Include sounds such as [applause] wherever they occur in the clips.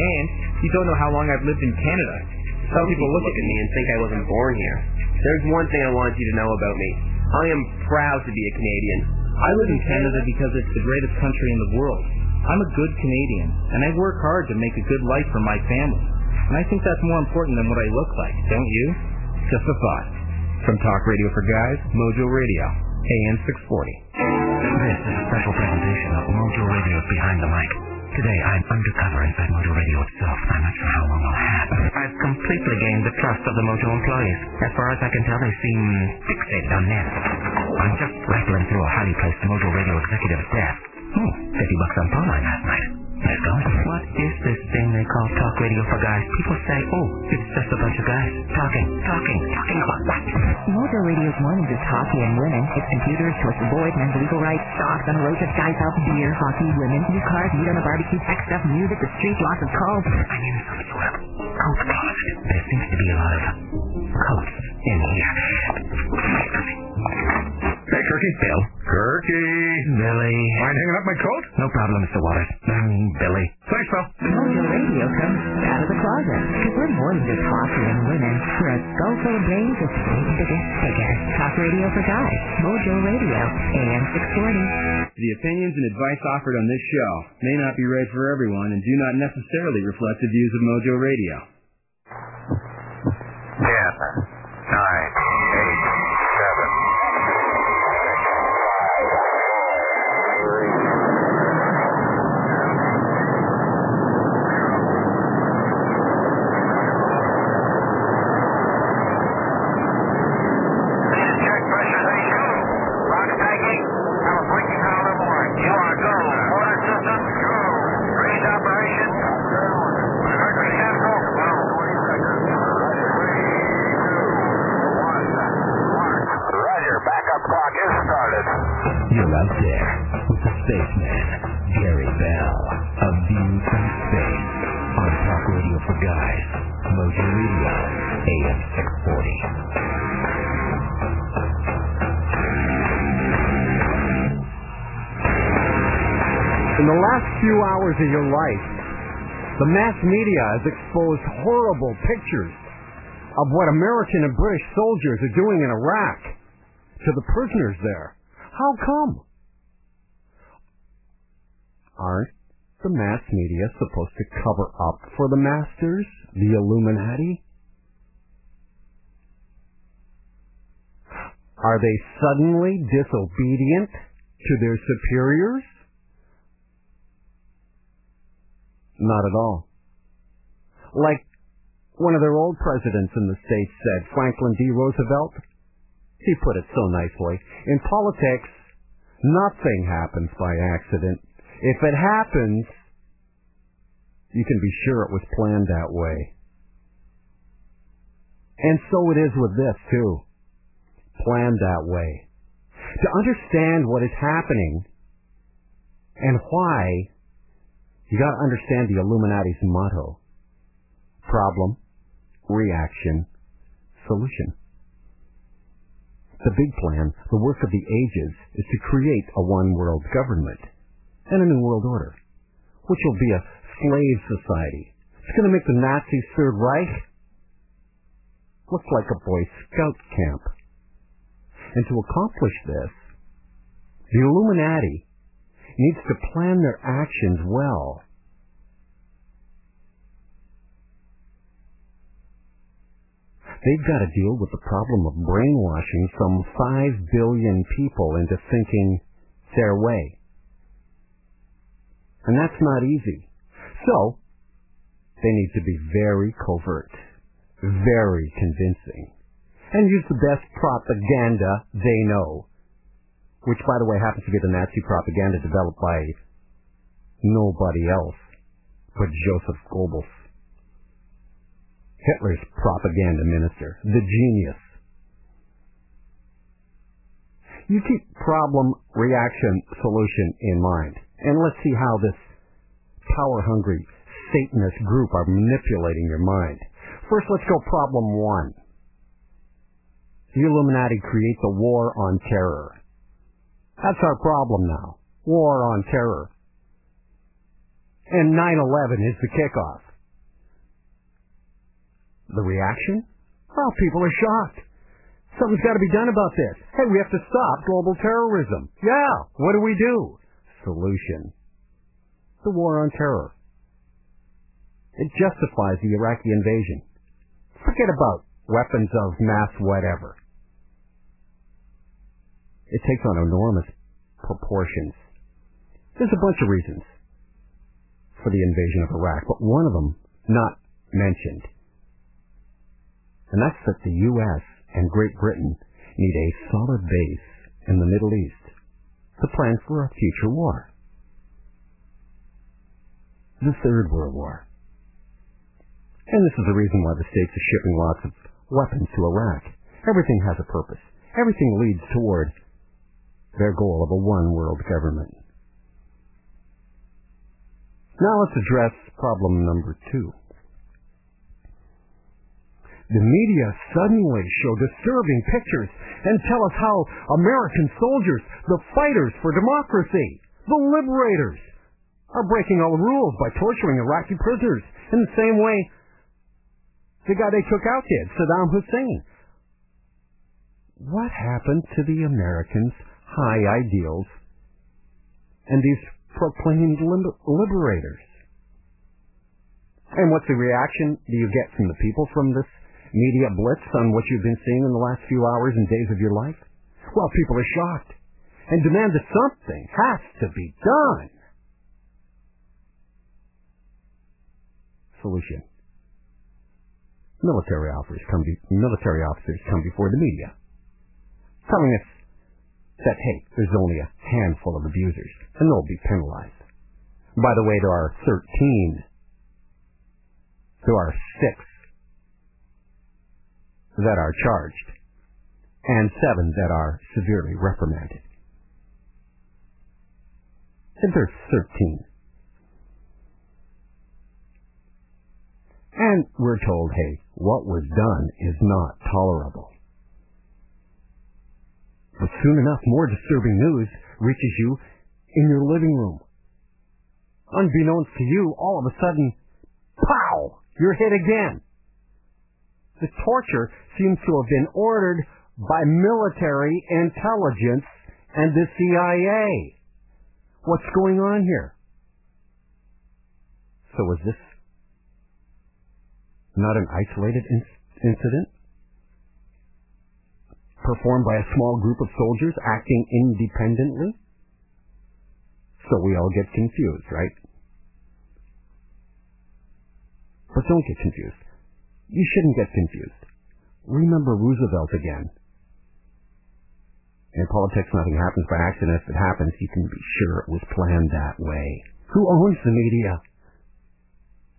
And you don't know how long I've lived in Canada. Some people look at me and think I wasn't born here. There's one thing I want you to know about me. I am proud to be a Canadian. I live in Canada because it's the greatest country in the world. I'm a good Canadian, and I work hard to make a good life for my family. And I think that's more important than what I look like, don't you? Just a thought. From Talk Radio for Guys, Mojo Radio, AM 640. This is a special presentation of Mojo Radio's Behind the Mic. Today I'm undercover inside Mojo Radio itself. I'm not sure how long I'll have. I've completely gained the trust of the Mojo employees. As far as I can tell, they seem fixated on net. I'm just rattling through a highly placed Mojo Radio executive's desk. Hmm, oh, 50 bucks on phone line last night. Let's go. What is this thing they call talk radio for guys? People say, oh, it's just a bunch of guys talking, talking, talking about what? Mojo Radio's mornings is hockey and women. It's computers, twisted boys, men's legal rights, stocks, on a road trip, guys health, beer, hockey, women, new cars, meat on a barbecue, tech stuff, music, the street, lots of calls. I'm in some sort of coat. There seems to be a lot of coats in here. Turkey? Bill. Turkey. Billy. Mind hanging up my coat? No problem, Mr. Waters. Mm, Billy. Thanks, Bill. Well, your radio comes out of the closet. Because we're more than just coffee and women. We're a soulful range of things that get bigger. Talk radio for guys. Mojo Radio. AM 640. The opinions and advice offered on this show may not be right for everyone and do not necessarily reflect the views of Mojo Radio. 10, 9, 8, of your life, the mass media has exposed horrible pictures of what American and British soldiers are doing in Iraq to the prisoners there. How come? Aren't the mass media supposed to cover up for the masters, the Illuminati? Are they suddenly disobedient to their superiors? Not at all. Like one of their old presidents in the States said, Franklin D. Roosevelt, he put it so nicely. In politics, nothing happens by accident. If it happens, you can be sure it was planned that way. And so it is with this, too. Planned that way. To understand what is happening and why, you got to understand the Illuminati's motto problem, reaction, solution. The big plan, the work of the ages, is to create a one world government and a new world order, which will be a slave society. It's going to make the Nazis' Third Reich look like a Boy Scout camp. And to accomplish this, the Illuminati needs to plan their actions well. They've got to deal with the problem of brainwashing some 5 billion people into thinking their way. And that's not easy. So, they need to be very covert, very convincing, and use the best propaganda they know, which, by the way, happens to be the Nazi propaganda developed by nobody else but Joseph Goebbels. Hitler's propaganda minister, the genius. You keep problem, reaction, solution in mind. And let's see how this power hungry Satanist group are manipulating your mind. First, let's go problem one. The Illuminati creates a war on terror. That's our problem now. War on terror. And 9-11 is the kickoff. The reaction? Oh, people are shocked. Something's got to be done about this. Hey, we have to stop global terrorism. Yeah, what do we do? Solution. The war on terror. It justifies the Iraqi invasion. Forget about weapons of mass whatever. It takes on enormous proportions. There's a bunch of reasons for the invasion of Iraq, but one of them not mentioned. And that's that the U.S. and Great Britain need a solid base in the Middle East to plan for a future war. The Third World War. And this is the reason why the States are shipping lots of weapons to Iraq. Everything has a purpose. Everything leads toward their goal of a one world government. Now let's address problem number two. The media suddenly show disturbing pictures and tell us how American soldiers, the fighters for democracy, the liberators, are breaking all the rules by torturing Iraqi prisoners in the same way the guy they took out did, Saddam Hussein. What happened to the Americans' high ideals and these proclaimed liberators? And what's the reaction do you get from the people from this media blitz on what you've been seeing in the last few hours and days of your life? Well, people are shocked and demand that something has to be done. Solution. Military officers come, be, military officers come before the media, telling us that, hey, there's only a handful of abusers, and they'll be penalized. By the way, there are 13. There are six that are charged and seven that are severely reprimanded. And there's 13. And we're told, hey, what was done is not tolerable. But soon enough, more disturbing news reaches you in your living room. Unbeknownst to you, all of a sudden, pow, you're hit again. The torture seems to have been ordered by military intelligence and the CIA. What's going on here? So was this not an isolated in- incident? Performed by a small group of soldiers acting independently? So we all get confused, right? But don't get confused. You shouldn't get confused. Remember Roosevelt again. In politics, nothing happens by accident. If it happens, you can be sure it was planned that way. Who owns the media?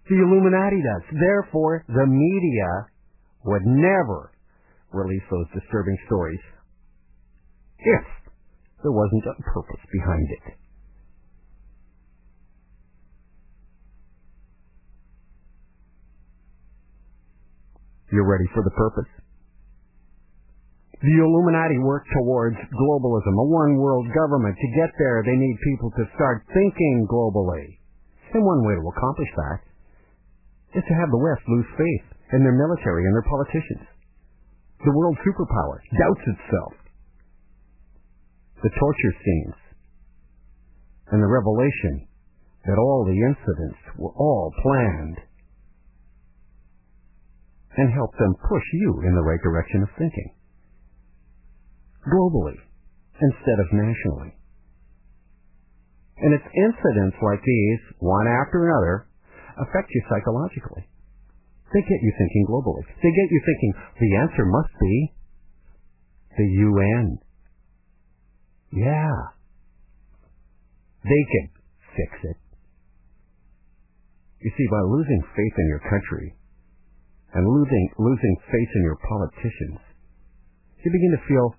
The Illuminati does. Therefore, the media would never release those disturbing stories if there wasn't a purpose behind it. You're ready for the purpose? The Illuminati work towards globalism, a one world government. To get there, they need people to start thinking globally. And one way to accomplish that is to have the West lose faith in their military and their politicians. The world superpower doubts itself. The torture scenes and the revelation that all the incidents were all planned and help them push you in the right direction of thinking. Globally, instead of nationally. And it's incidents like these, one after another, affect you psychologically. They get you thinking globally. They get you thinking the answer must be the UN. Yeah. They can fix it. You see, by losing faith in your country, and losing, losing faith in your politicians, you begin to feel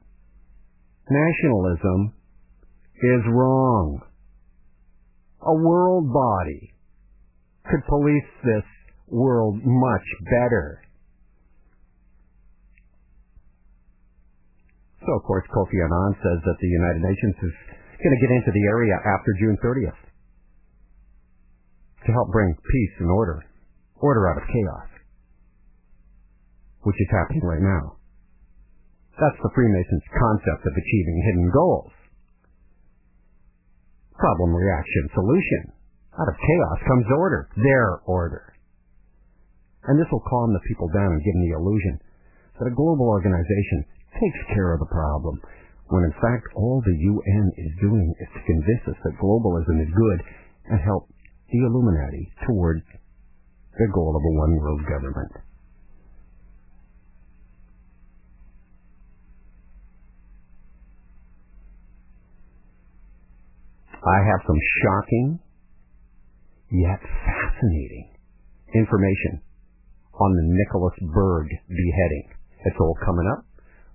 nationalism is wrong. A world body could police this world much better. So, of course, Kofi Annan says that the United Nations is going to get into the area after June 30th to help bring peace and order, order out of chaos. which is happening right now. That's the Freemasons' concept of achieving hidden goals. Problem, reaction, solution. Out of chaos comes order, their order. And this will calm the people down and give them the illusion that a global organization takes care of the problem, when in fact all the UN is doing is to convince us that globalism is good and help the Illuminati toward the goal of a one world government. I have some shocking yet fascinating information on the Nicholas Berg beheading. It's all coming up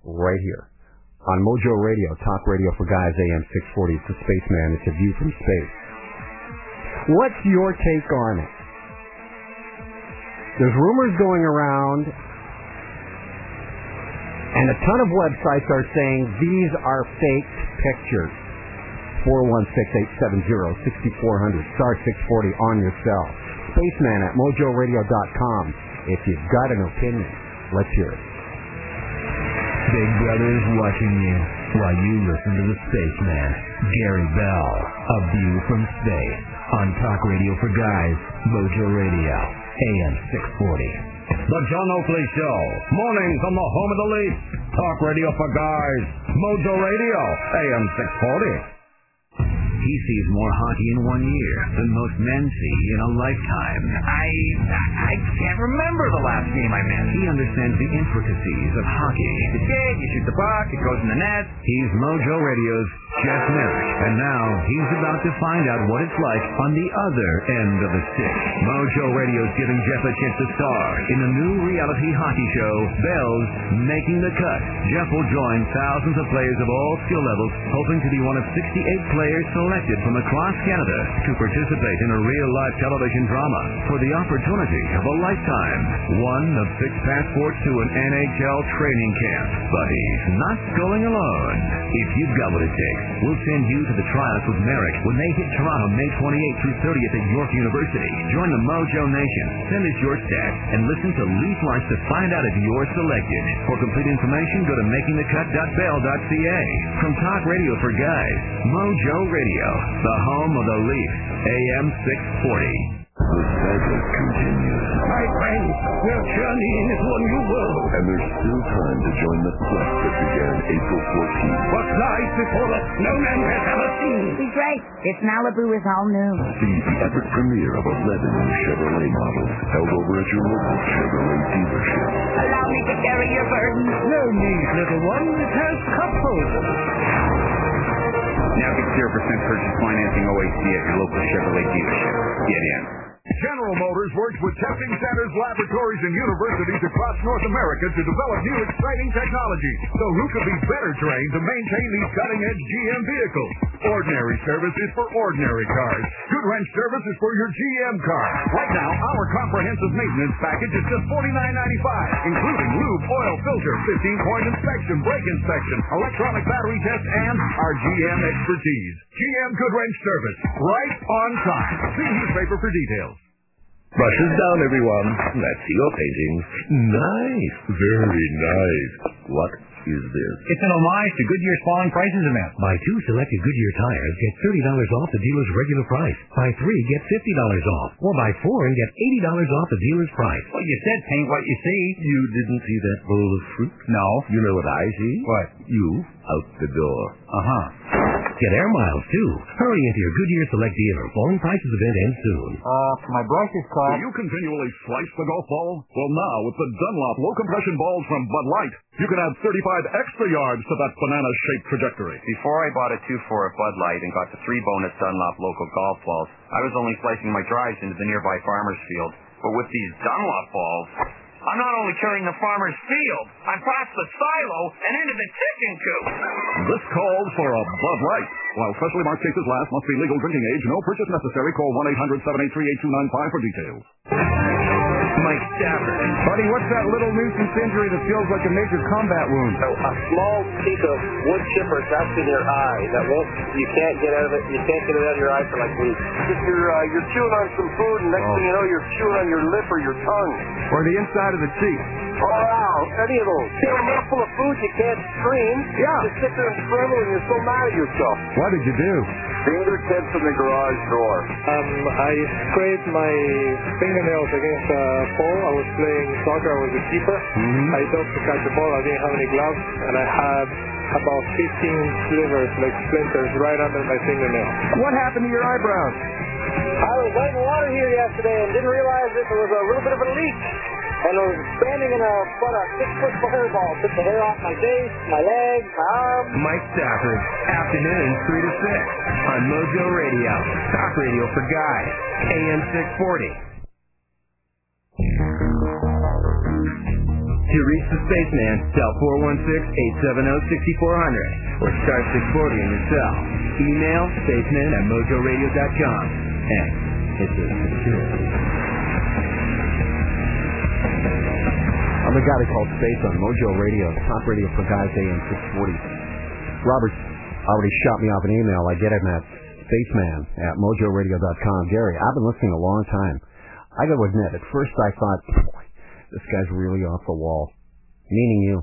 right here on Mojo Radio, Talk Radio for Guys, AM 640. It's the Spaceman. It's a view from space. What's your take on it? There's rumors going around, and a ton of websites are saying these are fake pictures. 416-870-6400, star 640 on your cell. Spaceman at mojoradio.com. If you've got an opinion, let's hear it. Big Brother is watching you while you listen to the Spaceman, Gary Bell, A View from Space, on Talk Radio for Guys, Mojo Radio, AM 640. The John Oakley Show, mornings on the home of the Leafs, Talk Radio for Guys, Mojo Radio, AM 640. He sees more hockey in one year than most men see in a lifetime. I I can't remember the last game I missed. He understands the intricacies of hockey. You skate, you shoot the puck, it goes in the net. He's Mojo Radio's Jeff Marek, and now he's about to find out what it's like on the other end of the stick. Mojo Radio's giving Jeff a chance to star in the new reality hockey show, Bell's Making the Cut. Jeff will join thousands of players of all skill levels, hoping to be one of 68 players selected from across Canada to participate in a real-life television drama for the opportunity of a lifetime. One of six passports to an NHL training camp. But he's not going alone. If you've got what it takes, we'll send you to the tryouts with Marek when they hit Toronto May 28th through 30th at York University. Join the Mojo Nation. Send us your stats and listen to Leaf Lunch to find out if you're selected. For complete information, go to makingthecut.bell.ca. From Talk Radio for Guys, Mojo Radio, the home of the Leafs, AM 640. The saga continues. My friends, we're journeying into a new world. And there's still time to join the quest that began April 14th. What lies before us, no man has ever seen. Be great. If Malibu is all new. See the epic premiere of 11 new Chevrolet models held over at your local Chevrolet dealership. Allow me to carry your burden. No need, little one. It has cup holders. Now get 0% purchase financing OAC at your local Chevrolet dealership. Get in. General Motors works with testing centers, laboratories, and universities across North America to develop new exciting technology. So who could be better trained to maintain these cutting-edge GM vehicles? Ordinary service is for ordinary cars. Goodwrench service is for your GM car. Right now, our comprehensive maintenance package is just $49.95, including lube, oil filter, 15-point inspection, brake inspection, electronic battery test, and our GM expertise. GM Goodwrench Service, right on time. See newspaper for details. Brushes down, everyone. Let's see your paintings. Nice. Very nice. What is this? It's an homage to Goodyear's falling prices event. Buy two selected Goodyear tires, get $30 off the dealer's regular price. Buy three, get $50 off. Or buy four and get $80 off the dealer's price. Well, you said paint what you see. You didn't see that bowl of fruit? No. You know what I see? What? You out the door. Uh-huh. Get air miles, too. Hurry into your Goodyear Select dealer. Falling prices event ends soon. Uh, my brush is cut. Do you continually slice the golf ball? Well, now, with the Dunlop low compression balls from Bud Light, you can add 35 extra yards to that banana-shaped trajectory. Before I bought a 2 for a Bud Light and got the three bonus Dunlop local golf balls, I was only slicing my drives into the nearby farmer's field. But with these Dunlop balls, I'm not only carrying the farmer's field, I'm past the silo and into the chicken coop. This calls for a Bud Light. While specially marked cases last, must be legal drinking age. No purchase necessary. Call 1-800-783-8295 for details. Mike Stafford. Buddy, what's that little nuisance injury that feels like a major combat wound? So a small piece of wood chipper that's in your eye that won't you can't get out of it you can't get it out of your eye for like weeks. If you're uh, you're chewing on some food and next Oh. thing you know you're chewing on your lip or your tongue. Or the inside of the cheek? Oh wow. any of those. You have a mouthful of food, you can't scream. Yeah. You sit there and tremble and you're so mad at yourself. What did you do? Fingertips in the garage door. Um, I scraped my fingernails against a pole. I was playing soccer. I was a keeper. Mm-hmm. I dove to catch the ball. I didn't have any gloves, and I had about 15 slivers, like splinters, right under my fingernail. What happened to your eyebrows? I was lighting water here yesterday and didn't realize that there was a little bit of a leak. And I was standing in a, about a six-foot hairball. Took the hair off my face, my legs, my arms. Mike Stafford, afternoon 3 to 6 on Mojo Radio. Talk radio for guys. AM 640. To reach the spaceman, dial 416-870-6400 or star 640 in your cell. Email spaceman at mojoradio.com. And hit the security. I'm the guy called Space on Mojo Radio, top radio for guys AM 640. Robert already shot me off an email. I get him at spaceman at mojoradio.com. Gary, I've been listening a long time. I got to admit, at first I thought, this guy's really off the wall, meaning you.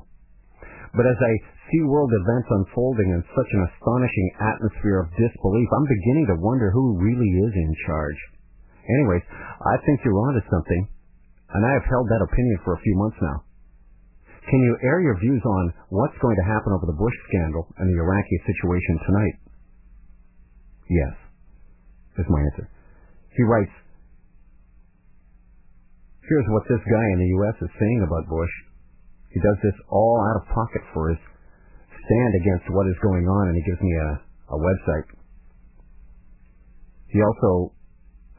But as I see world events unfolding in such an astonishing atmosphere of disbelief, I'm beginning to wonder who really is in charge. Anyways, I think you're onto something, and I have held that opinion for a few months now. Can you air your views on what's going to happen over the Bush scandal and the Iraqi situation tonight? Yes, is my answer. He writes, Here's what this guy in the U.S. is saying about Bush. He does this all out of pocket for his stand against what is going on, and he gives me a, a website. He also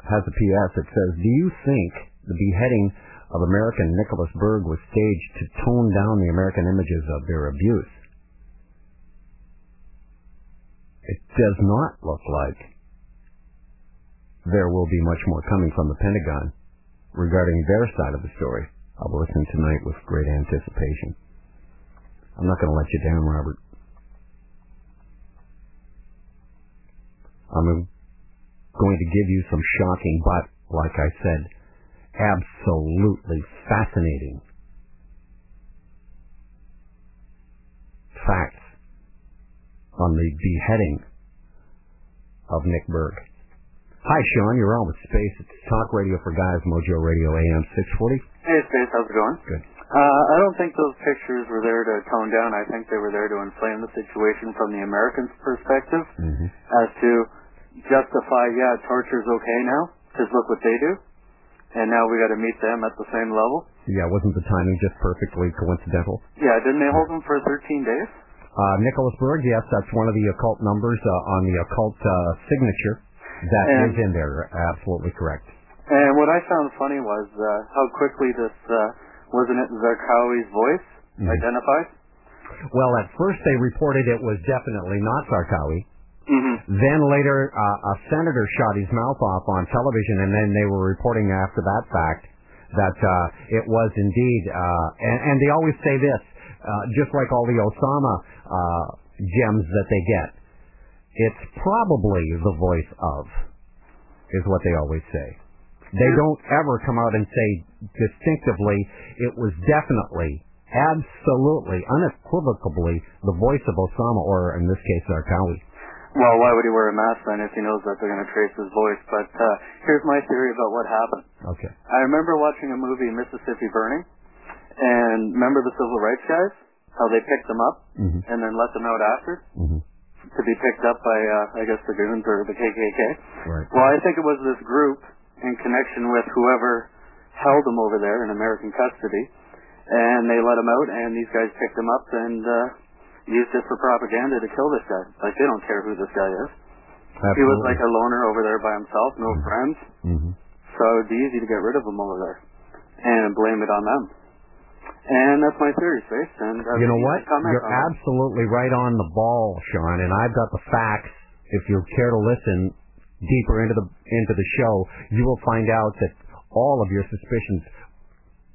has a PS that says, Do you think the beheading of American Nicholas Berg was staged to tone down the American images of their abuse? It does not look like there will be much more coming from the Pentagon regarding their side of the story. I'll listen tonight with great anticipation. I'm not going to let you down, Robert. I'm going to give you some shocking, but, like I said, absolutely fascinating facts on the beheading of Nick Berg. Hi, Sean. You're on with Space. It's Talk Radio for Guys, Mojo Radio AM 640. Hey, Space. How's it going? Good. Uh, I don't think those pictures were there to tone down. I think they were there to inflame the situation from the Americans' perspective Mm-hmm. as to justify, yeah, torture's okay now, because look what they do. And now we got to meet them at the same level. Yeah, wasn't the timing just perfectly coincidental? Yeah, didn't they hold them for 13 days? Uh, Nicholas Berg, yes, that's one of the occult numbers uh, on the occult uh, signature. That is And- in there. Absolutely correct. And what I found funny was uh, how quickly this, uh, wasn't it Zarqawi's voice Mhm. identified? Well, at first they reported it was definitely not Zarqawi. Mm-hmm. Then later, uh, a senator shot his mouth off on television, and then they were reporting after that fact that uh, it was indeed. Uh, and, and they always say this, uh, just like all the Osama uh, gems that they get. It's probably the voice of, is what they always say. They don't ever come out and say distinctively, it was definitely, absolutely, unequivocally the voice of Osama, or in this case, Zarqawi. Well, why would he wear a mask then if he knows that they're going to trace his voice? But uh, here's my theory about what happened. Okay. I remember watching a movie, Mississippi Burning, and remember the civil rights guys? How they picked them up Mhm. and then let them out after Mhm. to be picked up by, uh, I guess, the goons or the KKK. Right. Well, I think it was this group in connection with whoever held them over there in American custody, and they let them out, and these guys picked them up and uh, used it for propaganda to kill this guy. Like they don't care who this guy is. He was like a loner over there by himself, no friends. Mhm. So it'd be easy to get rid of him over there and blame it on them. And that's my theory, Space. And uh, You know what? You're absolutely right on the ball, Sean, and I've got the facts. If you care to listen deeper into the into the show, you will find out that all of your suspicions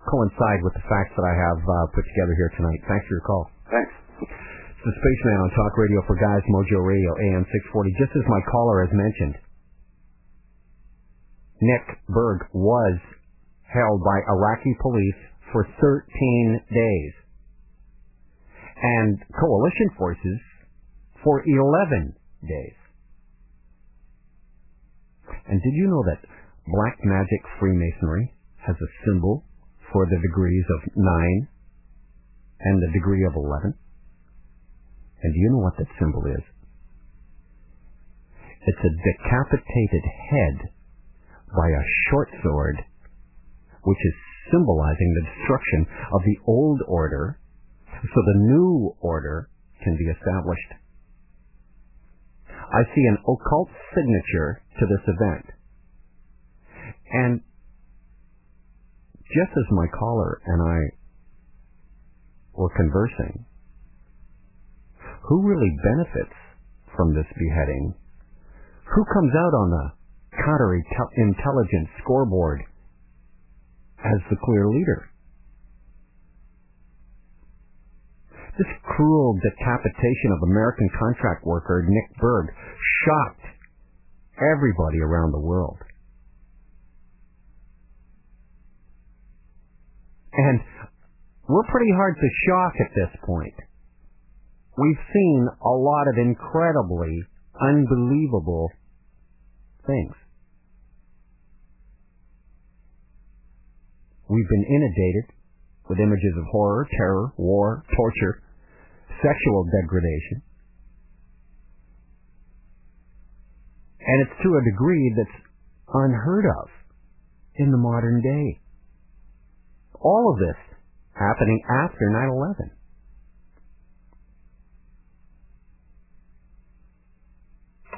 coincide with the facts that I have uh, put together here tonight. Thanks for your call. Thanks. The Spaceman on Talk Radio for Guys, Mojo Radio, AM 640. Just as my caller has mentioned, Nick Berg was held by Iraqi police for 13 days. and coalition forces for 11 days. And did you know that black magic Freemasonry has a symbol for the degrees of 9 and the degree of 11? And do you know what that symbol is? It's a decapitated head by a short sword, which is symbolizing the destruction of the old order so the new order can be established. I see an occult signature to this event. And just as my caller and I were conversing, who really benefits from this beheading? Who comes out on the counterintelligence scoreboard as the clear leader? This cruel decapitation of American contract worker Nick Berg shocked everybody around the world. And we're pretty hard to shock at this point. We've seen a lot of incredibly unbelievable things. We've been inundated with images of horror, terror, war, torture, sexual degradation. And it's to a degree that's unheard of in the modern day. All of this happening after 9-11.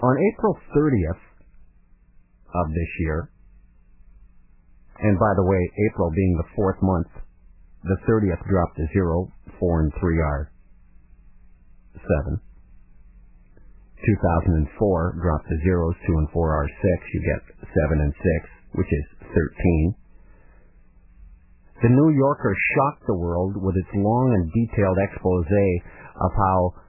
On April 30th of this year, and by the way, April being the fourth month the 30th dropped to 0, 4 and 3 are 7. 2004 dropped to zeros, 2 and 4 are 6. You get 7 and 6, which is 13. The New Yorker shocked the world with its long and detailed expose of how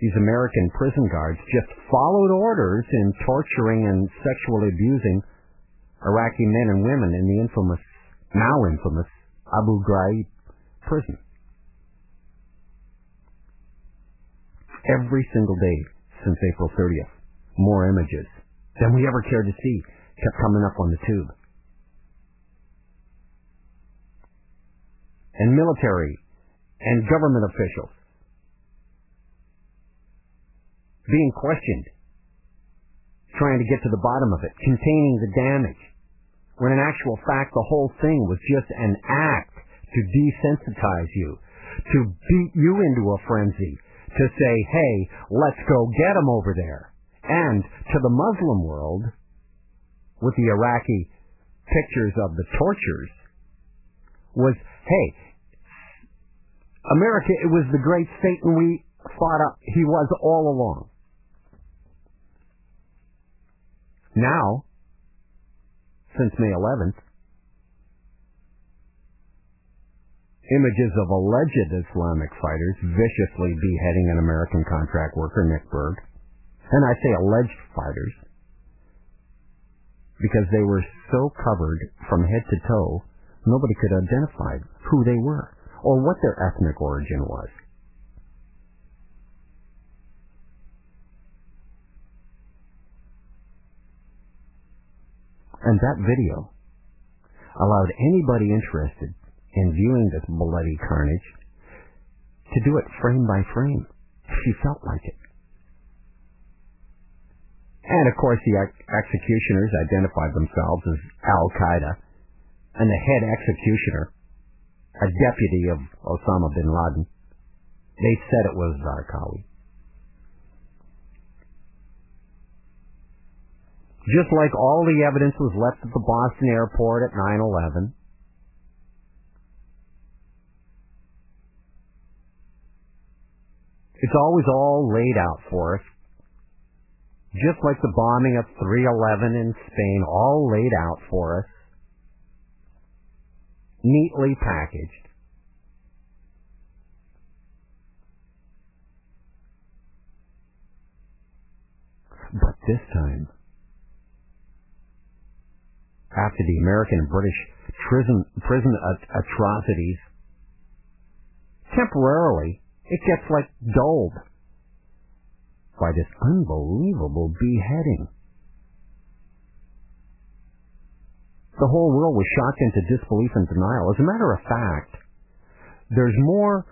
these American prison guards just followed orders in torturing and sexually abusing Iraqi men and women in the infamous, now infamous, Abu Ghraib prison. Every single day since April 30th, more images than we ever cared to see kept coming up on the tube. And military and government officials being questioned, trying to get to the bottom of it, containing the damage when in actual fact the whole thing was just an act to desensitize you, to beat you into a frenzy, to say, hey, let's go get them over there. And to the Muslim world, with the Iraqi pictures of the tortures, was, hey, America, it was the great Satan we fought up. He was all along. Now, since May 11th. Images of alleged Islamic fighters viciously beheading an American contract worker, Nick Berg. And I say alleged fighters because they were so covered from head to toe, nobody could identify who they were or what their ethnic origin was. And that video allowed anybody interested in viewing this bloody carnage to do it frame by frame if you felt like it. And of course, the executioners identified themselves as Al Qaeda, and the head executioner, a deputy of Osama bin Laden, they said it was Zarqawi. Just like all the evidence was left at the Boston airport at 9-11. It's always all laid out for us. Just like the bombing of 311 in Spain, all laid out for us. Neatly packaged. But this time, after the American and British prison, prison atrocities temporarily it gets like dulled by this unbelievable beheading. The whole world was shocked into disbelief and denial. As a matter of fact, there's more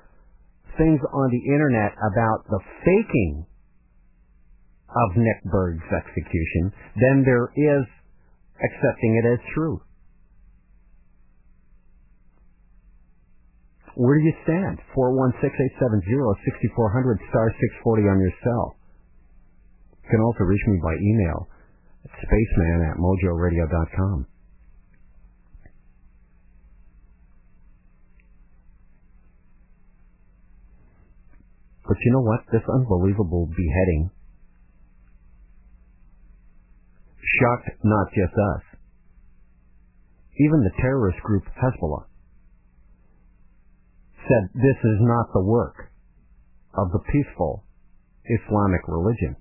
things on the internet about the faking of Nick Berg's execution than there is accepting it as true. Where do you stand? 416-870-6400 star 640 on your cell. You can also reach me by email at spaceman at mojoradio.com. But you know what? This unbelievable beheading shocked not just us. Even the terrorist group Hezbollah said this is not the work of the peaceful Islamic religion.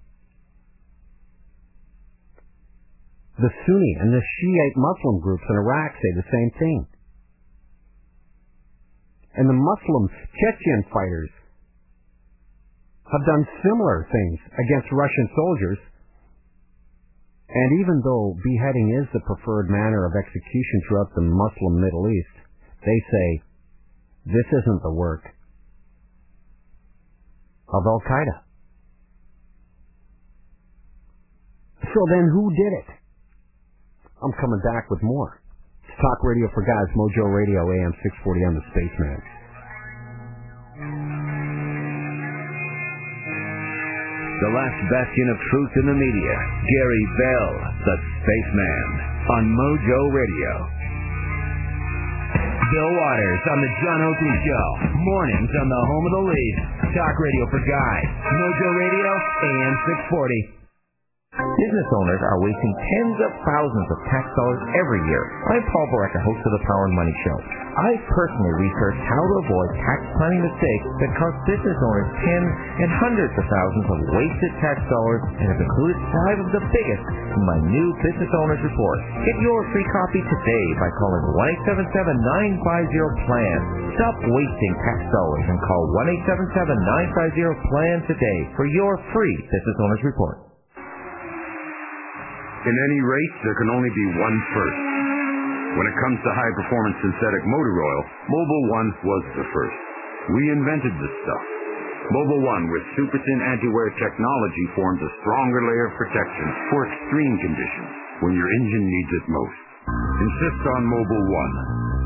The Sunni and the Shiite Muslim groups in Iraq say the same thing. And the Muslim Chechen fighters have done similar things against Russian soldiers. And even though beheading is the preferred manner of execution throughout the Muslim Middle East, they say this isn't the work of Al Qaeda. So then who did it? I'm coming back with more. It's Talk Radio for Guys, Mojo Radio, AM 640 on the Spaceman. The last bastion of truth in the media, Gary Bell, the Spaceman, on Mojo Radio. Bill Waters on the John Oakley Show. Mornings on the home of the Leaf. Talk radio for guys. Mojo Radio, AM 640. Business owners are wasting tens of thousands of tax dollars every year. I'm Paul Barreca, host of the Power and Money Show. I personally researched how to avoid tax planning mistakes that cost business owners tens and hundreds of thousands of wasted tax dollars and have included five of the biggest in my new Business Owners Report. Get your free copy today by calling 1-877-950-PLAN. Stop wasting tax dollars and call 1-877-950-PLAN today for your free Business Owners Report. In any race, there can only be one first. When it comes to high performance synthetic motor oil, Mobil One was the first. We invented this stuff. Mobil One with SuperSyn anti-wear technology forms a stronger layer of protection for extreme conditions when your engine needs it most. Insist on Mobil One,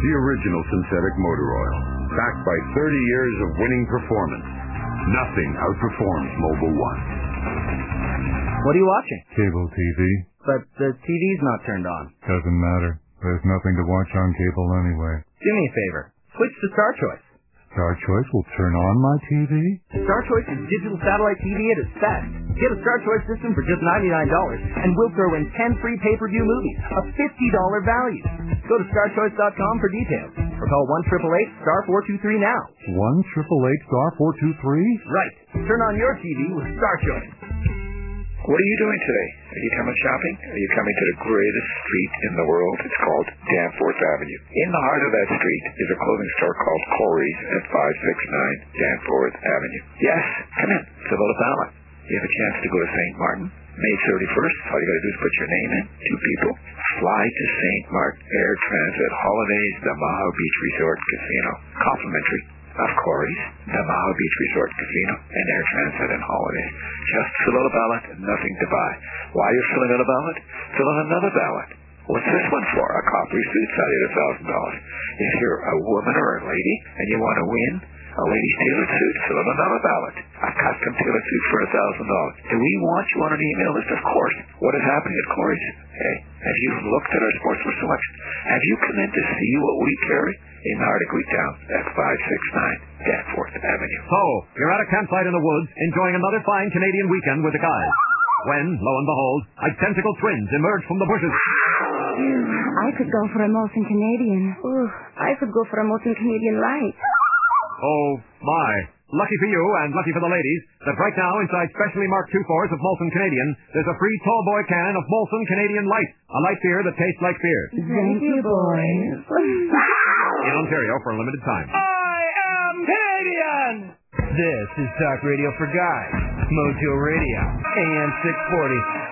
the original synthetic motor oil, backed by 30 years of winning performance. Nothing outperforms Mobil One. What are you watching? Cable TV. But the TV's not turned on. Doesn't matter. There's nothing to watch on cable anyway. Do me a favor. Switch to Star Choice. Star Choice will turn on my TV? Star Choice is digital satellite TV at its best. Get a Star Choice system for just $99 and we'll throw in 10 free pay-per-view movies, a $50 value. Go to starchoice.com for details or call 1-888-STAR-423 now. 1-888-STAR-423? Right. Turn on your TV with Star Choice. What are you doing today? Are you coming shopping? Are you coming to the greatest street in the world? It's called Danforth Avenue. In the heart of that street is a clothing store called Corey's at 569 Danforth Avenue. Yes, come in. Fill out a ballot. You have a chance to go to St. Martin May 31st. All you got to do is put your name in. Two people. Fly to St. Martin Air Transat Holidays, the Maho Beach Resort Casino. Complimentary of Corey's, the Maho Beach Resort Casino, and Air Transat and Holidays. Just fill out a ballot and nothing to buy. While you're filling out a ballot, fill out another ballot. What's this one for? A coppery suit valued at thousand dollars. If you're a woman or a lady and you want to win a lady's tailored suit, fill out another ballot. A custom tailored suit for a thousand dollars. Do we want you on an email list? Of course. What is happening at Corey's? Hey, have you looked at our sportswear selection? Have you come in to see what we carry? In Arctic Town at 569 Danforth Avenue. So, you're at a campsite in the woods, enjoying another fine Canadian weekend with the guys. When, lo and behold, identical twins emerge from the bushes. I could go for a Molson Canadian. Ooh, I could go for a Molson Canadian Light. Oh, my. Lucky for you and lucky for the ladies that right now inside specially marked two fours of Molson Canadian, there's a free tall boy can of Molson Canadian Light, a light beer that tastes like beer. Thank you, boys. In Ontario for a limited time. I am Canadian! This is Talk Radio for Guys, Mojo Radio, AM 640.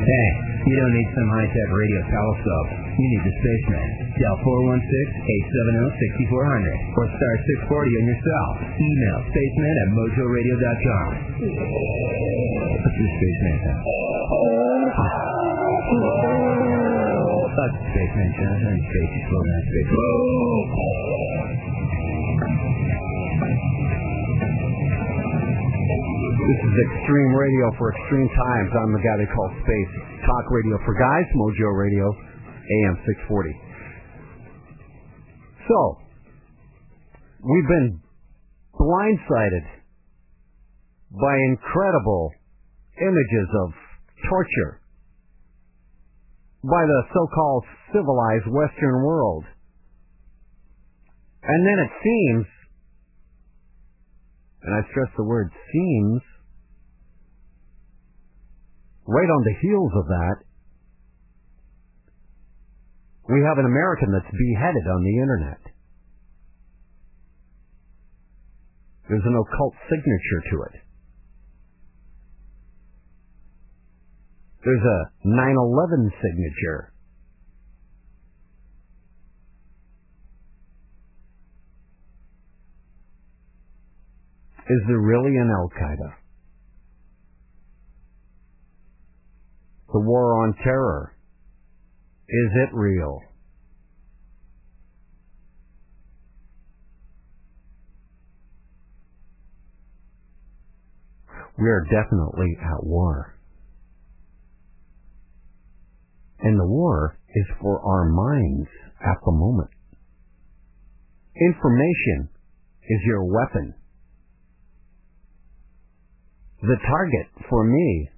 Hey, you don't need some high-tech radio telescope. You need the Spaceman. Dial 416-870-6400 or star 640 on your cell. Email spaceman at mojoradio.com. What's your Spaceman sound? That's Spaceman sound. And space is slow down space. This is Extreme Radio for Extreme Times. I'm the guy they call Space. Talk Radio for Guys, Mojo Radio, AM 640. So, we've been blindsided by incredible images of torture by the so-called civilized Western world. And then it seems and I stress the word seems, right on the heels of that, we have an American that's beheaded on the internet. There's an occult signature to it. There's a 9-11 signature. Is there really an Al The war on terror. Is it real? We are definitely at war. And the war is for our minds at the moment. Information is your weapon. The target for me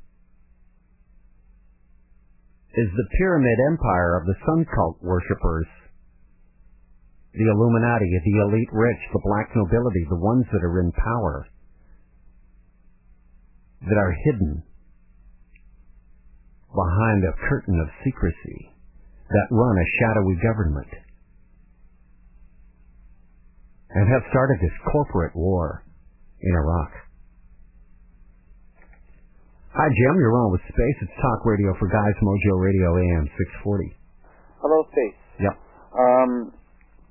is the pyramid empire of the sun cult worshippers. The Illuminati, the elite rich, the black nobility, the ones that are in power, that are hidden behind a curtain of secrecy, that run a shadowy government, and have started this corporate war in Iraq. Hi, Jim. You're on with Space. It's Talk Radio for Guys, Mojo Radio AM 640. Hello, Space. Yep. Um,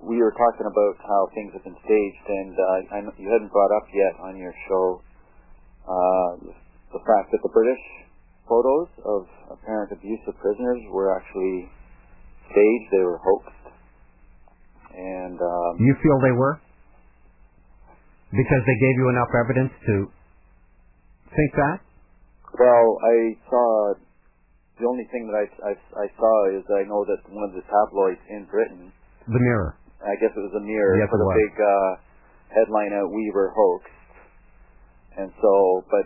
we were talking about how things have been staged, and uh, I know you hadn't brought up yet on your show uh, the fact that the British photos of apparent abuse of prisoners were actually staged. They were hoaxed. And um, You feel they were? Because they gave you enough evidence to think that? Well, I saw the only thing that I, I, I saw is I know that one of the tabloids in Britain, The Mirror. I guess it was a mirror, Yes, put a was. big uh, headline out, "We were hoaxed," and so, but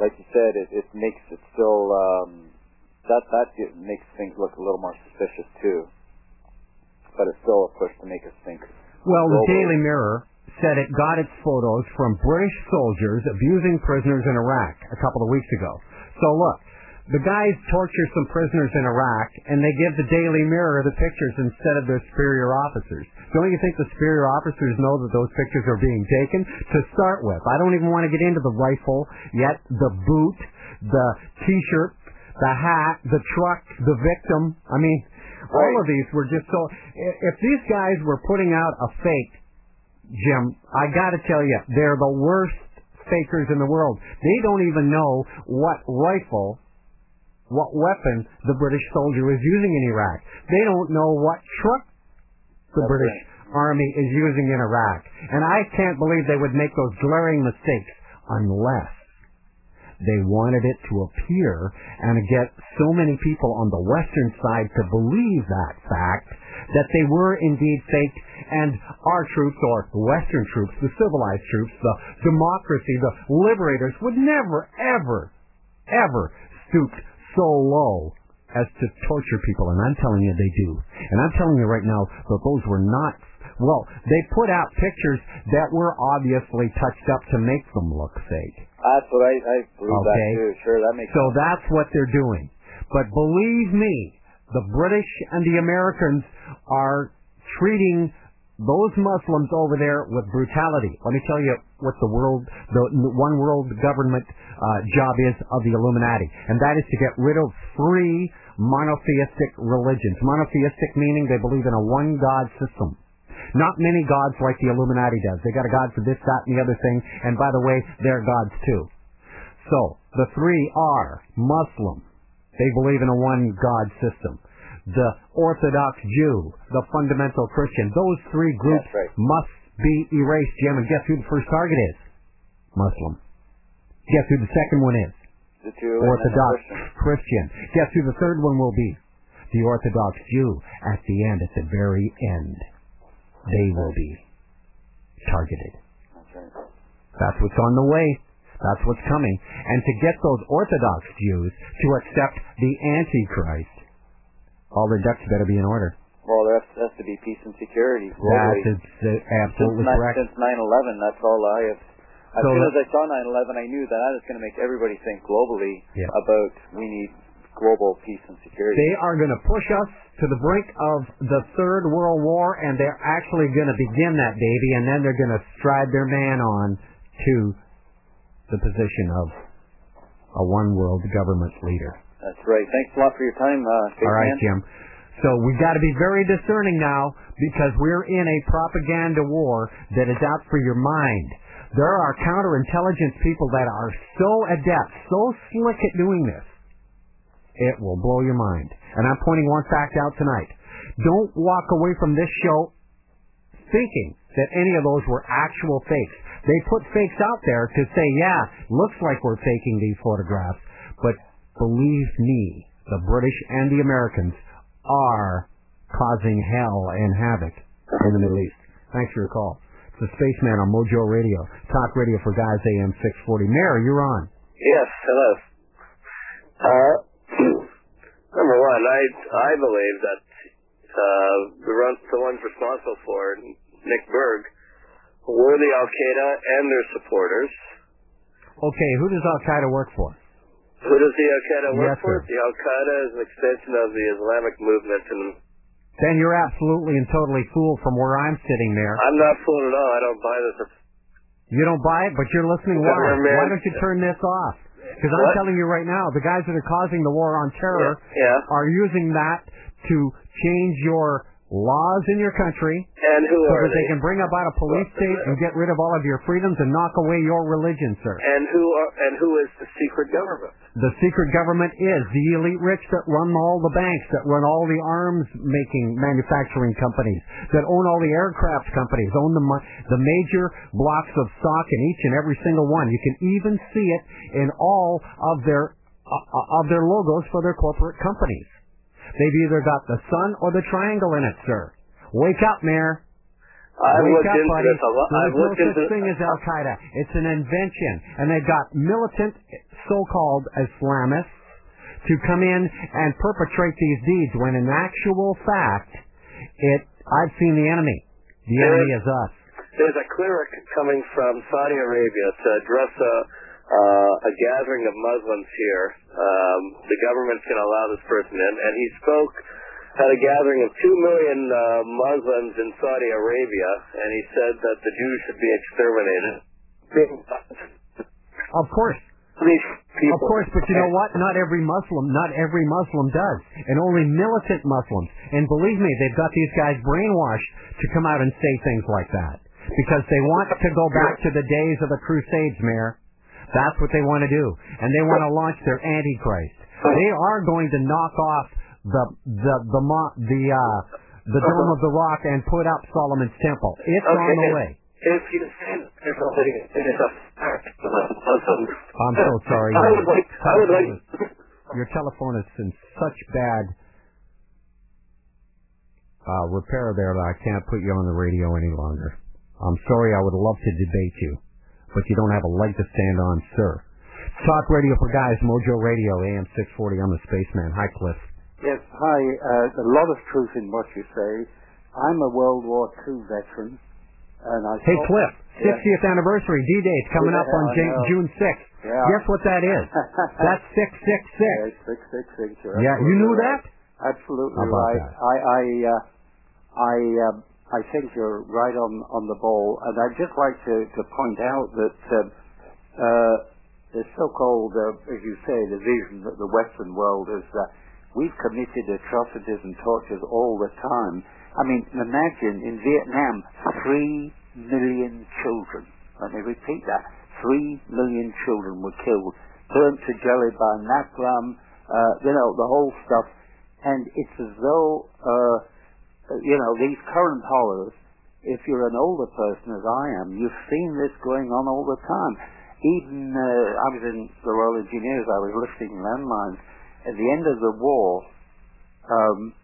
like you said, it, it makes it still um, that that makes things look a little more suspicious too. But it's still a push to make us think. Well, the. Daily Mirror said it got its photos from British soldiers abusing prisoners in Iraq a couple of weeks ago. So look, the guys torture some prisoners in Iraq and they give the Daily Mirror the pictures instead of their superior officers. Don't you think the superior officers know that those pictures are being taken? To start with, I don't even want to get into the rifle yet, the boot, the t-shirt, the hat, the truck, the victim. I mean, all of these were just so. If these guys were putting out a fake, Jim, I got to tell you, they're the worst fakers in the world. They don't even know what rifle, what weapon the British soldier is using in Iraq. They don't know what truck the British Army is using in Iraq. And I can't believe they would make those glaring mistakes unless they wanted it to appear and get so many people on the western side to believe that fact that they were indeed fake and our troops or western troops, the civilized troops, the democracy, the liberators would never, ever, ever stoop so low as to torture people. And I'm telling you they do. And I'm telling you right now that those were not well, they put out pictures that were obviously touched up to make them look fake. That's what I, I believe that Okay. too. Sure, that makes sense So that's what they're doing. But believe me, the British and the Americans are treating those Muslims over there with brutality. Let me tell you what the world, the one world government uh, job is of the Illuminati, and that is to get rid of three monotheistic religions. Monotheistic meaning they believe in a one God system. Not many gods like the Illuminati does. They got a god for this, that, and the other thing, and by the way, they're gods too. So, the three are Muslim. They believe in a one God system. The Orthodox Jew, the fundamental Christian. Those three groups must be erased, Jim. And guess who the first target is? Muslim. Guess who the second one is? the the Orthodox Christian. Christian. Guess who the third one will be? The Orthodox Jew. At the end, at the very end, they will be targeted. That's. That's what's on the way. That's what's coming. And to get those Orthodox Jews to accept the Antichrist, all their ducks better be in order. Well, there has, to be peace and security globally. uh, absolutely since, correct. Since 9/11, that's all I have. As So soon as I saw 9/11, I knew that that is going to make everybody think globally Yeah. about we need global peace and security. They are going to push us to the brink of the Third World War, and they're actually going to begin that, baby, and then they're going to stride their man on to the position of a one world government leader. That's right. Thanks a lot for your time, uh, All right, Spaceman. Jim. So we've got to be very discerning now because we're in a propaganda war that is out for your mind. There are counterintelligence people that are so adept, so slick at doing this. It will blow your mind. And I'm pointing one fact out tonight. Don't walk away from this show thinking that any of those were actual fakes. They put fakes out there to say, yeah, looks like we're faking these photographs. But believe me, the British and the Americans are causing hell and havoc in the Middle East. Thanks for your call. It's the Spaceman on Mojo Radio. Talk radio for guys AM 640. Mayor, you're on. Yes, hello. Uh, number one, I I believe that uh, the, run, the ones responsible for it, Nick Berg, were the Al Qaeda and their supporters. Okay, who does Al Qaeda work for? Who does the Al Qaeda work Yes, for? sir. The Al Qaeda is an extension of the Islamic movement, and Then you're absolutely and totally fooled from where I'm sitting there. I'm not fooled at all. I don't buy this. You don't buy it, but you're listening? Why don't you turn this off? Because I'm telling you right now, the guys that are causing the war on terror Yeah. are using that to change your laws in your country And who so are that they they? can bring about a police state and get rid of all of your freedoms and knock away your religion, sir. And who are? And who is the secret government? The secret government is the elite rich that run all the banks, that run all the arms making manufacturing companies, that own all the aircraft companies, own the the major blocks of stock in each and every single one. You can even see it in all of their uh, of their logos for their corporate companies. They've either got the sun or the triangle in it, sir. Wake up, Mayor. I've Wake looked up, into buddy. There's no such thing as Al Qaeda. It's an invention, and they've got militant, so-called Islamists to come in and perpetrate these deeds. When in actual fact, it I've seen the enemy. The There enemy is- is us. There's a cleric coming from Saudi Arabia to address a, uh, a gathering of Muslims here. Um, the government's going to allow this person in, and he spoke at a gathering of two million uh, Muslims in Saudi Arabia, and he said that the Jews should be exterminated. Of course. Of course, but you know what? Not every Muslim, not every Muslim does, and only militant Muslims. And believe me, they've got these guys brainwashed to come out and say things like that because they want to go back to the days of the Crusades, Mayor. That's what they want to do, and they want to launch their Antichrist. They are going to knock off the the the the uh, the Dome of the Rock and put up Solomon's Temple. It's on the way. If you send everybody in a Muslim, I'm so sorry. I would like. I would like. Your telephone is in such bad uh, repair there that I can't put you on the radio any longer. I'm sorry. I would love to debate you, but you don't have a leg to stand on, sir. Talk radio for guys, Mojo Radio, AM 640. I'm the spaceman. Hi, Cliff. Yes, hi. Uh, a lot of truth in what you say. I'm a World War II veteran, and I. Hey, Cliff. Yeah. 60th anniversary D-Day. It's coming Yeah, up on Jan- June 6th. Yeah. Guess what that is? [laughs] That's six six six. Yeah, six six six. you're Yeah, you knew absolutely that? Absolutely right. that? I I uh, I um, I think you're right on the ball, and I'd just like to point out that um, uh, the so-called, uh, as you say, the vision that the Western world is that we've committed atrocities and tortures all the time. I mean, imagine in Vietnam, three million children. Let me repeat that: three million children were killed, burnt to jelly by napalm. Uh, you know the whole stuff, and it's as though uh, you know these current horrors. If you're an older person, as I am, you've seen this going on all the time. Even uh, I was in the Royal Engineers. I was lifting landmines. At the end of the war, um,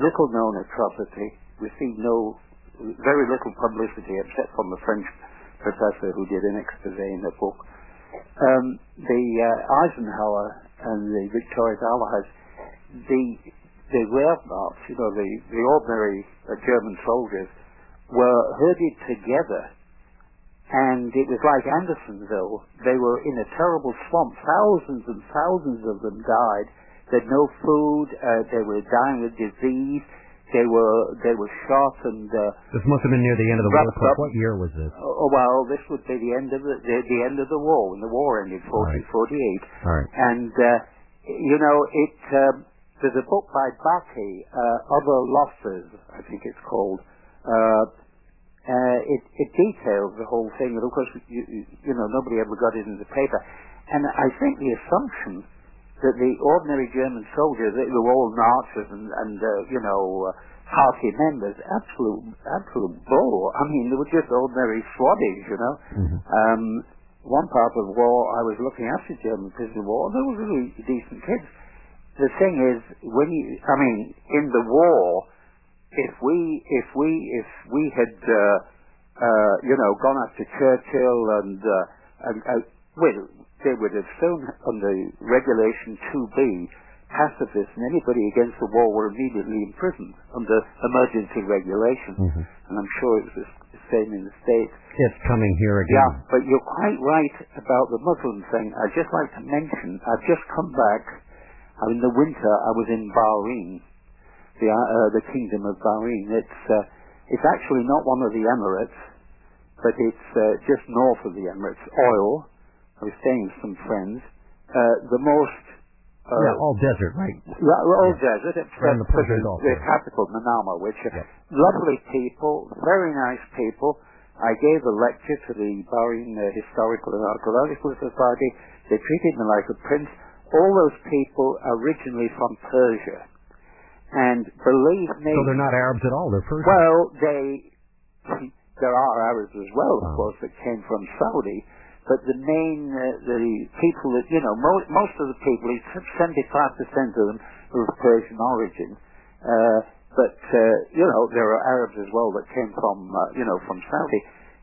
little known atrocity received no, very little publicity except from the French professor who did an expose in the book. Um, the uh, Eisenhower and the victorious Allies, the the Wehrmacht, you know, the the ordinary uh, German soldiers, were herded together, and it was like Andersonville. They were in a terrible swamp. Thousands and thousands of them died. They had no food. Uh, they were dying of disease. They were they were shot and uh, This must have been near the end of the war. Up. What year was this? oh, well, this would be the end of the the, the end of the war when the war ended, 40, Right. 48. All right. And uh, you know, it um, there's a book by Bacque, uh, Other Losses, I think it's called. Uh, uh, it, it details the whole thing, and of course, you, you, you know, nobody ever got it in the paper. And I think the assumption that the ordinary German soldiers, they were all Nazis and, and uh, you know, uh, party members, absolute, absolute bull. I mean, they were just ordinary swabbies, you know. Um, one part of the war, I was looking after German prisoners of war, and they were really decent kids. The thing is, when you, I mean, in the war, if we, if we, if we had, uh, uh, you know, gone after Churchill and, uh, and uh, well, they would have soon, under Regulation 2B, pacifists and anybody against the war were immediately imprisoned under emergency regulation. And I'm sure it was the same in the States. It's coming here again. Yeah, but you're quite right about the Muslim thing. I'd just like to mention, I've just come back. Uh, In the winter, I was in Bahrain, the uh, the Kingdom of Bahrain. It's uh, it's actually not one of the Emirates, but it's uh, just north of the Emirates. Oil. I was staying with some friends. Uh, the most uh, yeah, all desert, right? yeah, all desert, except Around the Persian the, Gulf, the capital, Manama, which are lovely people, very nice people. I gave a lecture to the Bahrain uh, Historical and Archaeological Society. They treated me like a prince. All those people originally from Persia. And believe me... So they're not Arabs at all. They're Persian. Well, they... There are Arabs as well, of Oh. course, that came from Saudi. But the main, uh, the people that, you know, mo- most of the people, 75% of them are of Persian origin. Uh, but, uh, you know, there are Arabs as well that came from, uh, you know, from Saudi.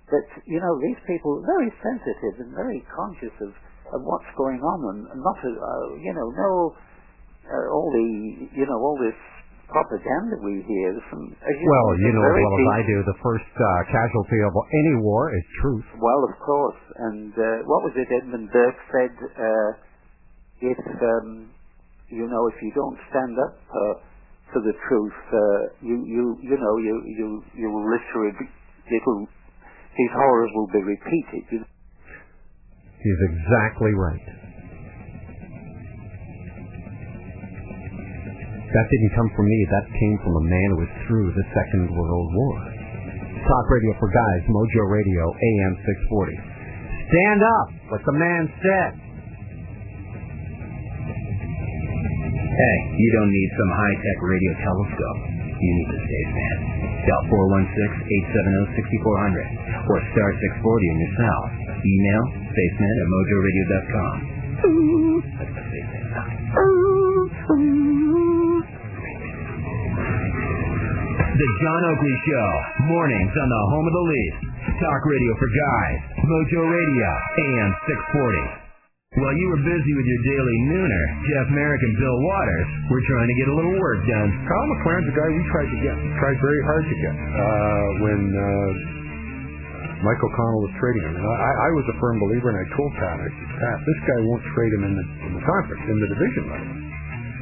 But, you know, these people are very sensitive and very conscious of, of what's going on and, not, uh, you know, no, uh, all the, you know, all this propaganda we hear. Some, as you well, know, you know as well as I do, the first uh, casualty of any war is truth. Well, of course. And uh, what was it Edmund Burke said? Uh, if um, you know, if you don't stand up uh, for the truth, uh, you you you know you you you will literally be- it'll these horrors will be repeated. You, He's exactly right. That didn't come from me. That came from a man who was through the Second World War. Talk radio for guys, Mojo Radio, AM 640. Stand up, what the man said. Hey, you don't need some high-tech radio telescope. You need the spaceman. Dial 416-870-6400 or star 640 in your cell. Email spaceman at mojoradio.com. The. The John Oakley Show. Mornings on the home of the Leafs. Talk radio for guys. Mojo Radio. AM 640. While you were busy with your daily nooner, Jeff Marek and Bill Watters were trying to get a little work done. Kyle McLaren's a guy we tried to get, tried very hard to get. Uh, when uh, Mike O'Connell was trading him. And I, I was a firm believer, and I told Pat, I said, Pat, this guy won't trade him in the, in the conference, in the division level.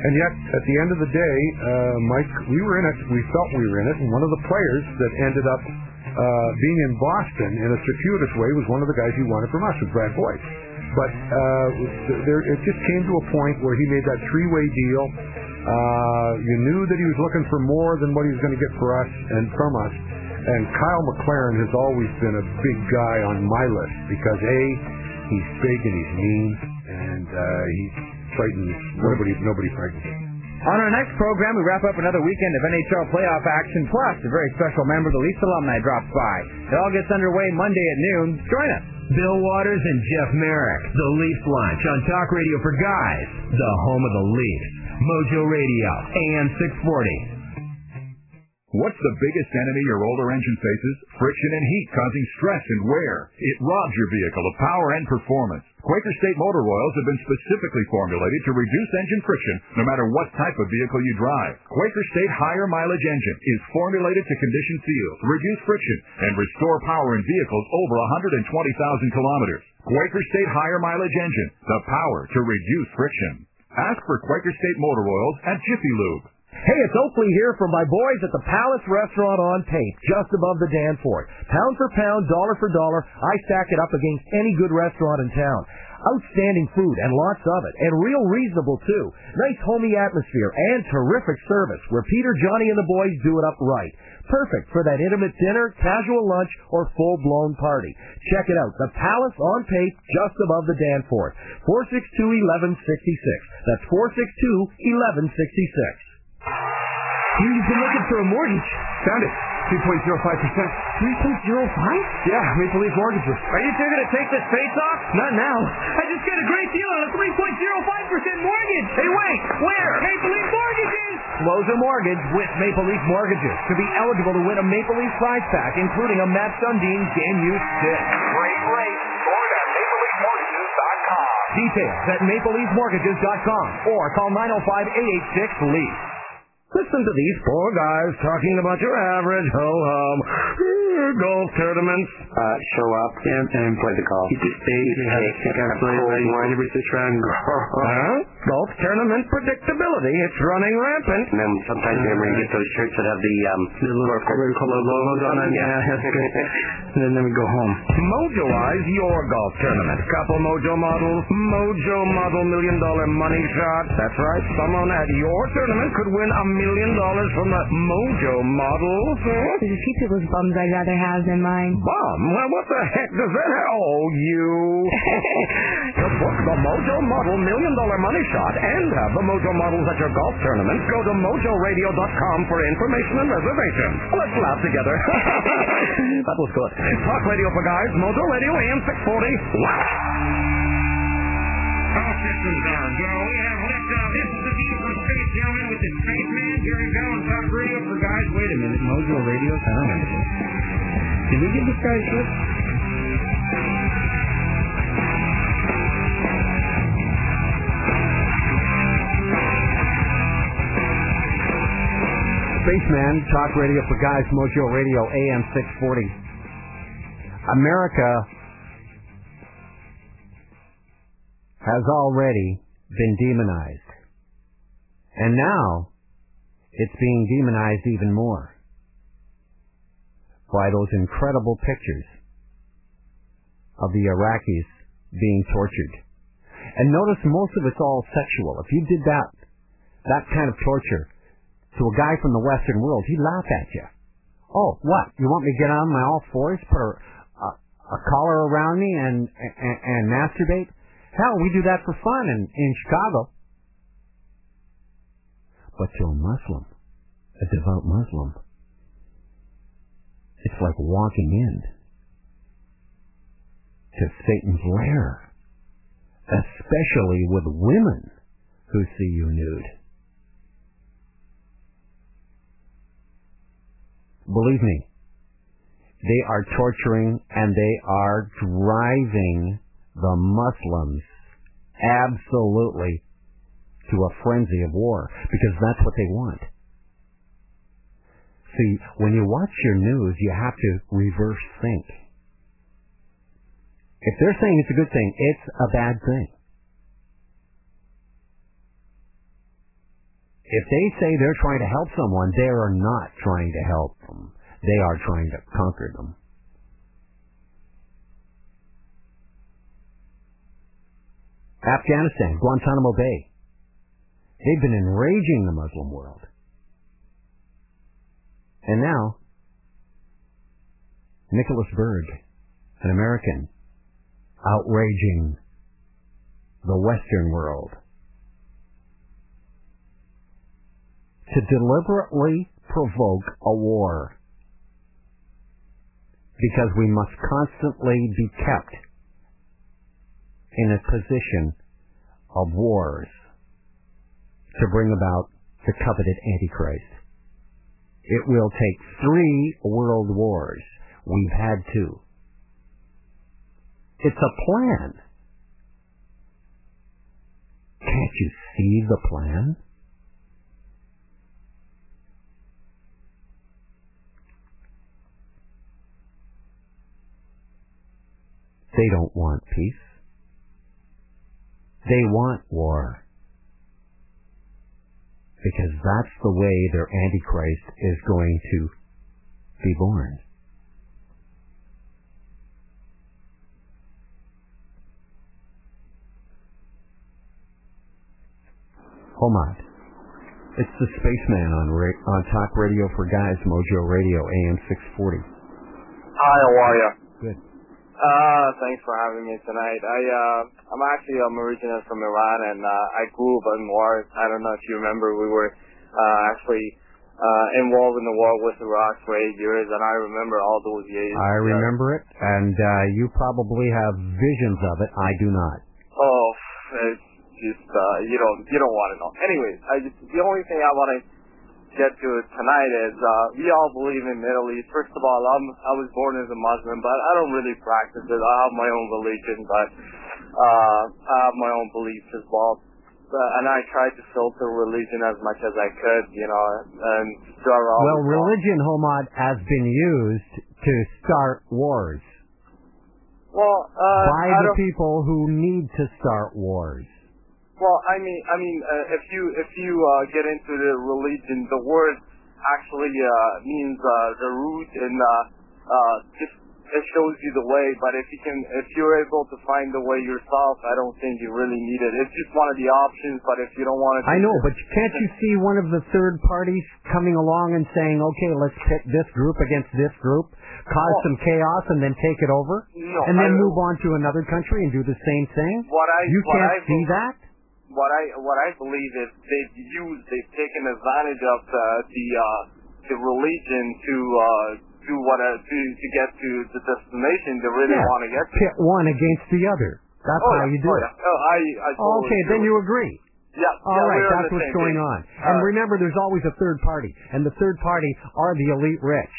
And yet, at the end of the day, uh, Mike, we were in it. We felt we were in it, and one of the players that ended up uh, being in Boston in a circuitous way was one of the guys he wanted from us, was Brad Boyes. But uh, there, it just came to a point where he made that three-way deal. Uh, you knew that he was looking for more than what he was going to get for us and from us. And Kyle McLaren has always been a big guy on my list because a he's big and he's mean and uh, he frightens nobody. Nobody frightens him. On our next program, we wrap up another weekend of NHL playoff action, plus a very special member of the Leafs alumni drops by. It all gets underway Monday at noon. Join us. Bill Watters and Jeff Marek, the Leafs Lunch on Talk Radio for Guys, the home of the Leafs. Mojo Radio, AM 640. What's the biggest enemy your older engine faces? Friction and heat causing stress and wear. It robs your vehicle of power and performance. Quaker State motor oils have been specifically formulated to reduce engine friction no matter what type of vehicle you drive. Quaker State higher mileage engine is formulated to condition seals, reduce friction, and restore power in vehicles over 120,000 kilometers. Quaker State higher mileage engine, the power to reduce friction. Ask for Quaker State motor oils at Jiffy Lube. Hey, it's Oakley here from my boys at the Palace Restaurant on Pape, just above the Danforth. Pound for pound, dollar for dollar, I stack it up against any good restaurant in town. Outstanding food and lots of it, and real reasonable too. Nice homey atmosphere and terrific service where Peter, Johnny, and the boys do it up right. Perfect for that intimate dinner, casual lunch, or full-blown party. Check it out. The Palace on Pape, just above the Danforth. 462-1166. That's 462-1166. You've been looking for a mortgage. Found it. 3.05%. 3.05? Yeah, Maple Leaf Mortgages. Are you two going to take this face off? Not now. I just got a great deal on a 3.05% mortgage. Hey, wait! Where? Maple Leaf Mortgages! Close a mortgage with Maple Leaf Mortgages to be eligible to win a Maple Leaf prize pack, including a Mats Sundin game used stick. Great rate. Or at MapleLeafMortgages.com. Details at mapleleafmortgages.com or call 905-886-LEAF. Listen to these poor guys talking about your average ho-hum golf tournaments. Uh, show up and, and play the golf. You just stay, you have to got play cold like every six round. [laughs] Huh? Golf tournament predictability. It's running rampant. And then sometimes you ever get those shirts that have the um The little color logos on them. Yeah, good. [laughs] and then we go home. Mojoize your golf tournament. Couple Mojo models. Mojo model million dollar money shot. That's right. Someone at your tournament could win a million dollars from the Mojo model. There's a few people's bums I'd rather have than mine. Bum? Well, what the heck does that have? Oh, you. [laughs] to book the Mojo Model Million Dollar Money Shot and have the Mojo Models at your golf tournament, go to mojoradio.com for information and reservation. Let's laugh together. [laughs] that was good. Talk radio for guys, Mojo Radio AM 640. Wow. All systems are go. We have liftoff. This is the view from space, gentlemen, with the spaceman, Jerry Bell, on Talk Radio for guys. Wait a minute, Mojo Radio time. Did we give this guy a slip? Spaceman, Talk Radio for Guys, Mojo Radio, AM 640. America has already been demonized. And now it's being demonized even more by those incredible pictures of the Iraqis being tortured. And notice most of it's all sexual. If you did that, that kind of torture to a guy from the Western world, he'd laugh at you. Oh, what? You want me to get on my all fours, put a, a, a collar around me, and, and and masturbate? Hell, we do that for fun in in Chicago. But to a Muslim, a devout Muslim, it's like walking in to Satan's lair, especially with women who see you nude. Believe me, they are torturing and they are driving the Muslims absolutely to a frenzy of war because that's what they want. See, when you watch your news, you have to reverse think. If they're saying it's a good thing, it's a bad thing. If they say they're trying to help someone, they are not trying to help them. They are trying to conquer them. Afghanistan, Guantanamo Bay. They've been enraging the Muslim world. And now, Nicholas Berg, an American, outraging the Western world. To deliberately provoke a war because we must constantly be kept in a position of wars to bring about the coveted Antichrist. It will take three world wars. We've had two. It's a plan. Can't you see the plan? They don't want peace. They want war. Because that's the way their Antichrist is going to be born. Homad. It's the spaceman on ra- on Talk Radio for Guys, Mojo Radio, AM 640. Hi, how are you? Good. Uh, thanks for having me tonight. I, uh, I'm actually, I'm originally from Iran and, uh, I grew up in war. I don't know if you remember, we were, uh, actually, uh, involved in the war with Iraq for eight years and I remember all those years. I remember it, and uh, you probably have visions of it. I do not. Oh, it's just, uh, you don't, you don't want to know. Anyways, I just, the only thing I want to get to it tonight is, uh, we all believe in Middle East. First of all, I'm, I was born as a Muslim, but I don't really practice it. I have my own religion, but, uh, I have my own beliefs as well. But, and I tried to filter religion as much as I could, you know, and start all Well, religion, Homad, has been used to start wars Well, uh, by the people who need to start wars. Well, I mean, I mean, uh, if you if you uh, get into the religion, the word actually uh, means uh, the root, and uh, uh, just it shows you the way. But if you can, if you're able to find the way yourself, I don't think you really need it. It's just one of the options. But if you don't want to, I know, but can't you see one of the third parties coming along and saying, "Okay, let's pit this group against this group, cause some chaos, and then take it over, No, and then move on to another country and do the same thing"? What I you can't I see that. What I what I believe is they've used, they've taken advantage of the the uh, the religion to uh, do what uh, to to get to the destination they really Yeah. want to get to. Pit one against the other. That's Oh, how yeah. you do Oh, it. yeah. Oh, I I totally okay, then you agree. Yeah. All yeah, right, that's what's going page. on. And remember, there's always a third party, and the third party are the elite rich,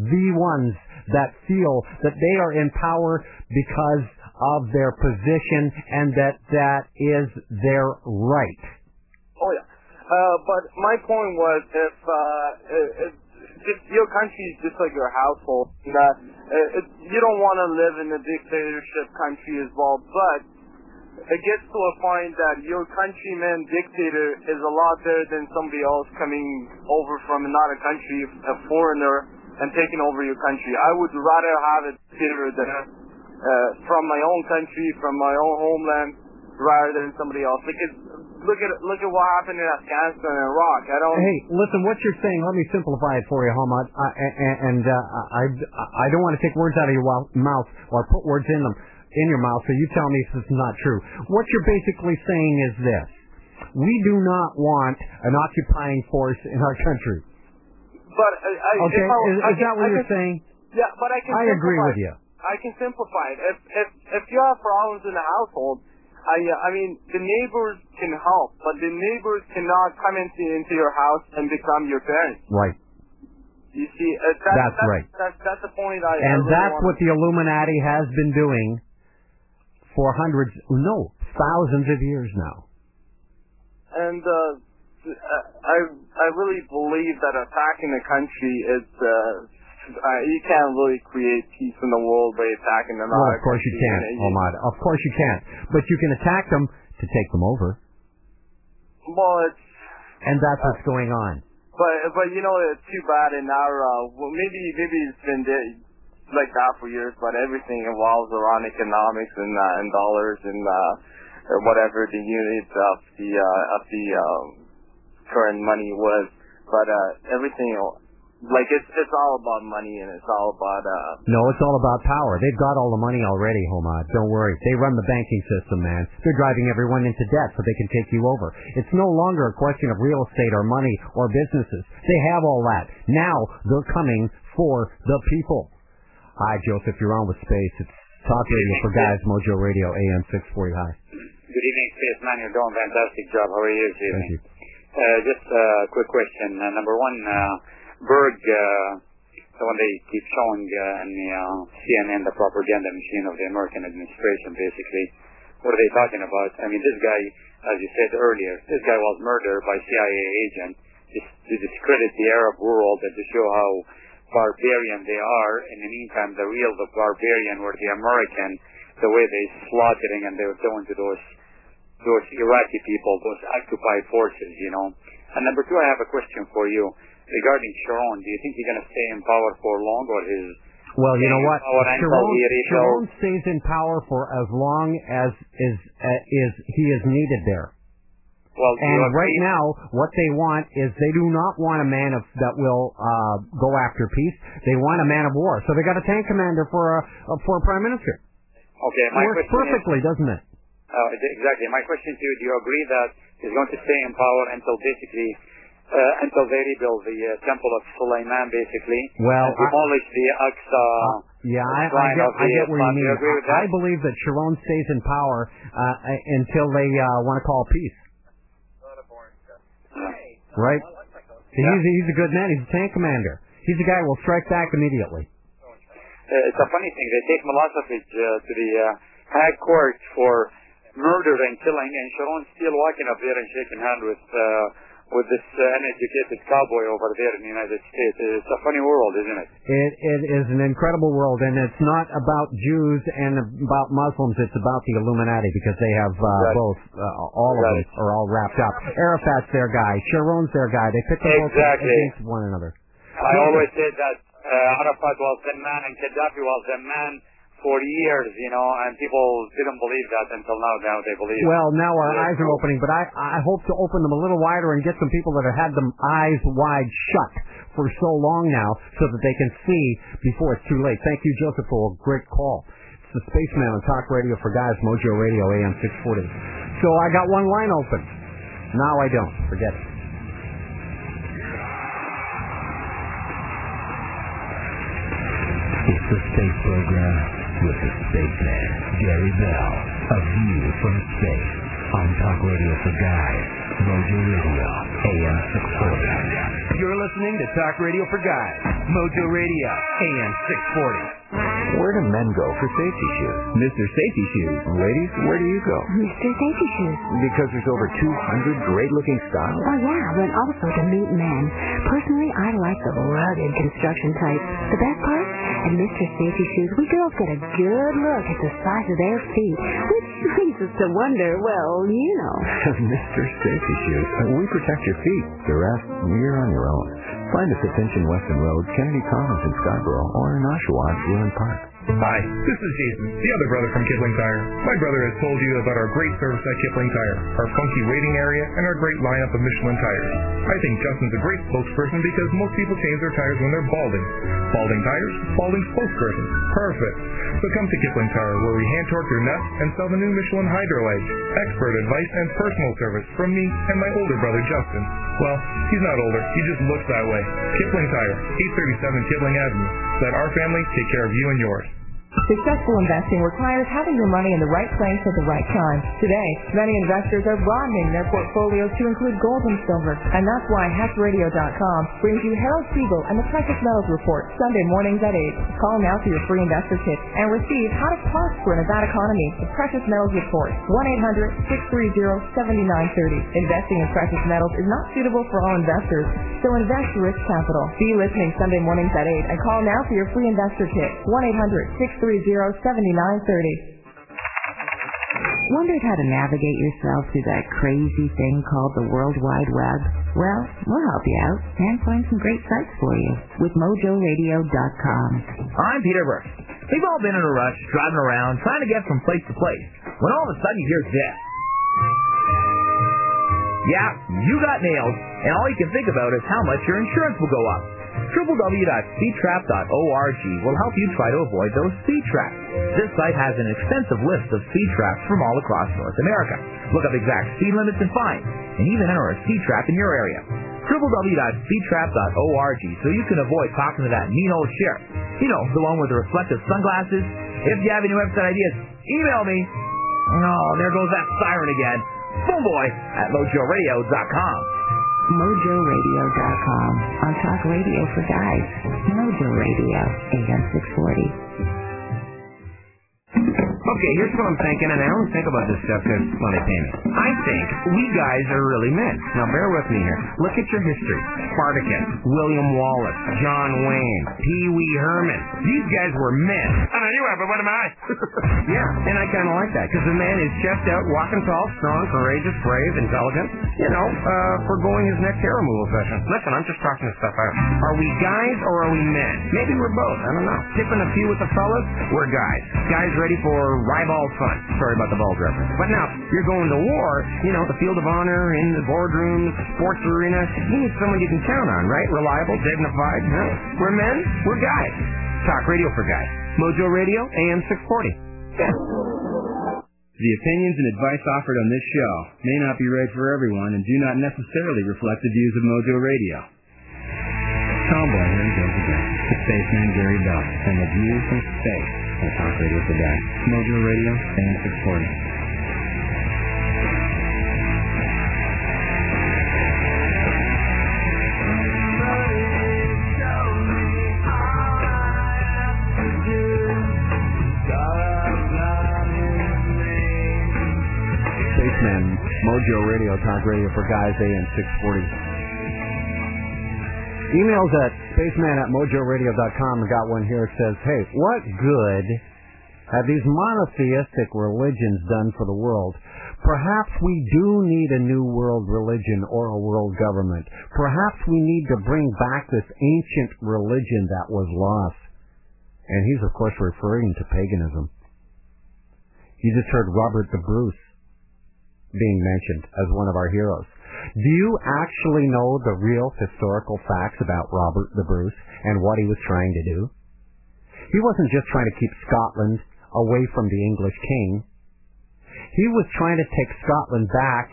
the ones that feel that they are in power because of their position and that that is their right. Oh yeah. Uh, but my point was if uh, it, just your country is just like your household. And, uh, you don't want to live in a dictatorship country as well, but it gets to a point that your countryman dictator is a lot better than somebody else coming over from another country, a foreigner, and taking over your country. I would rather have a dictator than from my own country, from my own homeland, rather than somebody else. Because look at look at what happened in Afghanistan and Iraq. I don't. Hey, listen, what you're saying, let me simplify it for you, Hamad. I, and uh, I, I don't want to take words out of your mouth or put words in them in your mouth, so you tell me if it's not true. What you're basically saying is this. We do not want an occupying force in our country. But I, I, Okay, I, is, I is can- that what I you're can- saying? Yeah, but I can. I agree with you. I can simplify it. If if if you have problems in the household, I uh, I mean the neighbors can help, but the neighbors cannot come into into your house and become your parents. Right. You see, uh, that's, That's right. That's that's the point. I I And really that's what the Illuminati has been doing for hundreds, no, thousands of years now. And uh, I I really believe that attacking the country is uh, uh, you can't really create peace in the world by attacking another. Well, of course you can't, And. Of course you can't. But you can attack them to take them over. Well, it's And that's what's going on. but but you know it's too bad in our uh, well maybe maybe it's been like that for years, but everything evolves around economics and uh, and dollars and uh, or whatever the unit of the uh, of the um, current money was. But uh, everything like it's it's all about money and it's all about uh, No, it's all about power. They've got all the money already, Homad. Don't worry. They run the banking system, man. They're driving everyone into debt so they can take you over. It's no longer a question of real estate or money or businesses. They have all that. Now they're coming for the people. Hi, Joseph. You're on with Space. It's Talk Radio for Guys, Mojo Radio, AM 640. Hi. Good evening, Space Man. You're doing a fantastic job. How are you this evening? Thank you. Uh, just a quick question. Uh, number one, uh, Berg, uh, the one they keep showing uh, in the uh, CNN, the propaganda machine of the American administration, basically. What are they talking about? I mean, this guy, as you said earlier, this guy was murdered by CIA agent to discredit the Arab world and to show how barbarian they are. In the meantime, the real the barbarian were the American, the way they slaughtering and they were doing to those those Iraqi people, those occupied forces, you know. And number two, I have a question for you regarding Sharon. Do you think he's going to stay in power for long, or his Well, you know what? Sharon. Sharon stays in power for as long as is uh, is he is needed there. Well, And right now, what they want is they do not want a man of, that will uh, go after peace. They want a man of war. So they got a tank commander for a for a prime minister. Okay, It my works question is, perfectly, doesn't it? uh, exactly. My question to you: Do you agree that he's going to stay in power until basically uh, until they rebuild the uh, temple of Sulaiman, basically, Well, I- demolish the Aqsa? Yeah, I, I get, I get what you mean. you with I believe that Sharon stays in power uh, until they uh, want to call peace. Right? He's, he's a good man. He's a tank commander. He's a guy who will strike back immediately. Uh, it's a funny thing. They take Milosevic uh, to the uh, High Court for murder and killing, and Sharon's still walking up there and shaking hand with uh, with this uh, uneducated cowboy over there in the United States. It's a funny world, isn't it? It, it is an incredible world, and it's not about Jews and about Muslims. It's about the Illuminati because they have uh, Right. both. Uh, all of Right. them are all wrapped up. Arafat's their guy. Sharon's their guy. They pick them both Exactly. against one another. I always said that uh, Arafat was the man and Gaddafi was the man for years, you know, and people didn't believe that until now. Now they believe. Well, now uh, our Yeah. eyes are opening, but I, I hope to open them a little wider and get some people that have had them eyes wide shut for so long now so that they can see before it's too late. Thank you, Joseph, for a great call. It's the Spaceman on Talk Radio for Guys, Mojo Radio, AM 640. So I got one line open. Now I don't. Forget it. It's the space program with the spaceman, Gary Bell. A view from space on Talk Radio for Guys, Mojo Radio, AM 640. You're listening to Talk Radio for Guys, Mojo Radio, AM 640. Where do men go for safety shoes? Mr. Safety Shoes. Ladies, where do you go? Mr. Safety Shoes. Because there's over 200 great-looking styles. Oh yeah, but also to meet men. Personally, I like the rugged construction type. The best part? At Mr. Safety Shoes, we girls get a good look at the size of their feet, which [laughs] leads us to wonder, well, you know. [laughs] Mr. Safety Shoes. We protect your feet. The rest, you're on your own. Find us at Finch and Weston Road, Kennedy Commons in Scarborough, or in Oshawa, Bruin Park. Hi, this is Jason, the other brother from Kipling Tire. My brother has told you about our great service at Kipling Tire, our funky waiting area, and our great lineup of Michelin tires. I think Justin's a great spokesperson because most people change their tires when they're balding. Balding tires, balding spokesperson. Perfect. So come to Kipling Tire where we hand torque your nuts and sell the new Michelin Hydro Edge. Expert advice and personal service from me and my older brother Justin. Well, he's not older, he just looks that way. Kipling Tire, 837 Kipling Avenue. Let our family take care of you and yours. Successful investing requires having your money in the right place at the right time. Today, many investors are broadening their portfolios to include gold and silver, and that's why HeckRadio.com brings you Harold Siegel and the Precious Metals Report Sunday mornings at 8. Call now for your free investor kit and receive How to Prosper in a Bad Economy, the Precious Metals Report, 1-800-630-7930. Investing in precious metals is not suitable for all investors, so invest risk capital. Be listening Sunday mornings at 8 and call now for your free investor kit, 1-800-630-7930. Wondered how to navigate yourself through that crazy thing called the World Wide Web? Well, we'll help you out and find some great sites for you with MojoRadio.com. I'm Peter Burke. We've all been in a rush, driving around, trying to get from place to place, when all of a sudden you hear this. Yeah, you got nailed, and all you can think about is how much your insurance will go up www.speedtrap.org will help you try to avoid those speed traps. This site has an extensive list of speed traps from all across North America. Look up exact speed limits and fines, and even enter a speed trap in your area. www.speedtrap.org so you can avoid talking to that mean old sheriff. You know, the one with the reflective sunglasses. If you have any website ideas, email me. Oh, there goes that siren again. Boomboy at mojoradio.com. MojoRadio.com on Talk Radio for Guys. Mojo Radio, AM 640. Okay, here's what I'm thinking, and I only think about this stuff because when I paint it. I think we guys are really men. Now, bear with me here. Look at your history. Spartacus, William Wallace, John Wayne, Pee Wee Herman. These guys were men. [laughs] I know you are, but what am I? yeah, and I kind of like that because the man is chest out, walking tall, strong, courageous, brave, intelligent. You know, uh, foregoing his next hair removal session. Listen, I'm just talking this stuff out. Are we guys or are we men? Maybe we're both. I don't know. Tipping a few with the fellas, we're guys. Guys ready for ribald fun. Sorry about the bulge reference. But now, you're going to war, you know, the field of honor, in the boardroom, the sports arena. You need someone you can count on, right? Reliable, dignified. Huh? We're men, we're guys. Talk radio for guys. Mojo Radio, AM 640. The opinions and advice offered on this show may not be right for everyone and do not necessarily reflect the views of Mojo Radio. Tomboy, here he goes again. The spaceman Gary Bell, and the views from space on Talk Radio. Mojo Radio, AM 640. Spaceman, Mojo Radio, Talk Radio for Guys, AM 640. Emails at spaceman at mojoradio.com. I got one here. It says, hey, what good have these monotheistic religions done for the world? Perhaps we do need a new world religion or a world government. Perhaps we need to bring back this ancient religion that was lost. And he's, of course, referring to paganism. You just heard Robert the Bruce being mentioned as one of our heroes. Do you actually know the real historical facts about Robert the Bruce and what he was trying to do? He wasn't just trying to keep Scotland away from the English king. He was trying to take Scotland back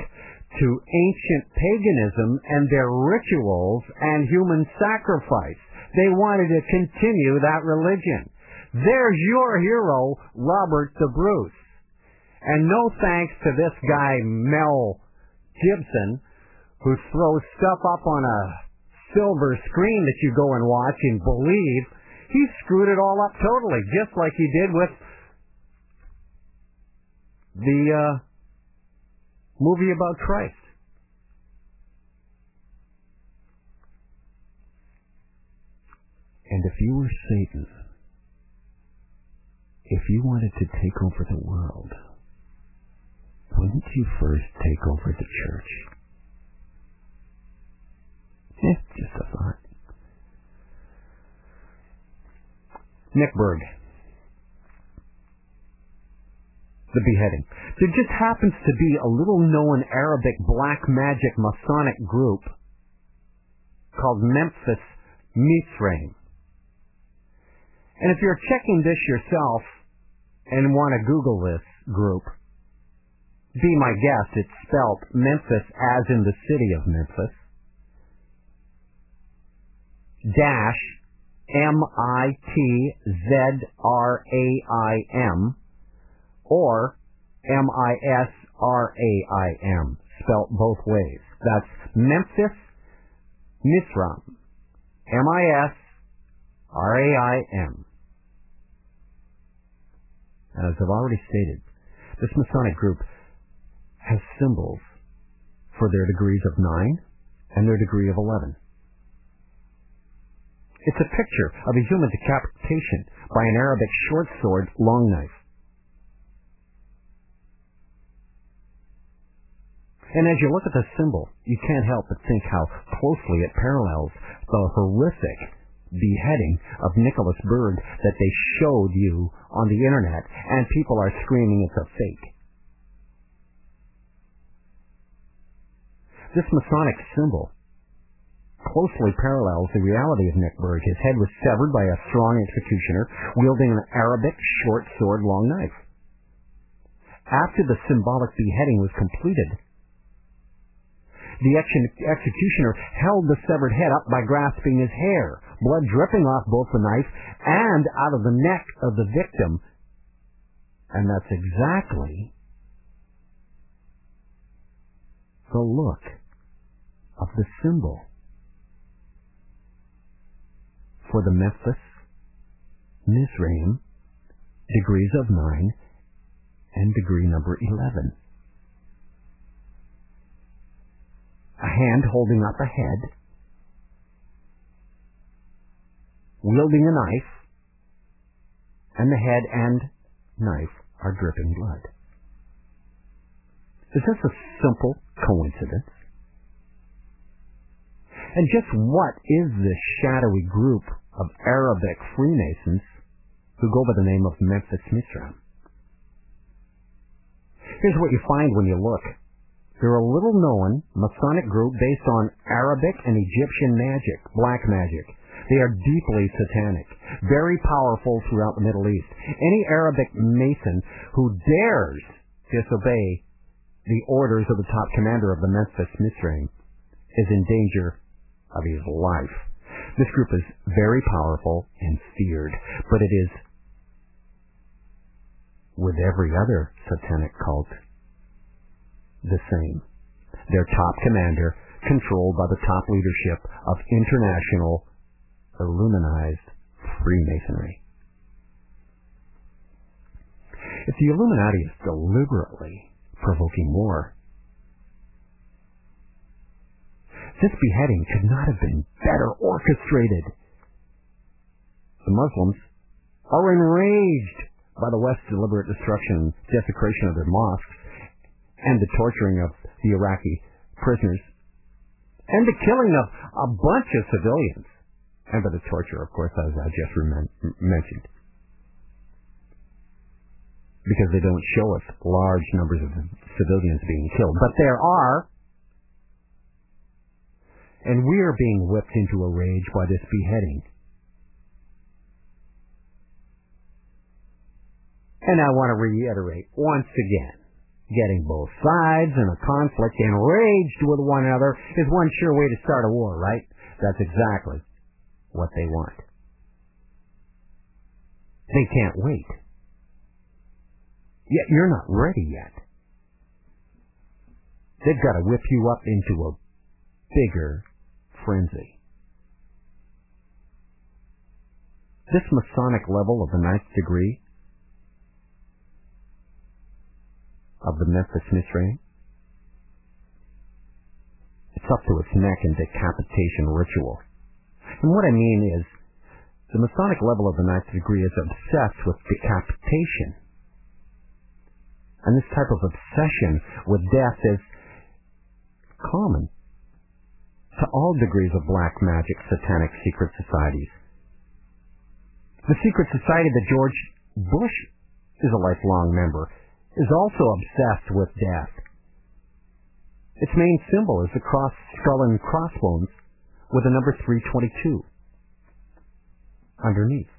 to ancient paganism and their rituals and human sacrifice. They wanted to continue that religion. There's your hero, Robert the Bruce. And no thanks to this guy, Mel Gibson, who throws stuff up on a silver screen that you go and watch and believe. He screwed it all up totally, just like he did with the uh, movie about Christ. And if you were Satan, if you wanted to take over the world, wouldn't you first take over the church? Eh, just a thought. Nick Berg. The beheading. There just happens to be a little known Arabic black magic Masonic group called Memphis Mithraim. And if you're checking this yourself and want to Google this group, be my guest. It's spelled Memphis as in the city of Memphis. Dash M-I-T-Z-R-A-I-M or M-I-S-R-A-I-M, spelt both ways. That's Memphis Mizraim. M-I-S-R-A-I-M. As I've already stated, this Masonic group has symbols for their degrees of 9 and their degree of 11. It's a picture of a human decapitation by an Arabic short sword long knife. And as you look at the symbol, you can't help but think how closely it parallels the horrific beheading of Nicholas Berg that they showed you on the internet, and people are screaming it's a fake. This Masonic symbol closely parallels the reality of Nick Berg. His head was severed by a strong executioner wielding an Arabic short sword long knife. After the symbolic beheading was completed, the ex- executioner held the severed head up by grasping his hair, blood dripping off both the knife and out of the neck of the victim. And that's exactly the look of the symbol for the Memphis, Mizraim, degrees of 9, and degree number 11. A hand holding up a head, wielding a knife, and the head and knife are dripping blood. Is this a simple coincidence? And just what is this shadowy group of Arabic Freemasons who go by the name of Memphis Mizraim? Here's what you find when you look. They're a little known Masonic group based on Arabic and Egyptian magic, black magic. They are deeply satanic, very powerful throughout the Middle East. Any Arabic Mason who dares disobey the orders of the top commander of the Memphis Mizraim is in danger of his life. This group is very powerful and feared, but it is with every other satanic cult the same. Their top commander controlled by the top leadership of international Illuminized Freemasonry. If the Illuminati is deliberately provoking war, this beheading could not have been better orchestrated. The Muslims are enraged by the West's deliberate destruction desecration of their mosques and the torturing of the Iraqi prisoners and the killing of a bunch of civilians. And by the torture, of course, as I just mentioned. Because they don't show us large numbers of civilians being killed. But there are and we are being whipped into a rage by this beheading. And I want to reiterate once again, getting both sides in a conflict enraged with one another is one sure way to start a war, right? That's exactly what they want. They can't wait. Yet you're not ready yet. They've got to whip you up into a bigger frenzy. This Masonic level of the ninth degree of the Memphis Mizraim, it's up to its neck in decapitation ritual. And what I mean is, the Masonic level of the ninth degree is obsessed with decapitation. And this type of obsession with death is common to all degrees of black magic satanic secret societies. The secret society that George Bush is a lifelong member is also obsessed with death. Its main symbol is the cross skull and crossbones with the number 322 underneath.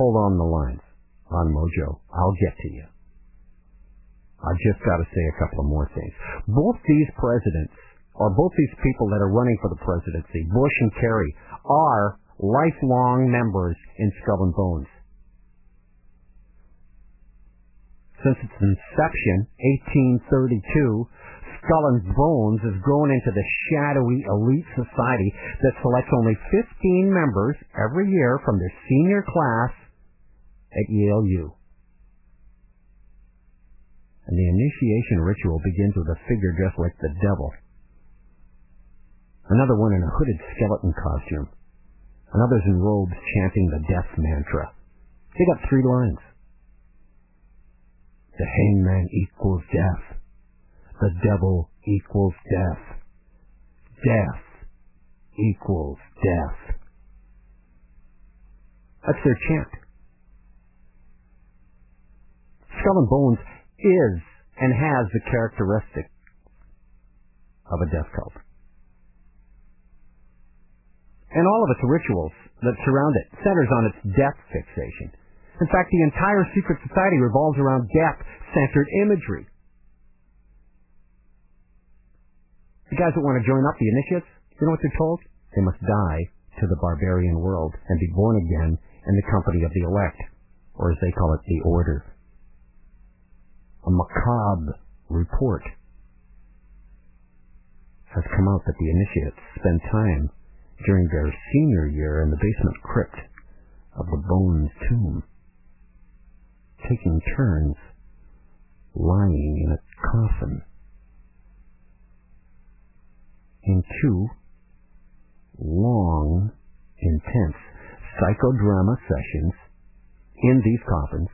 Hold on the lines on Mojo. I'll get to you. I've just got to say a couple of more things. Both these presidents, or both these people that are running for the presidency, Bush and Kerry, are lifelong members in Skull and Bones. Since its inception, 1832, Skull and Bones has grown into the shadowy elite society that selects only 15 members every year from their senior class at Yale U. And the initiation ritual begins with a figure dressed like the devil. Another one in a hooded skeleton costume. Another's in robes chanting the death mantra. They got three lines. The hangman equals death. The devil equals death. Death equals death. That's their chant. Skull and Bones is and has the characteristic of a death cult. And all of its rituals that surround it centers on its death fixation. In fact, the entire secret society revolves around death-centered imagery. The guys that want to join up the initiates, you know what they're told? They must die to the barbarian world and be born again in the company of the elect, or as they call it, the order a macabre report has come out that the initiates spend time during their senior year in the basement crypt of the Bones tomb, taking turns lying in a coffin. In two long, intense psychodrama sessions in these coffins,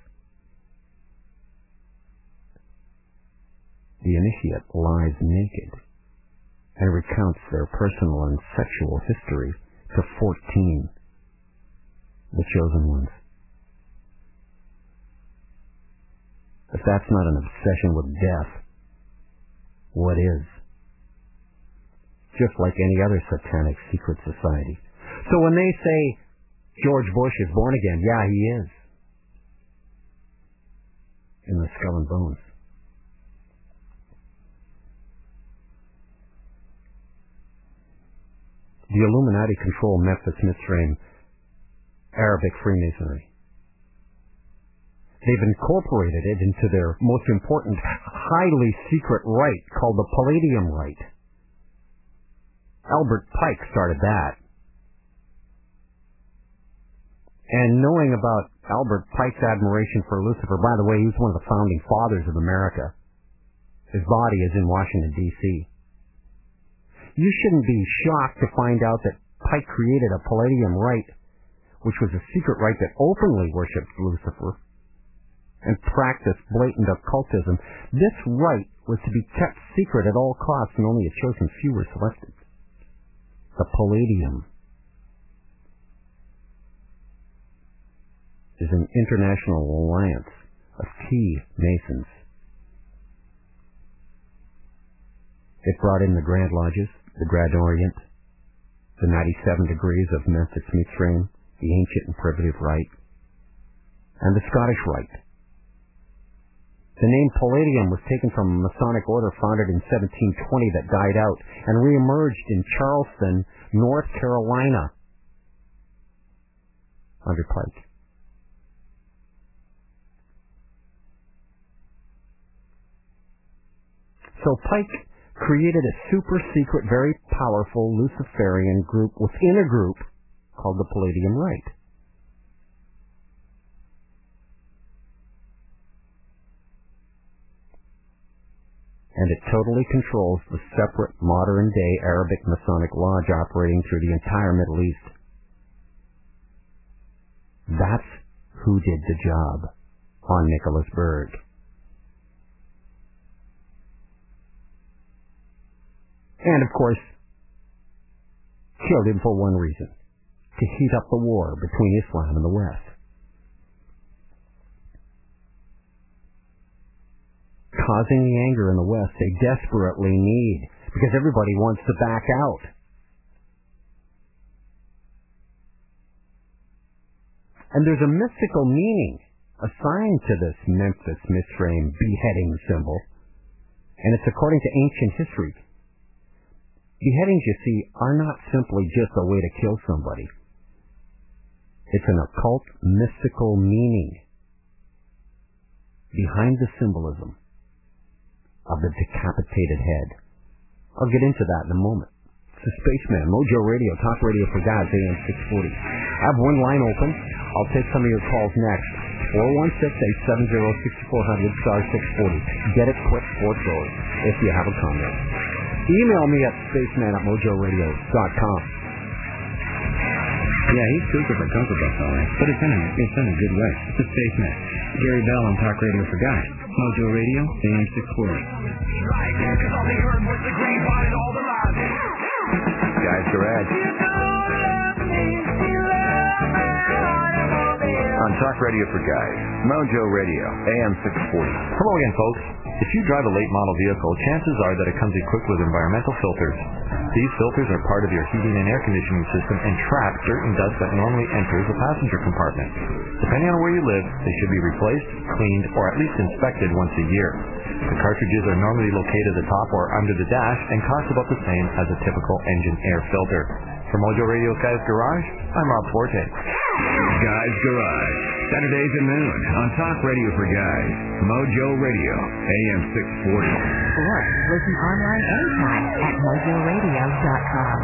the initiate lies naked and recounts their personal and sexual history to 14, the chosen ones. If that's not an obsession with death, what is? Just like any other satanic secret society. So when they say George Bush is born again, yeah, he is. In the skull and bones. The Illuminati control Memphis Mitzrayim Arabic Freemasonry. They've incorporated it into their most important, highly secret rite called the Palladium Rite. Albert Pike started that. And knowing about Albert Pike's admiration for Lucifer, by the way, he was one of the founding fathers of America. His body is in Washington, D.C. You shouldn't be shocked to find out that Pike created a Palladium rite, which was a secret rite that openly worshipped Lucifer and practiced blatant occultism. This rite was to be kept secret at all costs, and only a chosen few were selected. The Palladium is an international alliance of key Masons. It brought in the Grand Lodges, the Grand Orient, the 97 degrees of Memphis Mitzrayim, the ancient and primitive rite, and the Scottish rite. The name Palladium was taken from a Masonic order founded in 1720 that died out and reemerged in Charleston, North Carolina, under Pike. So Pike created a super secret, very powerful Luciferian group within a group called the Palladium Rite. And it totally controls the separate modern day Arabic Masonic lodge operating through the entire Middle East. That's who did the job on Nicholas Berg. And, of course, killed him for one reason to heat up the war between Islam and the West. Causing the anger in the West they desperately need because everybody wants to back out. And there's a mystical meaning assigned to this Memphis Mithraim beheading symbol, and it's according to ancient history. Beheadings, you see, are not simply just a way to kill somebody. It's an occult, mystical meaning behind the symbolism of the decapitated head. I'll get into that in a moment. It's the Spaceman, Mojo Radio, Talk Radio for Guys, AM 640. I have one line open. I'll take some of your calls next. 416-870-6400, star 640. Get it quick for those if you have a comment. Email me at spaceman at mojoradio.com. Yeah, he's super for Cocoa Puffs, all right. But it's in a, it's in a good way. It's the Spaceman. Gary Bell on Talk Radio for Guys. Mojo Radio, AM 640. Guys Garage. On Talk Radio for Guys, Mojo Radio, AM 640. Hello again, folks. If you drive a late model vehicle, chances are that it comes equipped with environmental filters. These filters are part of your heating and air conditioning system and trap certain dust that normally enters the passenger compartment. Depending on where you live, they should be replaced, cleaned, or at least inspected once a year. The cartridges are normally located at the top or under the dash and cost about the same as a typical engine air filter. For Mojo Radio's Guys Garage, I'm Rob Forte. Guys Garage, Saturdays at noon on Talk Radio for Guys, Mojo Radio, AM 640. Or listen online anytime at mojoradio.com.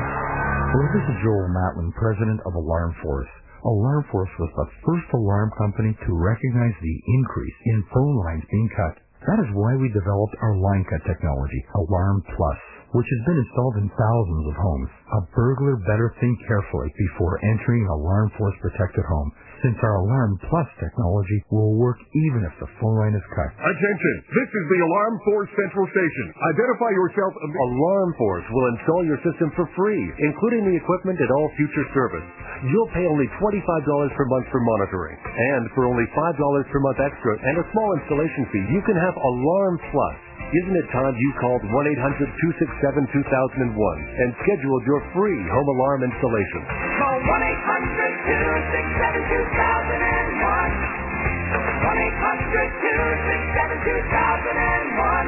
Hello, this is Joel Matlin, president of Alarm Force. Alarm Force was the first alarm company to recognize the increase in phone lines being cut. That is why we developed our line cut technology, Alarm Plus, which has been installed in thousands of homes. A burglar better think carefully before entering an Alarm Force protected home, since our Alarm Plus technology will work even if the phone line is cut. Attention! This is the Alarm Force Central Station. Identify yourself. Alarm Force will install your system for free, including the equipment and all future service. You'll pay only $25 per month for monitoring. And for only $5 per month extra and a small installation fee, you can have Alarm Plus. Isn't it time you called 1-800-267-2001 and scheduled your free home alarm installation? Call 1-800-267-2001. 1-800-267-2001.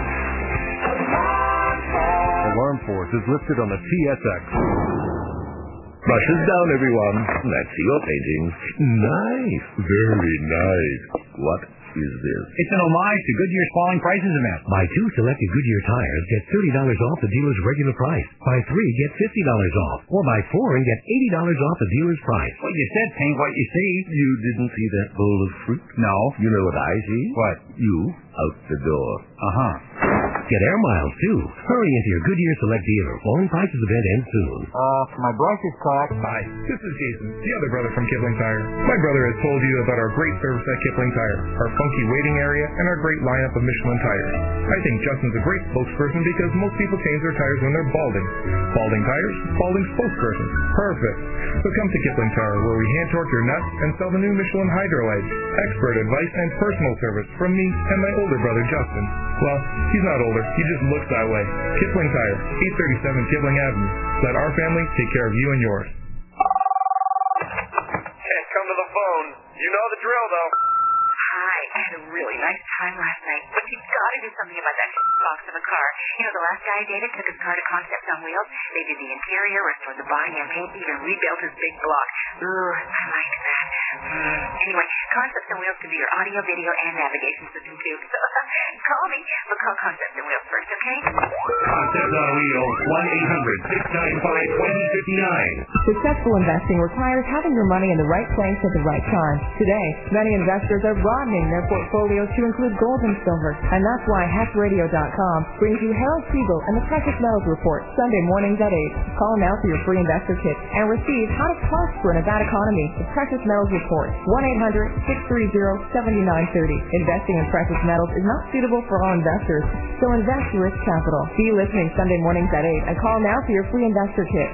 Alarm Force. Alarm Force is listed on the TSX. Brushes down, everyone. Let's see your paintings. Nice. Very nice. What is this? It's an homage to Goodyear's falling prices event. Buy two selected Goodyear tires, get $30 off the dealer's regular price. Buy three, get $50 off. Or buy four and get $80 off the dealer's price. Well, you said paint what you see. You didn't see that bowl of fruit? No. You know what I see? What? You out the door. Uh-huh. Get air miles, too. Hurry into your Goodyear Select dealer. Falling prices event ends soon. Uh, my brush is cut. Hi, this is Jason, the other brother from Kipling Tire. My brother has told you about our great service at Kipling Tire, our funky waiting area, and our great lineup of Michelin tires. I think Justin's a great spokesperson because most people change their tires when they're balding. Balding tires, balding spokesperson. Perfect. So come to Kipling Tire where we hand torque your nuts and sell the new Michelin Hydro Edge. Expert advice and personal service from me and my older brother Justin. Well, he's not older, he just looks that way. Kipling Tire, 837 Kipling Avenue. Let our family take care of you and yours. Can't come to the phone. You know the drill, though. Hi, I had a really nice time last night, but you've got to do something about that box of a car. You know, the last guy I dated took his car to Concept on Wheels. They did the interior, restored the body and paint, even rebuilt his big block. Ooh, I like that. Mm. [sighs] Anyway, Concept on Wheels can be your audio, video, and navigation system too. [laughs] call me, but call Concept on Wheels first, okay? Concept on Wheels, 1-800-695-2059. Successful investing requires having your money in the right place at the right time. Today, many investors are broadening their portfolios to include gold and silver, and that's why HackRadio.com brings you Harold Siegel and the Precious Metals Report Sunday mornings at 8. Call now for your free investor kit and receive How to Prosper in a Bad Economy, the Precious Metals Report, 1-800-630-7930. Investing in precious metals is not suitable for all investors, so invest risk capital. Be listening Sunday mornings at 8 and call now for your free investor kit,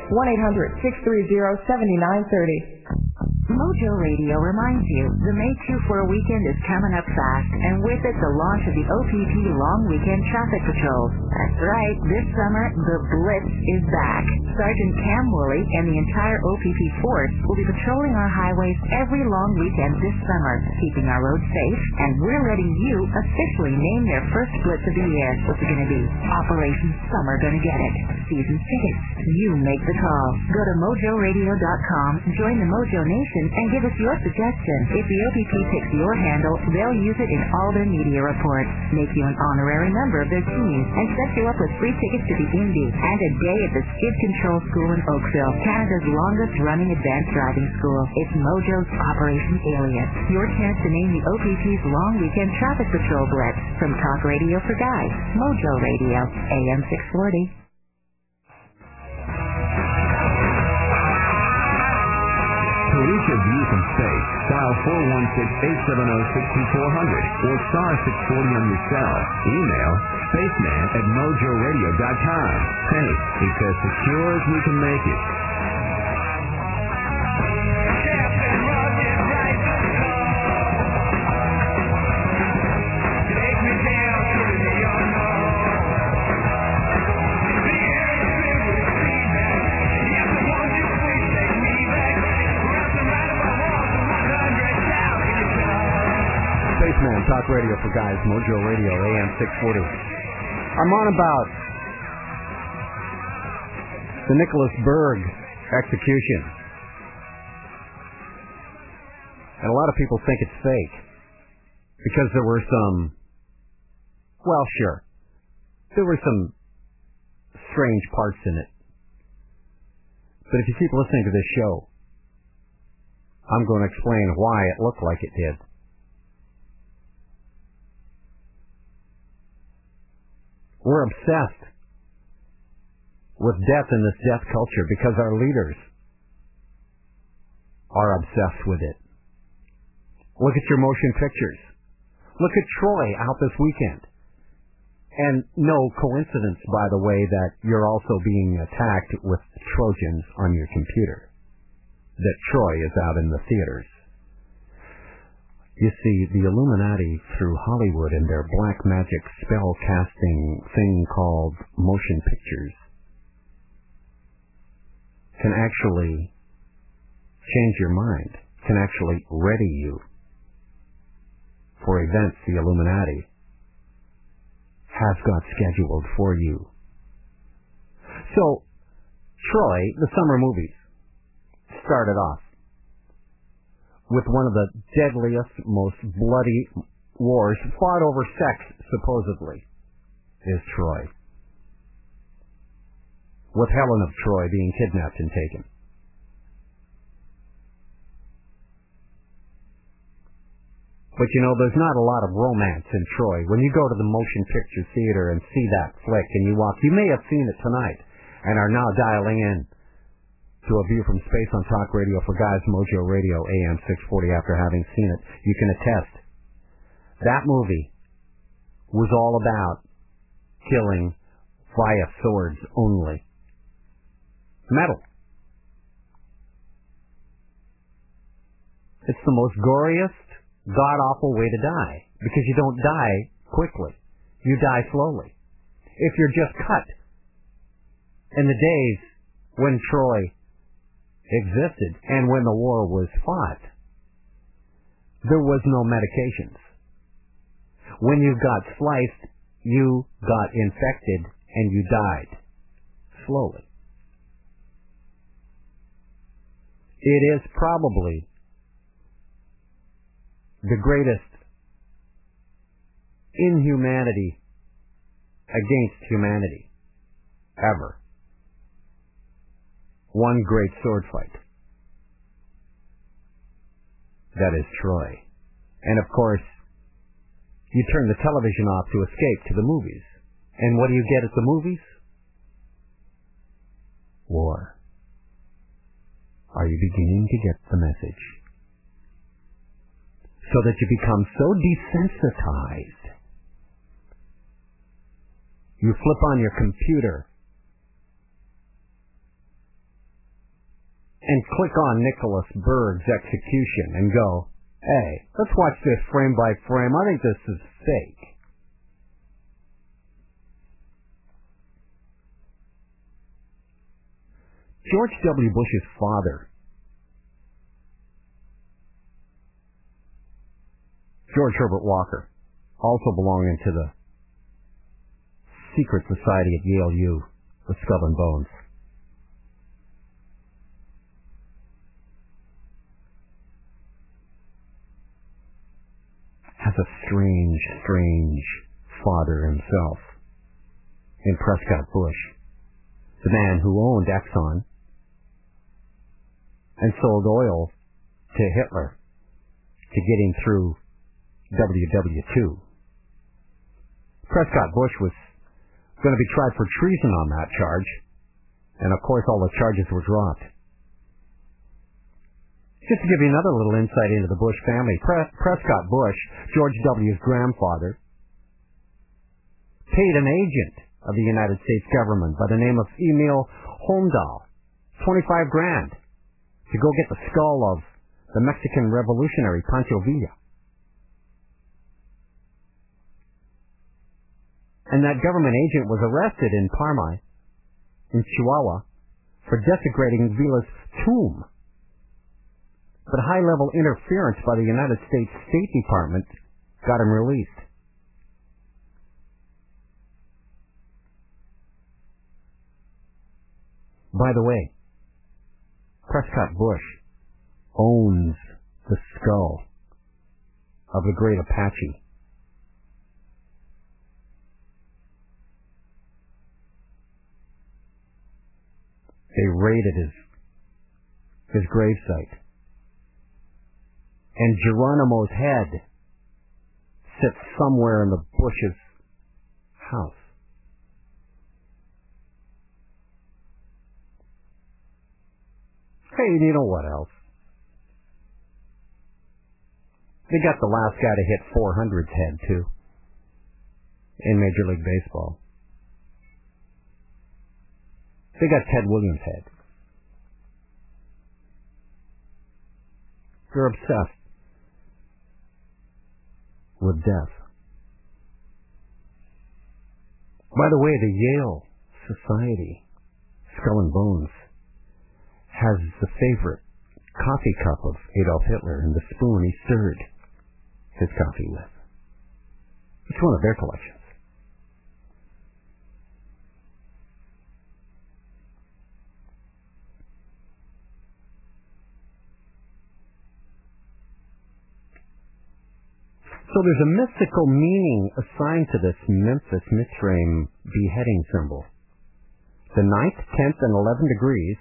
1-800-630-7930. Mojo Radio reminds you the May 2-4 weekend is coming up fast, and with it the launch of the OPP Long Weekend Traffic Patrol. That's right, this summer the Blitz is back. Sergeant Cam Woolley and the entire OPP force will be patrolling our highways every long weekend this summer, keeping our roads safe, and we're letting you officially name their first Blitz of the year. What's it going to be? Operation Summer Gonna Get It. Season tickets. You make the call. Go to mojoradio.com, join the Mojo Nation, and give us your suggestion. If the OPP picks your handle, they'll use it in all their media reports, make you an honorary member of their team, and set you up with free tickets to the Indy and a day at the Skid Control School in Oakville, Canada's longest running advanced driving school. It's Mojo's Operation Alien. Your chance to name the OPP's long weekend traffic patrol blitz from Talk Radio for Guys, Mojo Radio, AM 640. Reach a view from space, dial 416-870-6400 or star 640 on your cell. Email spaceman at mojoradio.com. It's as secure as we can make it. Radio for Guys, Mojo Radio, AM 640. I'm on about the Nicholas Berg execution. And a lot of people think it's fake because there were some, well, sure, there were some strange parts in it. But if you keep listening to this show, I'm going to explain why it looked like it did. We're obsessed with death in this death culture because our leaders are obsessed with it. Look at your motion pictures. Look at Troy out this weekend. And no coincidence, by the way, that you're also being attacked with Trojans on your computer. That Troy is out in the theaters. You see, the Illuminati, through Hollywood and their black magic spell casting thing called motion pictures, can actually change your mind, can actually ready you for events the Illuminati has got scheduled for you. So, Troy, the summer movies, started off with one of the deadliest, most bloody wars fought over sex, supposedly, is Troy. With Helen of Troy being kidnapped and taken. But you know, there's not a lot of romance in Troy. When you go to the motion picture theater and see that flick and you walk, you may have seen it tonight and are now dialing in to a view from space on Talk Radio for Guys Mojo Radio AM 640 after having seen it. You can attest. That movie was all about killing via swords only. Metal. It's the most goriest, god awful way to die because you don't die quickly. You die slowly. If you're just cut. In the days when Troy existed and when the war was fought, there was no medications. When you got sliced, you got infected and you died slowly. It is probably the greatest inhumanity against humanity ever. One great sword fight. That is Troy. And of course, you turn the television off to escape to the movies. And what do you get at the movies? War. Are you beginning to get the message? So that you become so desensitized. You flip on your computer and click on Nicholas Berg's execution and go, hey, let's watch this frame by frame. I think this is fake. George W. Bush's father, George Herbert Walker, also belonging to the secret society at Yale U, the Skull and Bones. Has a strange, strange father himself in Prescott Bush, the man who owned Exxon and sold oil to Hitler to get him through WW2. Prescott Bush was going to be tried for treason on that charge, and of course all the charges were dropped. Just to give you another little insight into the Bush family, Pre- Prescott Bush, George W.'s grandfather, paid an agent of the United States government by the name of Emil Holmdahl 25 grand to go get the skull of the Mexican revolutionary Pancho Villa. And that government agent was arrested in Parral, in Chihuahua, for desecrating Villa's tomb. But high level interference by the United States State Department got him released. By the way, Prescott Bush owns the skull of the great Apache. They raided his his gravesite. And Geronimo's head sits somewhere in the Bush's house. Hey, you know what else? They got the last guy to hit 400's head, too, in Major League Baseball. They got Ted Williams' head. They're obsessed with death. By the way, the Yale Society, Skull and Bones, has the favorite coffee cup of Adolf Hitler and the spoon he stirred his coffee with. It's one of their collections. So there's a mystical meaning assigned to this Memphis Mitzrayim beheading symbol. The ninth, tenth, and eleventh degrees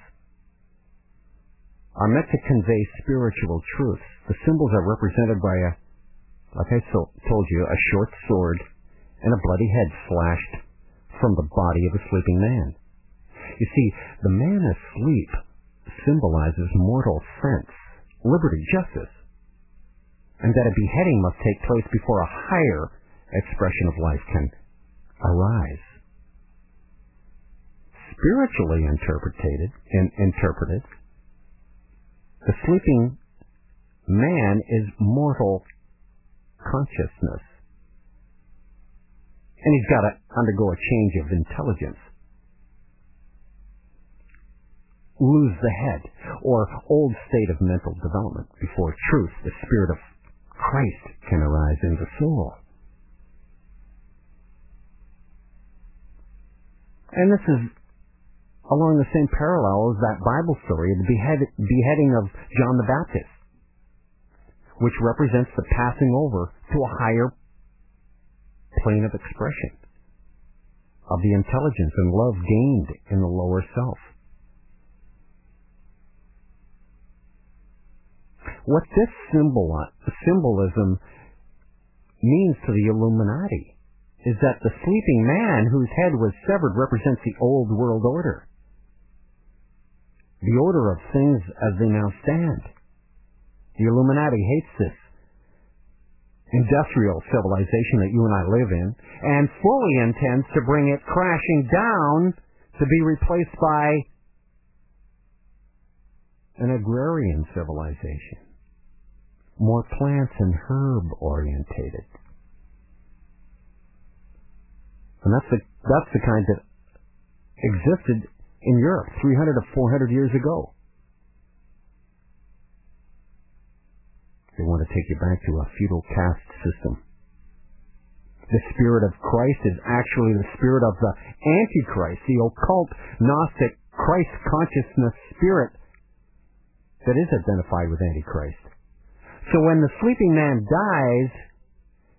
are meant to convey spiritual truths. The symbols are represented by a, like I so, told you, a short sword and a bloody head slashed from the body of a sleeping man. You see, the man asleep symbolizes mortal sense, liberty, justice and that a beheading must take place before a higher expression of life can arise. Spiritually interpreted, in, interpreted, the sleeping man is mortal consciousness. And he's got to undergo a change of intelligence. Lose the head, or old state of mental development before truth, the spirit of Christ can arise in the soul. And this is along the same parallel as that Bible story, the behead, beheading of John the Baptist, which represents the passing over to a higher plane of expression of the intelligence and love gained in the lower self. What this symbol, symbolism means to the Illuminati is that the sleeping man whose head was severed represents the old world order. The order of things as they now stand. The Illuminati hates this industrial civilization that you and I live in and fully intends to bring it crashing down to be replaced by an agrarian civilization, more plants and herb orientated. And that's the that's the kind that existed in Europe 300 to 400 years ago. They want to take you back to a feudal caste system. The spirit of Christ is actually the spirit of the Antichrist, the occult, Gnostic, Christ consciousness spirit that is identified with Antichrist. So when the sleeping man dies,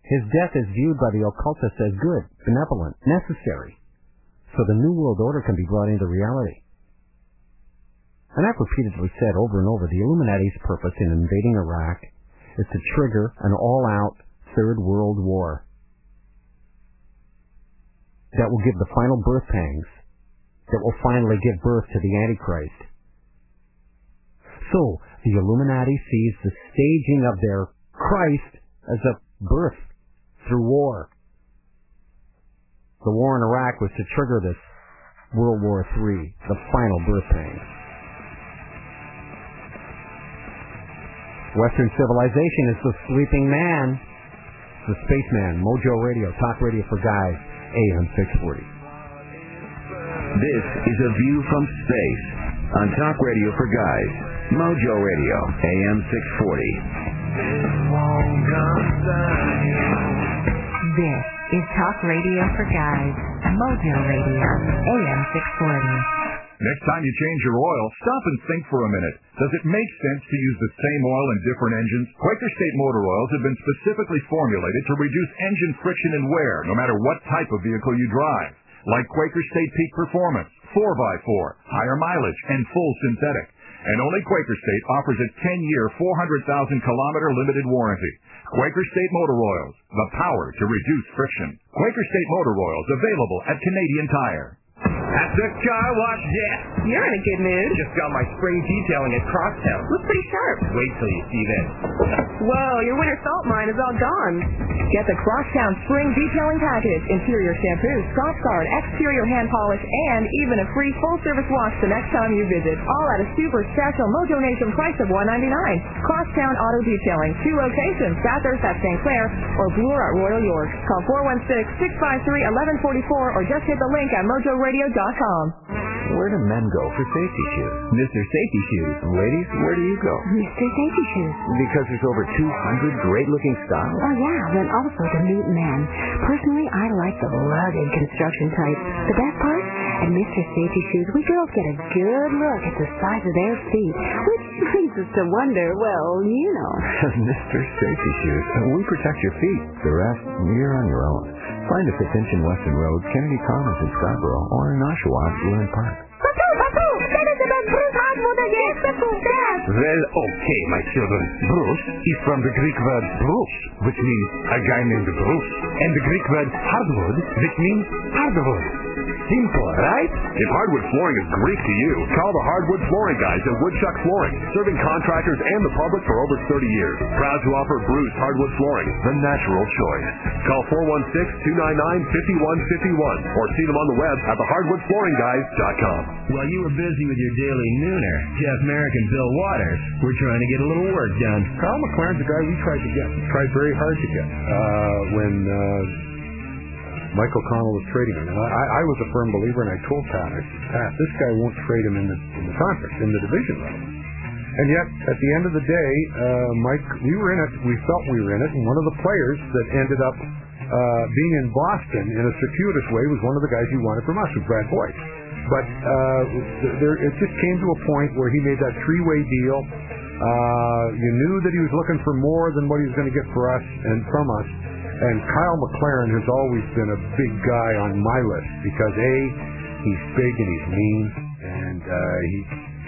his death is viewed by the occultists as good, benevolent, necessary, so the New World Order can be brought into reality. And I've repeatedly said over and over the Illuminati's purpose in invading Iraq is to trigger an all-out Third World War that will give the final birth pangs, that will finally give birth to the Antichrist. So, the Illuminati sees the staging of their Christ as a birth through war. The war in Iraq was to trigger this World War III, the final birth pangs. Western civilization is the sleeping man, the spaceman, Mojo Radio, talk radio for guys, AM 640. This is a view from space on Talk Radio for Guys, Mojo Radio, AM 640. This is Talk Radio for Guys, Mojo Radio, AM 640. Next time you change your oil, stop and think for a minute. Does it make sense to use the same oil in different engines? Quaker State motor oils have been specifically formulated to reduce engine friction and wear, no matter what type of vehicle you drive. Like Quaker State Peak Performance, 4x4, higher mileage, and full synthetic. And only Quaker State offers a 10-year, 400,000 kilometer limited warranty. Quaker State Motor Oils, the power to reduce friction. Quaker State Motor Oils available at Canadian Tire. At the car wash desk. You're in a good mood. Just got my spring detailing at Crosstown. Looks pretty sharp. Wait till you see this. Whoa, your winter salt mine is all gone. Get the Crosstown Spring Detailing Package. Interior shampoo, soft guard, exterior hand polish, and even a free full-service wash the next time you visit. All at a super special Mojo Nation price of 199. Crosstown Auto Detailing. Two locations, Bathurst at St. Clair or Bloor at Royal York. Call 416-653-1144 or just hit the link at mojoradio.com. Where do men go for safety shoes? Mr. Safety Shoes. Ladies, where do you go? Mr. Safety Shoes. Because there's over 200 great-looking styles. Oh yeah, but also to meet men. Personally, I like the rugged construction type. The best part? At Mr. Safety Shoes, we girls get a good look at the size of their feet, which leads us to wonder, well, you know. [laughs] Mr. Safety Shoes. We protect your feet. The rest, you're on your own. Find us at Finch Weston Road, Kennedy Commons in Scarborough, or in Oshawa, Lewin Park. Batu, papu, tell us Bruce Hardwood again, Batu's dad. Well, okay, my children. Bruce is from the Greek word Bruce, which means a guy named Bruce, and the Greek word hardwood, which means hardwood. Simple, right? If hardwood flooring is Greek to you, call the Hardwood Flooring Guys at Woodchuck Flooring, serving contractors and the public for over 30 years. Proud to offer Bruce Hardwood Flooring, the natural choice. Call 416-299-5151 or see them on the web at thehardwoodflooringguys.com. While you were busy with your daily nooner, Jeff Marek and Bill Watters were trying to get a little work done. Carl McLaren's the guy we tried to get, tried very hard to get uh, when uh, Mike O'Connell was trading him. And I, I was a firm believer, and I told Pat, I said, Pat, this guy won't trade him in the, in the conference, in the division round. And yet, at the end of the day, uh, Mike, we were in it. We felt we were in it, and one of the players that ended up uh, being in Boston in a circuitous way was one of the guys he wanted from us, was Brad Boyes. But uh, there, it just came to a point where he made that three-way deal. Uh, you knew that he was looking for more than what he was going to get for us and from us. And Kyle McLaren has always been a big guy on my list because a he's big and he's mean and uh, he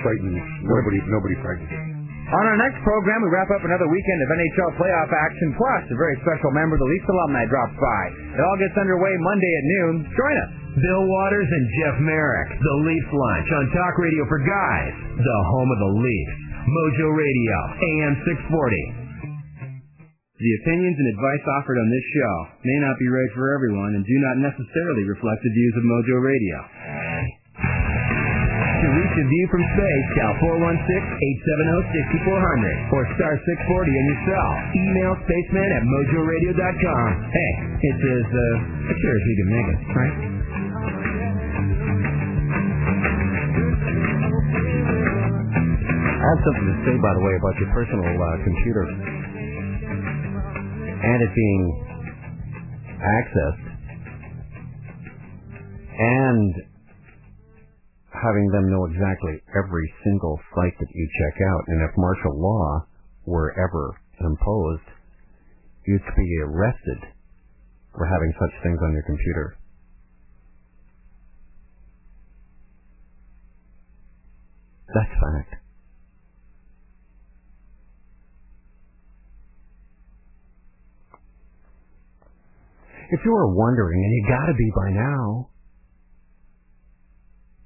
frightens nobody. Nobody frightens him. On our next program, we wrap up another weekend of NHL playoff action, plus a very special member of the Leafs alumni drops by. It all gets underway Monday at noon. Join us. Bill Watters and Jeff Marek, the Leafs Lunch on Talk Radio for Guys, the home of the Leafs. Mojo Radio, AM 640. The opinions and advice offered on this show may not be right for everyone and do not necessarily reflect the views of Mojo Radio. To reach a view from space, dial 416-870-6400 or star 640 on your cell. Email spaceman at mojoradio.com. Hey, it's uh, as sure as you can make it, right? I have something to say, by the way, about your personal uh, computer and it being accessed and having them know exactly every single site that you check out. And if martial law were ever imposed, you'd be arrested for having such things on your computer. That's fact. If you were wondering, and you gotta be by now,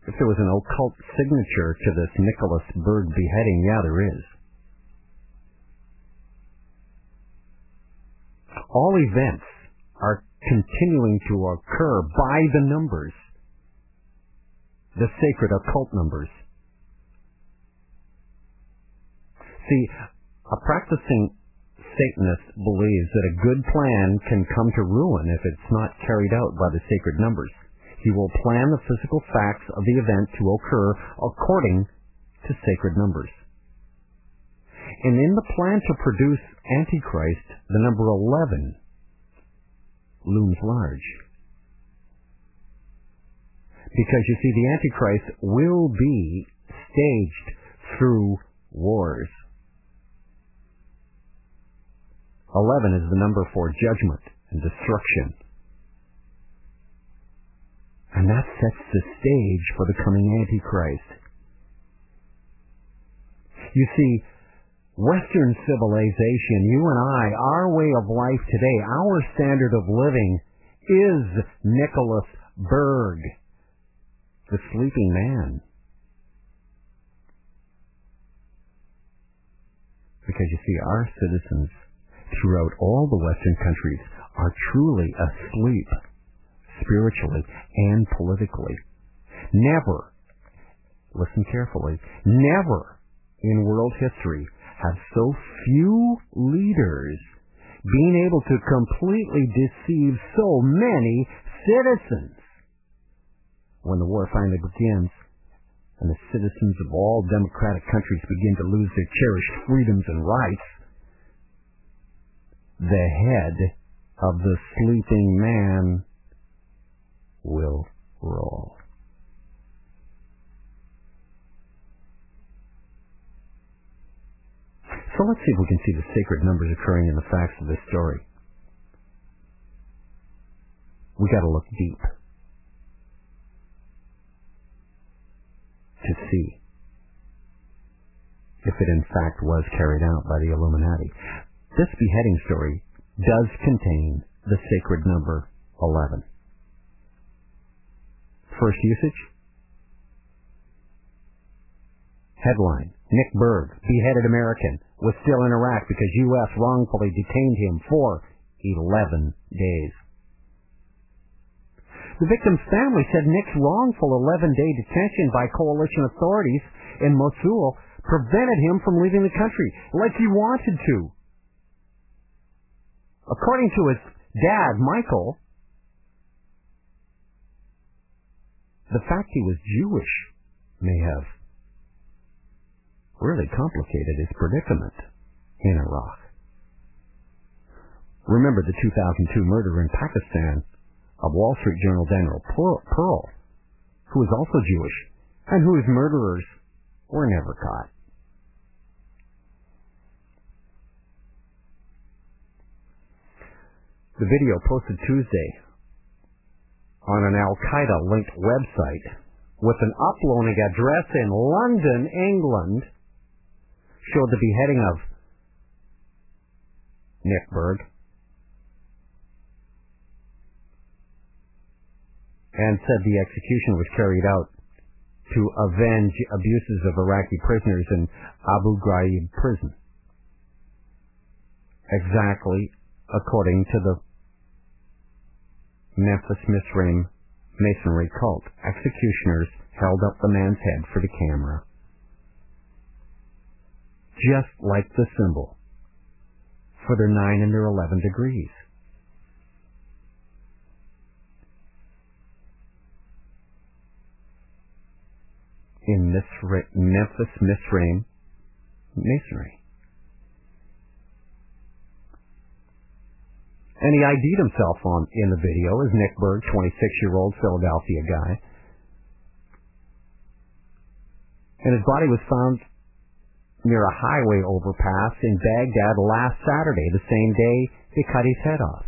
if there was an occult signature to this Nicholas Berg beheading, yeah, there is. All events are continuing to occur by the numbers, the sacred occult numbers. See, a practicing Satanist believes that a good plan can come to ruin if it's not carried out by the sacred numbers. He will plan the physical facts of the event to occur according to sacred numbers. And in the plan to produce Antichrist, the number 11 looms large. Because you see, the Antichrist will be staged through wars. 11 is the number for judgment and destruction. And that sets the stage for the coming Antichrist. You see, Western civilization, you and I, our way of life today, our standard of living is Nicholas Berg, the sleeping man. Because you see, our citizens throughout all the Western countries are truly asleep spiritually and politically. Never, listen carefully, never in world history have so few leaders been able to completely deceive so many citizens. When the war finally begins, and the citizens of all democratic countries begin to lose their cherished freedoms and rights, the head of the sleeping man will roll. So let's see if we can see the sacred numbers occurring in the facts of this story. We got to look deep to see if it in fact was carried out by the Illuminati. This beheading story does contain the sacred number 11. First usage? Headline Nick Berg, beheaded American, was still in Iraq because U.S. wrongfully detained him for 11 days. The victim's family said Nick's wrongful 11-day detention by coalition authorities in Mosul prevented him from leaving the country like he wanted to. According to his dad, Michael, the fact he was Jewish may have really complicated his predicament in Iraq. Remember the 2002 murder in Pakistan of Wall Street Journal Daniel Pearl, who was also Jewish and whose murderers were never caught. The video posted Tuesday on an Al Qaeda linked website with an uploading address in London, England, showed the beheading of Nick Berg and said the execution was carried out to avenge abuses of Iraqi prisoners in Abu Ghraib prison. Exactly according to the Memphis Misraim Masonry cult. Executioners held up the man's head for the camera, just like the symbol for their 9 and their 11 degrees. In Memphis Misraim Masonry. And he ID'd himself on in the video as Nick Berg, 26-year-old Philadelphia guy. And his body was found near a highway overpass in Baghdad last Saturday, the same day they cut his head off.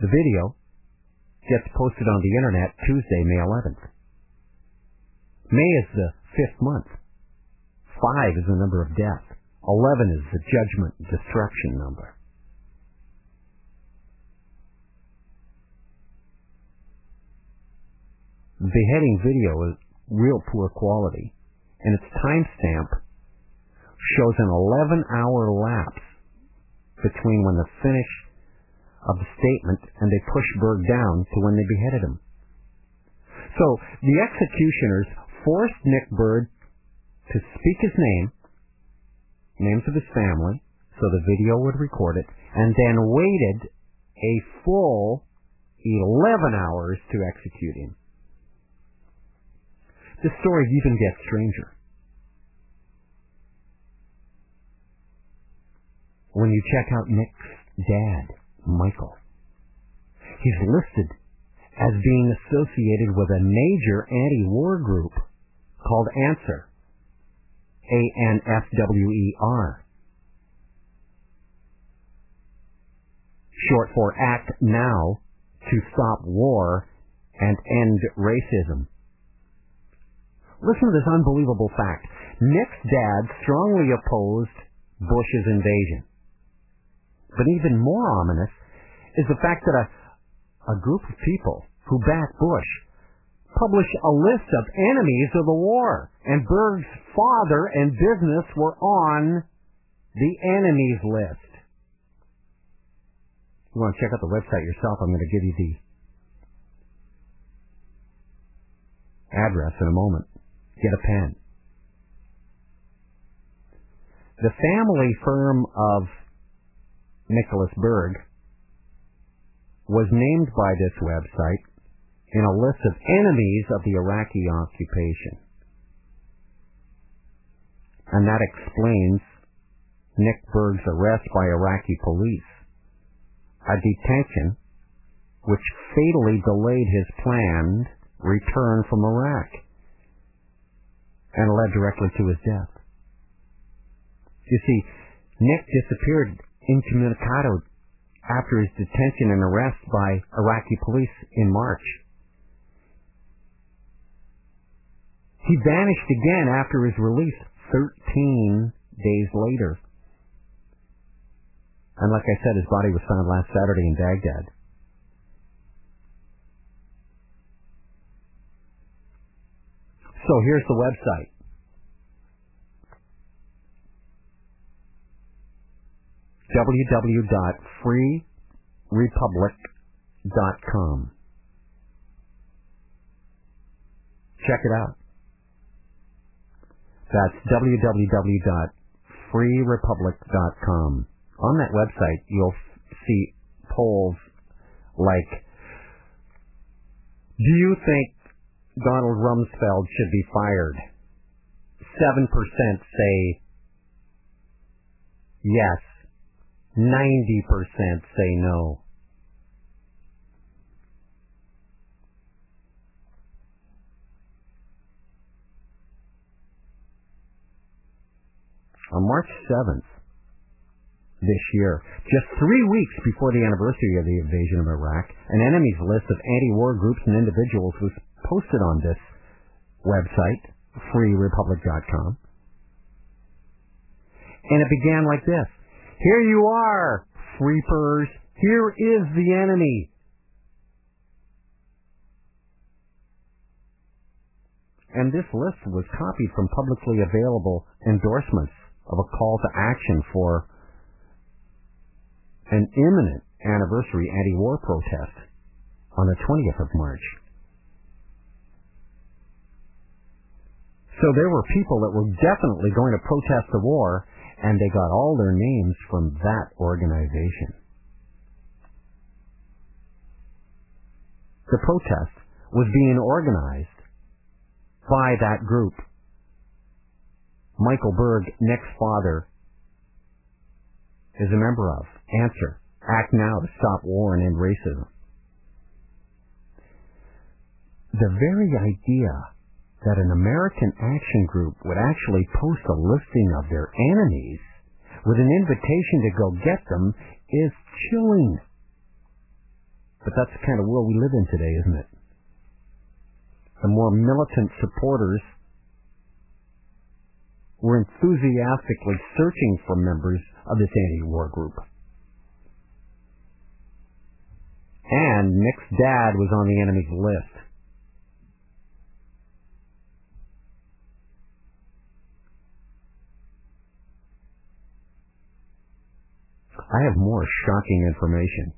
The video gets posted on the internet Tuesday, May 11th. May is the fifth month. Five is the number of deaths. 11 is the judgment and destruction number. The beheading video is real poor quality, and its timestamp shows an 11 hour lapse between when the finish of the statement and they pushed Berg down to when they beheaded him. So the executioners forced Nick Bird to speak his name names of his family, so the video would record it, and then waited a full 11 hours to execute him. The story even gets stranger. When you check out Nick's dad, Michael, he's listed as being associated with a major anti-war group called Answer. A-N-S-W-E-R. Short for Act Now to Stop War and End Racism. Listen to this unbelievable fact. Nick's dad strongly opposed Bush's invasion. But even more ominous is the fact that a, a group of people who backed Bush publish a list of enemies of the war, and Berg's father and business were on the enemies list. You want to check out the website yourself, I'm going to give you the address in a moment. Get a pen. The family firm of Nicholas Berg was named by this website in a list of enemies of the Iraqi occupation. And that explains Nick Berg's arrest by Iraqi police, a detention which fatally delayed his planned return from Iraq and led directly to his death. You see, Nick disappeared incommunicado after his detention and arrest by Iraqi police in March. He vanished again after his release 13 days later. And like I said, his body was found last Saturday in Baghdad. So here's the website. www.freerepublic.com. Check it out. That's www.freerepublic.com. On that website, you'll see polls like, do you think Donald Rumsfeld should be fired? 7% say yes. 90% say no. On March 7th this year, just three weeks before the anniversary of the invasion of Iraq, an enemies list of anti-war groups and individuals was posted on this website, freerepublic.com. And it began like this. Here you are, freepers. Here is the enemy. And this list was copied from publicly available endorsements of a call to action for an imminent anniversary anti-war protest on the 20th of March. So there were people that were definitely going to protest the war, and they got all their names from that organization. The protest was being organized by that group. Michael Berg, Nick's father, is a member of. Answer. Act now to stop war and end racism. The very idea that an American action group would actually post a listing of their enemies with an invitation to go get them is chilling. But that's the kind of world we live in today, isn't it? The more militant supporters were enthusiastically searching for members of this anti-war group. And Nick's dad was on the enemy's list. I have more shocking information.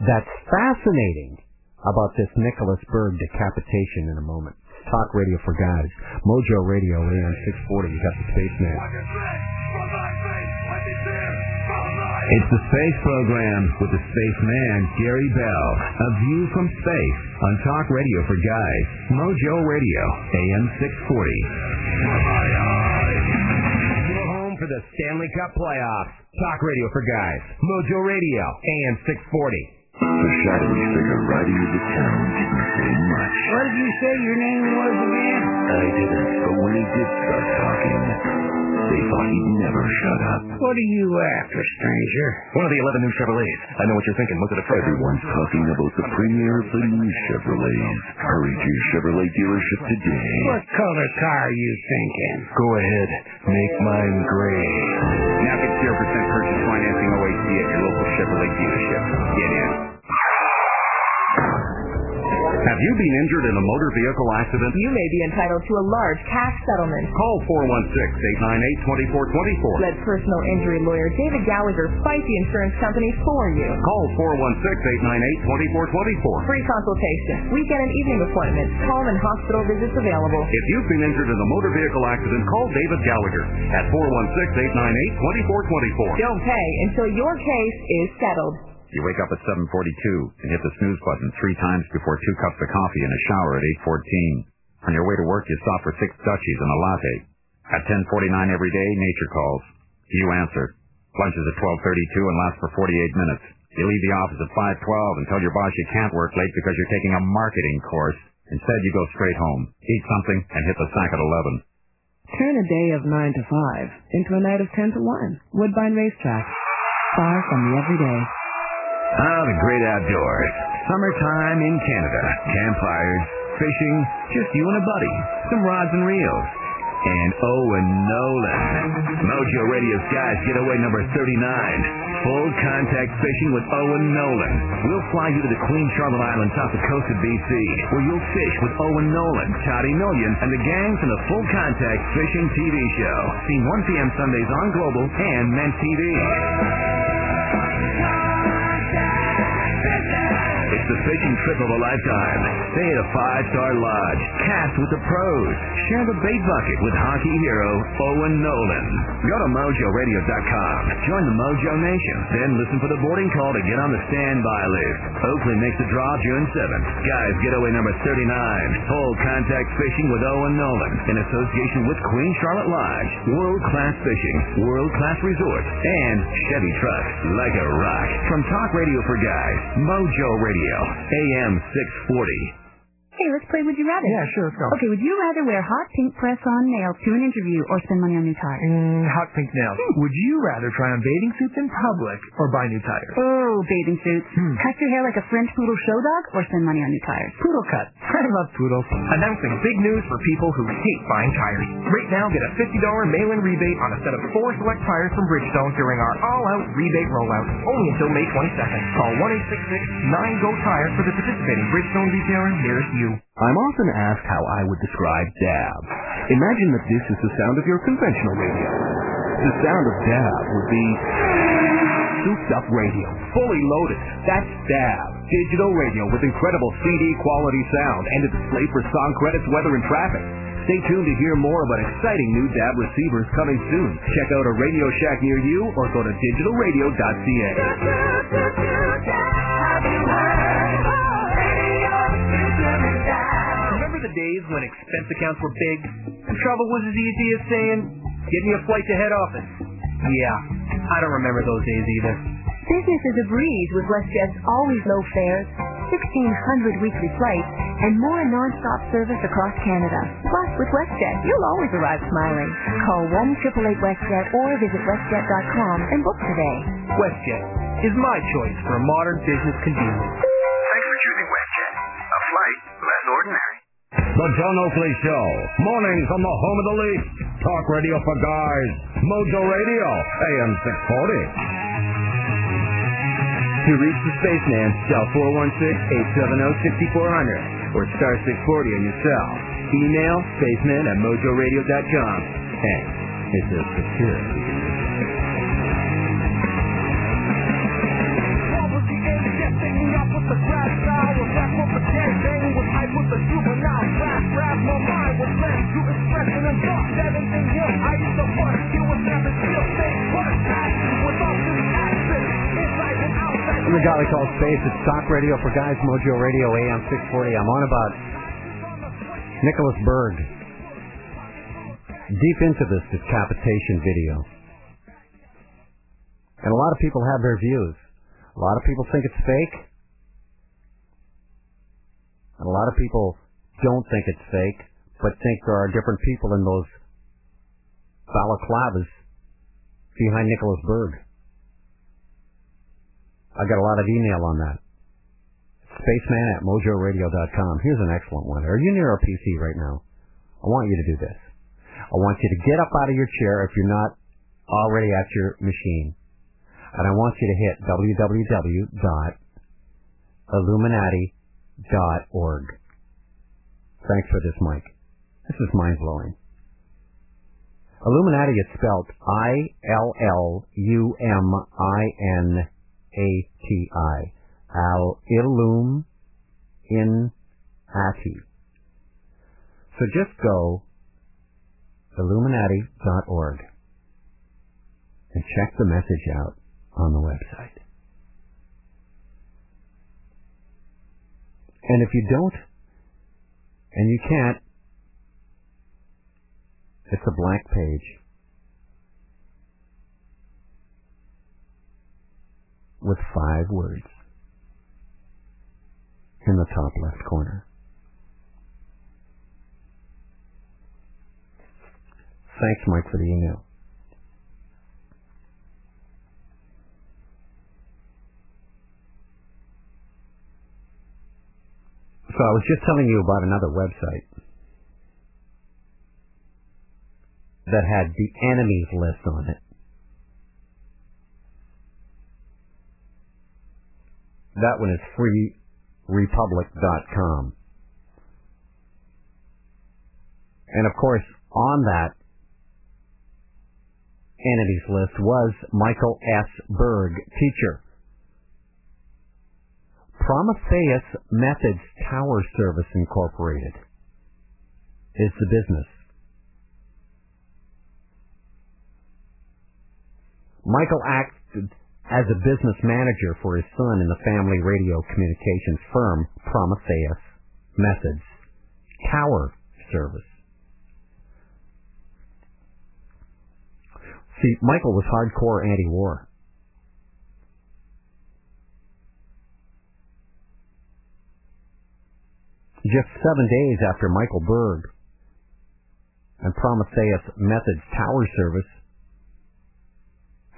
That's fascinating about this Nicholas Berg decapitation in a moment. Talk Radio for Guys. Mojo Radio AM 640. You got the spaceman. It's the space program with the spaceman Gary Bell. A view from space on Talk Radio for Guys. Mojo Radio AM 640. We're home for the Stanley Cup playoffs. Talk Radio for Guys. Mojo Radio AM 640. The shadowy figure riding into town didn't say much. What did you say your name was again? I didn't, but when he did start talking, they thought he'd never shut up. What are you after, stranger? One of the 11 new Chevrolets. I know what you're thinking. Was it a truck? Everyone's talking about the premiere of the new Chevrolets. Hurry to your Chevrolet dealership today. What color car are you thinking? Go ahead. Make mine gray. Now get 0% purchase financing OAC at your local Chevrolet dealership. Get in. Have you been injured in a motor vehicle accident? You may be entitled to a large cash settlement. Call 416-898-2424. Let personal injury lawyer David Gallagher fight the insurance company for you. Call 416-898-2424. Free consultation, weekend and evening appointments, home and hospital visits available. If you've been injured in a motor vehicle accident, call David Gallagher at 416-898-2424. Don't pay until your case is settled. You wake up at 7:42 and hit the snooze button three times before two cups of coffee and a shower at 8:14. On your way to work, you stop for six Dutchies and a latte. At 10:49 every day, nature calls. You answer. Lunch is at 12:32 and lasts for 48 minutes. You leave the office at 5:12 and tell your boss you can't work late because you're taking a marketing course. Instead, you go straight home, eat something, and hit the sack at 11. Turn a day of 9 to 5 into a night of 10 to 1. Woodbine Racetrack. Far from the everyday. Ah, the great outdoors. Summertime in Canada. Campfires, fishing, just you and a buddy. Some rods and reels. And Owen Nolan. Mojo Radio's Guys Getaway number 39. Full contact fishing with Owen Nolan. We'll fly you to the Queen Charlotte Islands off the coast of BC, where you'll fish with Owen Nolan, Toddy Million, and the gang from the Full Contact Fishing TV show. Seen 1 p.m. Sundays on Global and Ment TV. The fishing trip of a lifetime. Stay at a five-star lodge. Cast with the pros. Share the bait bucket with hockey hero Owen Nolan. Go to MojoRadio.com. Join the Mojo Nation. Then listen for the boarding call to get on the standby list. Oakley makes the draw June 7th. Guys, getaway number 39. Full contact fishing with Owen Nolan in association with Queen Charlotte Lodge. World-class fishing. World-class resort. And Chevy trucks like a rock. From Talk Radio for Guys, Mojo Radio. AM 640. Hey, let's play Would You Rather. Yeah, sure, let's go. Okay, would you rather wear hot pink press-on nails to an interview or spend money on new tires? Mm, hot pink nails. Hmm. Would you rather try on bathing suits in public or buy new tires? Oh, bathing suits. Hmm. Cut your hair like a French poodle show dog or spend money on new tires? Poodle cut. I love poodles. Announcing big news for people who hate buying tires. Right now, get a $50 mail-in rebate on a set of four select tires from Bridgestone during our all-out rebate rollout, only until May 22nd. Call 1-866-9-GO-TIRE for the participating Bridgestone retailer nearest you. I'm often asked how I would describe DAB. Imagine that this is the sound of your conventional radio. The sound of DAB would be souped up radio, fully loaded. That's DAB, digital radio with incredible CD quality sound and a display for song credits, weather, and traffic. Stay tuned to hear more about exciting new DAB receivers coming soon. Check out a Radio Shack near you or go to digitalradio.ca. Remember the days when expense accounts were big and travel was as easy as saying, get me a flight to head office." Yeah, I don't remember those days either. Business is a breeze with WestJet's always low fares, 1,600 weekly flights, and more non-stop service across Canada. Plus, with WestJet, you'll always arrive smiling. Call 1-888-WestJet or visit westjet.com and book today. WestJet is my choice for a modern business convenience. Thanks for choosing WestJet. A flight less ordinary. The John Oakley Show. Mornings on the home of the Leaf. Talk radio for guys. Mojo Radio. AM 640. To reach the spaceman, dial 416-870-6400 or star 640 on your cell. Email spaceman at mojoradio.com. Hey, it's a secure. It's Talk Radio for Guys, Mojo Radio, AM 640. I'm on about Nicholas Berg. Deep into this decapitation video. And a lot of people have their views. A lot of people think it's fake. And a lot of people don't think it's fake, but think there are different people in those balaclavas behind Nicholas Berg. I got a lot of email on that. Spaceman at mojoradio.com. Here's an excellent one. Are you near a PC right now? I want you to do this. I want you to get up out of your chair if you're not already at your machine. And I want you to hit www.illuminati.org. Thanks for this, Mike. This is mind blowing. Illuminati is spelled I L L U M I N A T I. Al Illum in Ati. So just go Illuminati.org and check the message out on the website. And if you don't, and you can't, it's a blank page with five words in the top left corner. Thanks, Mike, for the email. So I was just telling you about another website that had the enemies list on it. That one is freerepublic.com. And of course, on that entities list was Michael S. Berg, teacher. Prometheus Methods Tower Service Incorporated is the business. Michael acted as a business manager for his son in the family radio communications firm Prometheus Methods Tower Service. See, Michael was hardcore anti-war. Just seven days after Michael Berg and Prometheus Methods Tower Service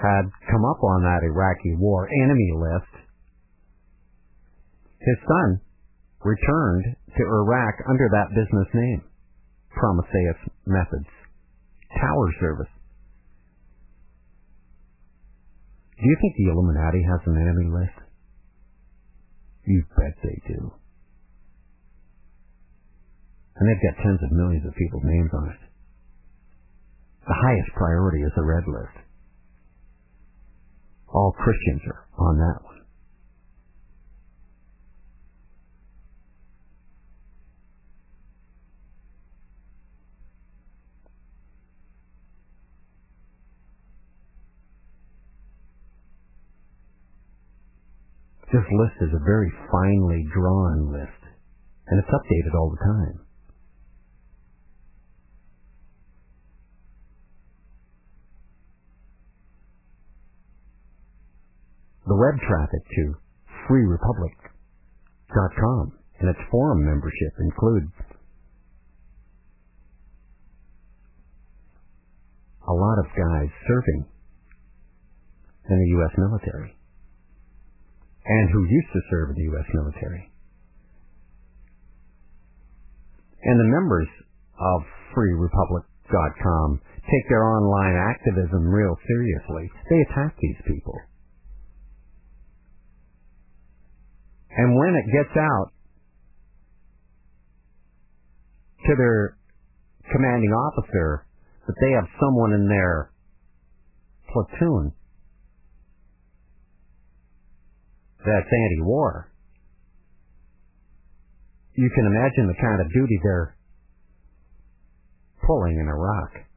had come up on that Iraqi war enemy list, his son returned to Iraq under that business name, Prometheus Methods Tower Service. Do you think the Illuminati has an enemy list? You bet they do. And they've got tens of millions of people's names on it. The highest priority is the red list. All Christians are on that one. This list is a very finely drawn list, and it's updated all the time. The web traffic to freerepublic.com and its forum membership include a lot of guys serving in the U.S. military and who used to serve in the U.S. military. And the members of freerepublic.com take their online activism real seriously. They attack these people. And when it gets out to their commanding officer that they have someone in their platoon that's anti-war, you can imagine the kind of duty they're pulling in Iraq.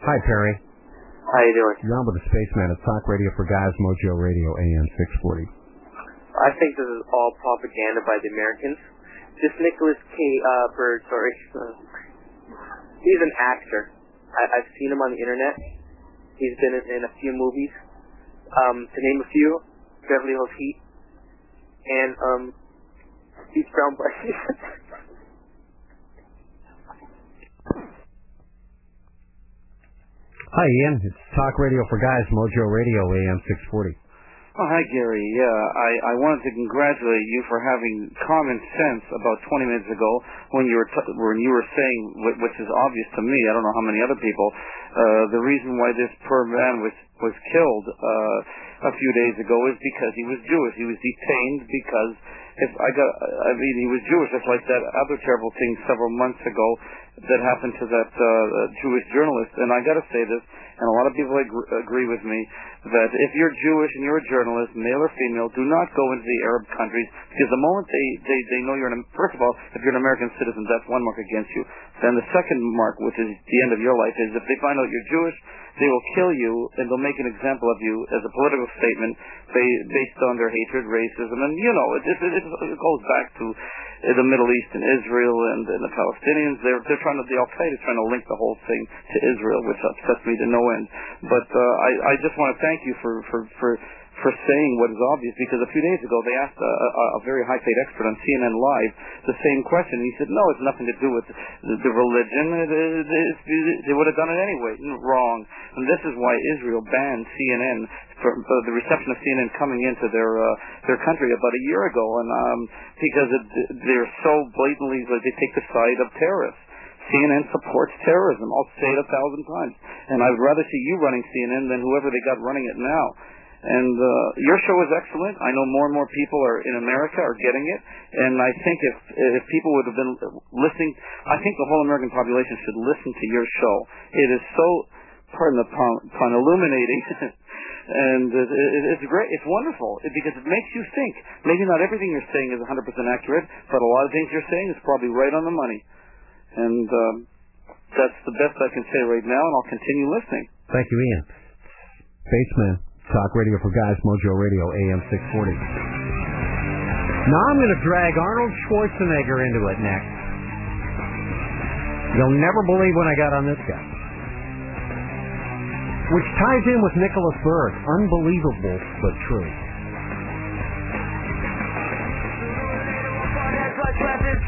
Hi, Perry. How you doing? You're on with the Spaceman. It's Talk Radio for Guys, Mojo Radio, AM 640. I think this is all propaganda by the Americans. This Nicholas K. Uh, Bird, sorry, [laughs] he's an actor. I, I've seen him on the internet. He's been in, in a few movies. Um, to name a few, Beverly Hills Heat, and um, Steve Brown. [laughs] Hi, Ian. It's Talk Radio for Guys, Mojo Radio, AM 640. Oh, hi, Gary. Yeah, I, I wanted to congratulate you for having common sense about 20 minutes ago when you were t- when you were saying, which is obvious to me, I don't know how many other people, uh, the reason why this poor man was was killed uh, a few days ago is because he was Jewish. He was detained because if I got, I mean, he was Jewish, just like that other terrible thing several months ago that happened to that uh, Jewish journalist. And I got to say this, and a lot of people agree, agree with me that if you're Jewish and you're a journalist, male or female, do not go into the Arab countries because the moment they they they know you're an first of all, if you're an American citizen, that's one mark against you. Then the second mark, which is the end of your life, is if they find out you're Jewish, they will kill you and they'll make an example of you as a political statement based on their hatred, racism, and you know it, it, it goes back to the Middle East and Israel and, and the Palestinians. They're they're trying to the Al Qaeda is trying to link the whole thing to Israel, which upsets me to no end. But uh, I I just want to thank you for for for for saying what is obvious because a few days ago they asked a, a, a very high paid expert on CNN Live the same question. And he said, no, it's nothing to do with the, the religion. It, it, they would have done it anyway. Wrong. And this is why Israel banned CNN for, for the reception of CNN coming into their uh, their country about a year ago, and um, because it, they're so blatantly like they take the side of terrorists. CNN supports terrorism. I'll say it a thousand times. And I would rather see you running CNN than whoever they got running it now. And uh, your show is excellent. I know more and more people are in America are getting it, and I think if if people would have been listening, I think the whole American population should listen to your show. It is so, pardon the pun, pun illuminating. [laughs] and it, it, it's great. It's wonderful because it makes you think. Maybe not everything you're saying is 100% accurate, but a lot of things you're saying is probably right on the money. And um, that's the best I can say right now, and I'll continue listening. Thank you, Ian. Spaceman. Talk Radio for Guys, Mojo Radio, AM 640. Now I'm going to drag Arnold Schwarzenegger into it next. You'll never believe when I got on this guy. Which ties in with Nicholas Berg. Unbelievable, but true.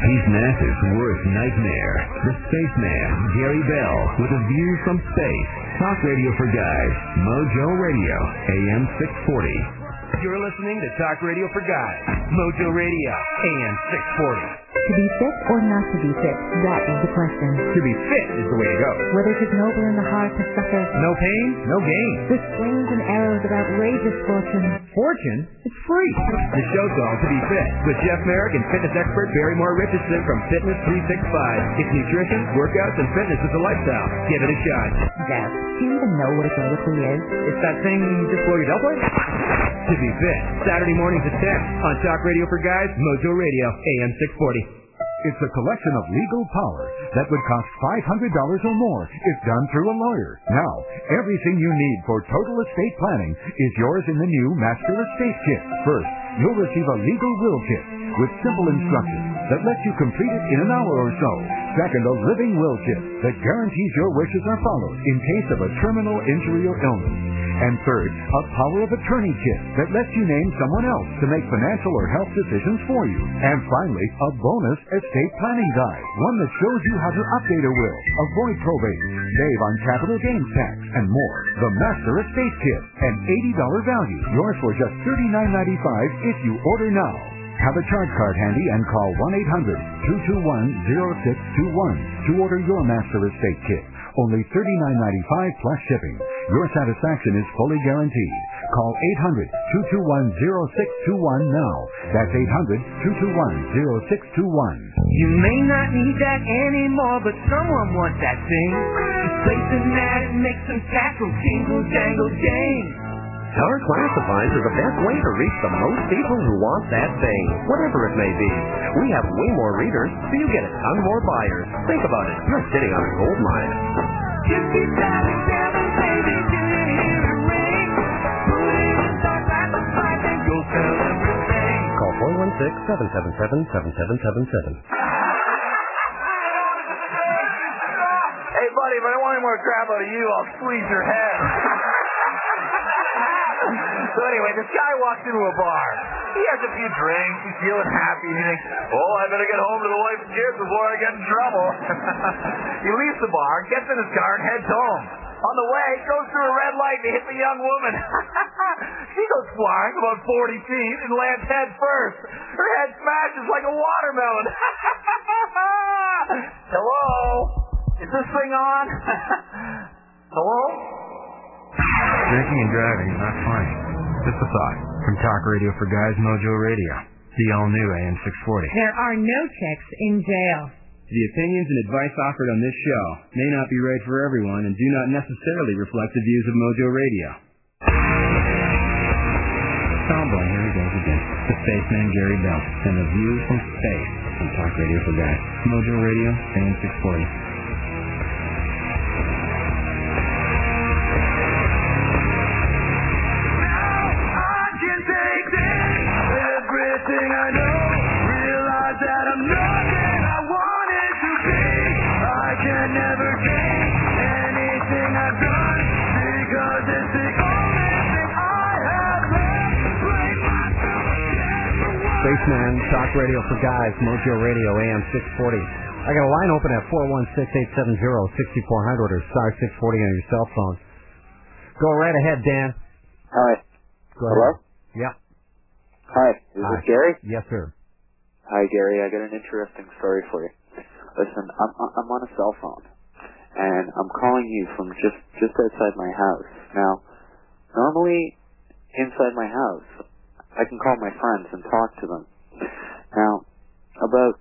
He's NASA's worst nightmare. The spaceman, Gary Bell, with a view from space. Talk radio for guys. Mojo Radio, AM 640. You're listening to Talk Radio for Guys. Mojo Radio, AM 640. To be fit or not to be fit, that is the question. To be fit is the way to go. Whether 'tis noble in the heart to suffer No pain, no gain. the slings and arrows of outrageous fortune. Fortune? It's free. The show's called To Be Fit with Jeff Marek and fitness expert Barrymore Richardson from Fitness 365. It's nutrition, workouts, and fitness is a lifestyle. Give it a shot. Jeff, do you even know what a vertical is? It's that thing you just below your double To Be Fit. Saturday mornings at 10 on Talk Radio for Guys, Mojo Radio, AM 640. It's a collection of legal power that would cost $500 or more if done through a lawyer. Now, everything you need for total estate planning is yours in the new Master Estate Kit. First, you'll receive a legal will kit with simple instructions that lets you complete it in an hour or so. Second, a living will kit that guarantees your wishes are followed in case of a terminal injury or illness. And third, a power of attorney kit that lets you name someone else to make financial or health decisions for you. And finally, a bonus estate planning guide, one that shows you how to update a will, avoid probate, save on capital gains tax, and more. The Master Estate Kit, an $80 value, yours for just $39.95 if you order now. Have a charge card handy and call 1-800-221-0621 to order your Master Estate Kit. Only $39.95 plus shipping. Your satisfaction is fully guaranteed. Call 800-221-0621 now. That's 800-221-0621. You may not need that anymore, but someone wants that thing. place Replacing that it makes them tackle, jingle, jangle, jang. Our classifieds are the best way to reach the most people who want that thing, whatever it may be. We have way more readers, so you get a ton more buyers. Think about it. You're sitting on a gold mine. Just keep dialing seven, baby, till you hear it ring. Put it in start like a fight, then go tell everything. Call 416-777-7777. Hey, buddy, if I don't want any more crap out of you, I'll squeeze your head. [laughs] so anyway, this guy walks into a bar. He has a few drinks. He's feeling happy. He thinks, oh, I better get home to the wife and kids before I get in trouble. [laughs] he leaves the bar, gets in his car, and heads home. On the way, goes through a red light to hit the young woman. [laughs] she goes flying about 40 feet and lands head first. Her head smashes like a watermelon. [laughs] Hello? Is this thing on? Hello? Drinking and driving is not funny. Just a thought. From Talk Radio for Guys, Mojo Radio. The all-new AM 640. There are no chicks in jail. The opinions and advice offered on this show may not be right for everyone and do not necessarily reflect the views of Mojo Radio. Tomboy, here he goes again. The spaceman Jerry Bell and the views from space on Talk Radio for Guys. Mojo Radio, AM 640. Spaceman, Talk Radio for Guys, Mojo Radio, AM 640. I got a line open at 416-870-6400 or star 640 on your cell phone. Go right ahead, Dan. Hi. Go Hello? ahead. Yeah. Hi. Is Hi. this Gary? Yes, sir. Hi, Gary. I got an interesting story for you. Listen, I'm I'm on a cell phone, and I'm calling you from just just outside my house. Now, normally inside my house, I can call my friends and talk to them. Now, about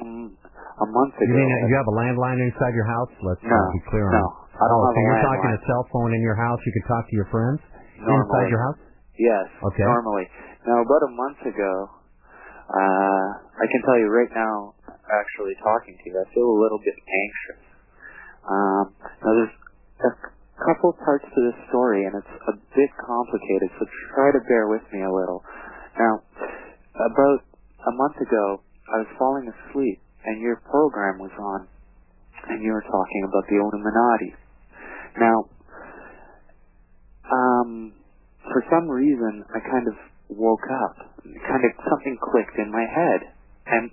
um, a month ago. You mean you have a landline inside your house? Let's No, be clear on no. I don't oh, have so you're talking a cell phone in your house. You can talk to your friends Normally. inside your house. Yes. Okay. Normally. Now, about a month ago, uh, I can tell you right now, actually talking to you, I feel a little bit anxious. Um, now, there's couple parts to this story, and it's a bit complicated, so try to bear with me a little. Now, about a month ago, I was falling asleep, and your program was on, and you were talking about the Illuminati. Now, um, for some reason, I kind of woke up. Kind of something clicked in my head, and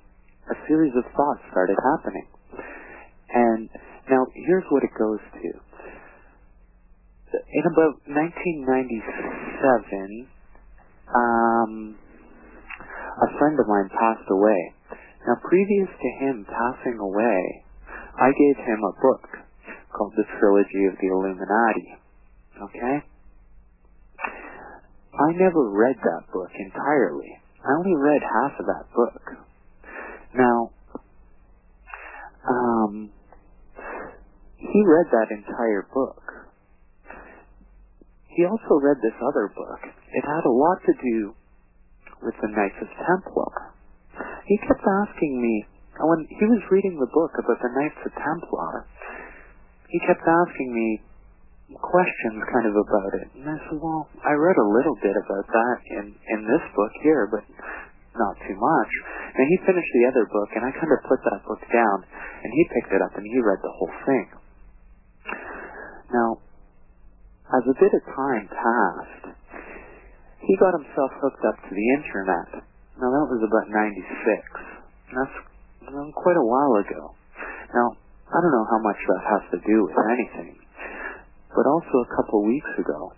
a series of thoughts started happening. And now, here's what it goes to. In about 1997, um, a friend of mine passed away. Now, previous to him passing away, I gave him a book called The Trilogy of the Illuminati. Okay? I never read that book entirely. I only read half of that book. Now, um, he read that entire book. He also read this other book. It had a lot to do with the Knights of Templar. He kept asking me, when he was reading the book about the Knights of Templar, he kept asking me questions kind of about it. And I said, well, I read a little bit about that in, in this book here, but not too much. And he finished the other book, and I kind of put that book down, and he picked it up and he read the whole thing. Now, as a bit of time passed, he got himself hooked up to the internet. Now, that was about 96. That's quite a while ago. Now, I don't know how much that has to do with anything, but also a couple weeks ago,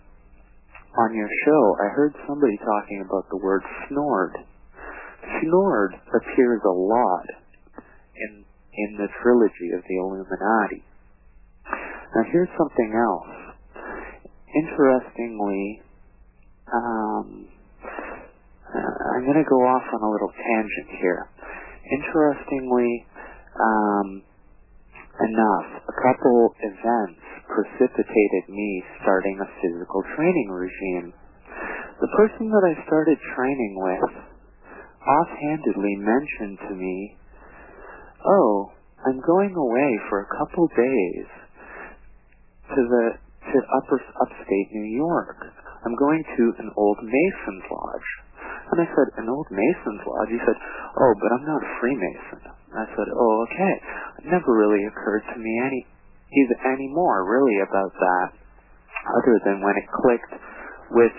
on your show, I heard somebody talking about the word fnord. Fnord appears a lot in in the trilogy of the Illuminati. Now here's something else. Interestingly, um, uh, I'm going to go off on a little tangent here. Interestingly um, enough, a couple events precipitated me starting a physical training regime. The person that I started training with offhandedly mentioned to me, "Oh, I'm going away for a couple days to the to upper upstate New York. I'm going to an old Mason's lodge." And I said, "An old Mason's lodge?" He said, "Oh, but I'm not a Freemason." I said, "Oh, okay." It never really occurred to me any even anymore really about that, other than when it clicked with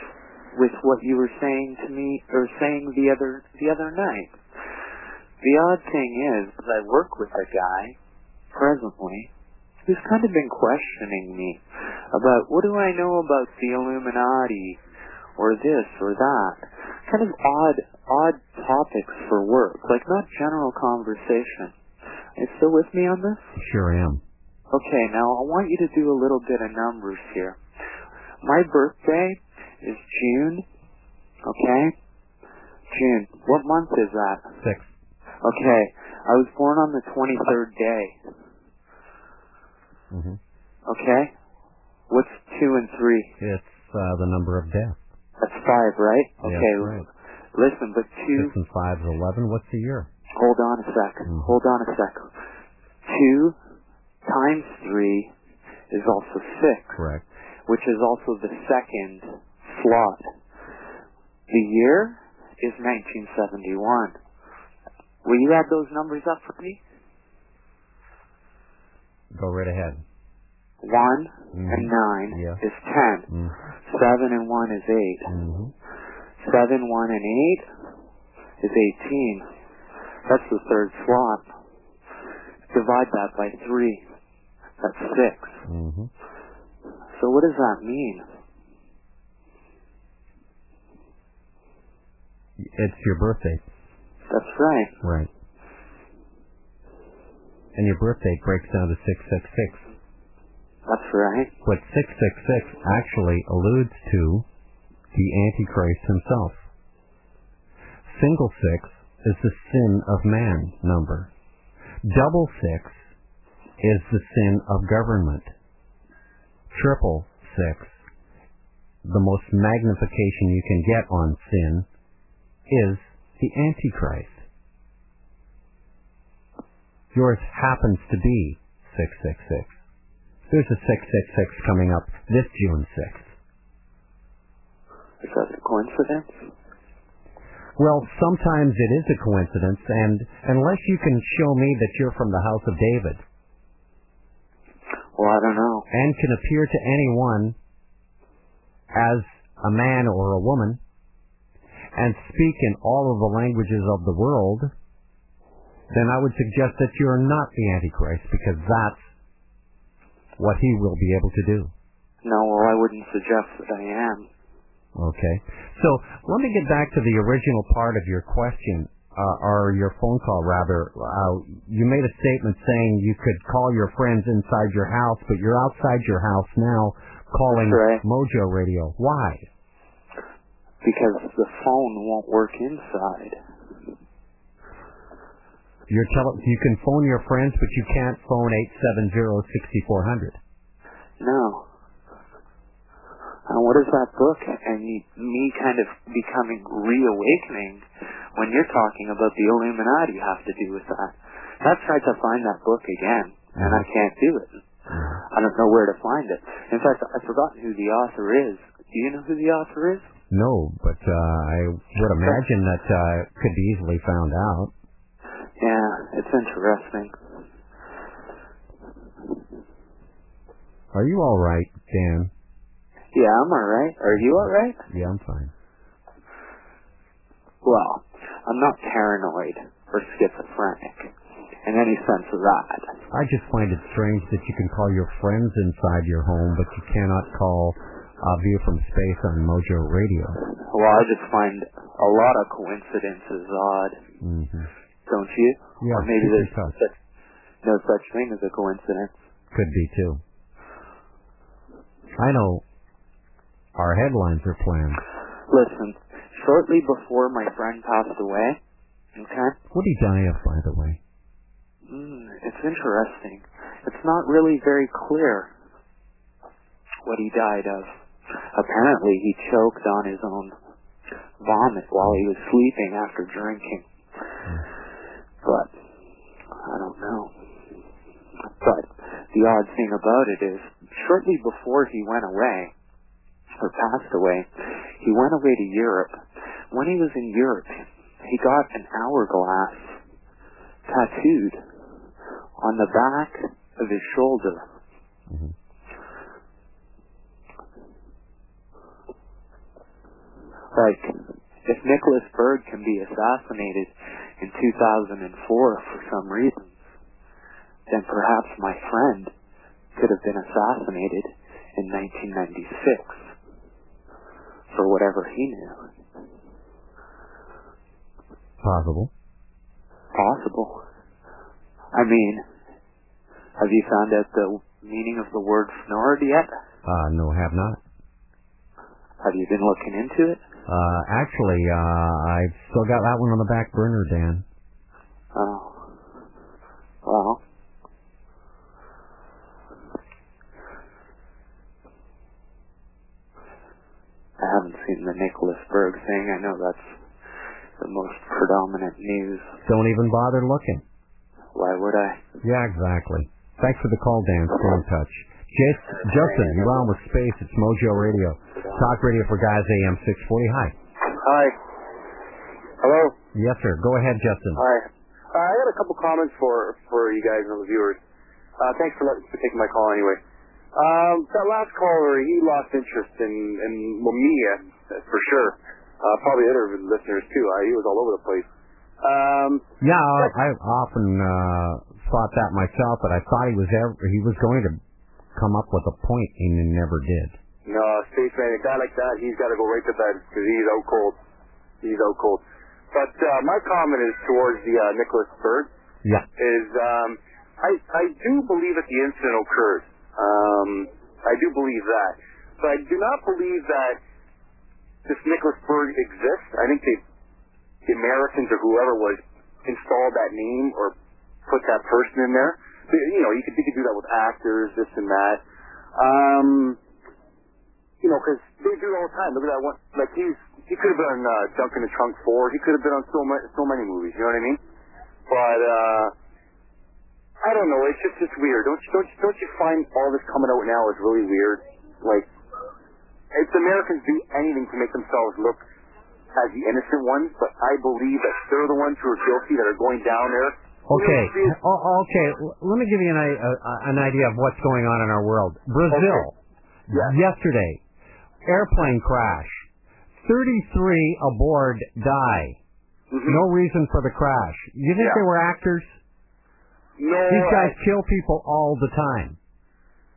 with what you were saying to me or saying the other the other night. The odd thing is, is I work with a guy presently who's kind of been questioning me about what do I know about the Illuminati or this or that. Kind of odd odd topics for work, like not general conversation. Are you still with me on this? Sure am. Okay, now I want you to do a little bit of numbers here. My birthday is June. Okay? June. What month is that? Six. Okay. I was born on the 23rd day. Mm-hmm. Okay? What's two and three? It's uh, the number of death. That's five, right? Yeah, Okay. right. Listen, but two. Six and five is eleven. What's the year? Hold on a sec. Mm-hmm. Hold on a sec. Two times three is also six. Correct. Which is also the second slot. The year is 1971. Will you add those numbers up for me? Go right ahead. One Mhm. and nine Yeah. is ten. Mm. Seven and one is 8 Mhm. Seven, one, and eight is eighteen. That's the third slot. Divide that by three. That's six. Mhm. So what does that mean? It's your birthday. That's right. Right. And your birthday breaks down to six six six. That's right. But six six six actually alludes to the Antichrist himself. Single six is the sin of man number. Double six is the sin of government. Triple six, the most magnification you can get on sin, is the Antichrist. Yours happens to be 666. There's a 666 coming up this June 6th. Is that a coincidence? Well, sometimes it is a coincidence, and unless you can show me that you're from the house of David, Well, I don't know. and can appear to anyone as a man or a woman, and speak in all of the languages of the world, then I would suggest that you're not the Antichrist, because that's what he will be able to do. No, well, I wouldn't suggest that I am. Okay. So let me get back to the original part of your question uh, or your phone call rather, uh, you made a statement saying you could call your friends inside your house, but you're outside your house now calling right. Mojo Radio. Why? Because the phone won't work inside. You're tell- you can phone your friends, but you can't phone eight seven zero sixty four hundred. No. And what is that book and me kind of becoming reawakening when you're talking about the Illuminati have to do with that? I've tried to find that book again, and I can't do it. I don't know where to find it. In fact, I've forgotten who the author is. Do you know who the author is? No, but uh, I would imagine that uh, it could be easily found out. Yeah, it's interesting. Are you all right, Dan? Yeah, I'm alright. Are you alright? Yeah, I'm fine. Well, I'm not paranoid or schizophrenic in any sense of that. I just find it strange that you can call your friends inside your home, but you cannot call uh, View from Space on Mojo Radio. Well, I just find a lot of coincidences odd, Mm-hmm. Don't you? Yeah, or maybe there's such, no such thing as a coincidence. Could be too. I know our headlines are planned. Listen, shortly before my friend passed away, okay, What did he die of, by the way? mm, it's interesting. It's not really very clear what he died of. Apparently, he choked on his own vomit while he was sleeping after drinking. But I don't know. But the odd thing about it is, shortly before he went away, or passed away, he went away to Europe. When he was in Europe, he got an hourglass tattooed on the back of his shoulder. Mm-hmm. Like, if Nicholas Berg can be assassinated in 2004 for some reason, then perhaps my friend could have been assassinated in 1996 for whatever he knew. Possible. Possible. I mean, have you found out the meaning of the word snort yet? Uh, no, have not. Have you been looking into it? Uh, actually, uh, I've still got that one on the back burner, Dan. Oh. Well. I haven't seen the Nicholas Berg thing. I know that's the most predominant news. Don't even bother looking. Why would I? Yeah, exactly. Thanks for the call, Dan. Stay in touch. Jas Justin, you're on with Space. It's Mojo Radio. Talk radio for guys, AM 640. Hi. Hi. Hello. Yes, sir. Go ahead, Justin. Hi. Uh, I got a couple comments for for you guys and the viewers. Uh, thanks for, letting, for taking my call anyway. Um, that last caller, he lost interest in in well, Mia for sure. Uh, probably other listeners too. Uh, he was all over the place. Um, Yeah, I, I often uh, thought that myself, but I thought he was ever, he was going to come up with a point, and he never did. no, spaceman, a guy like that, he's got to go right to bed because he's out cold. He's out cold. But uh, my comment is towards the uh, Nicholas Berg. Yeah. is um, I I do believe that the incident occurred. Um, I do believe that, but I do not believe that this Nicholas Berg exists. I think they, the Americans or whoever was installed that name or put that person in there. You know, you could you could do that with actors, this and that. Um, you know, because they do it all the time. Look at that one. Like he's he could have been on uh, Dunk in the Trunk Four. He could have been on so many so many movies. You know what I mean? But uh, I don't know. It's just it's weird. Don't you, don't you, don't you find all this coming out now is really weird? Like, it's Americans do anything to make themselves look as the innocent ones, but I believe that they're the ones who are guilty that are going down there. Okay. O- okay. l- Let me give you an, i- uh, an idea of what's going on in our world. Brazil. Yesterday, airplane crash. 33 aboard die. No reason for the crash. You think Yeah. they were actors? No, These guys I- kill people all the time.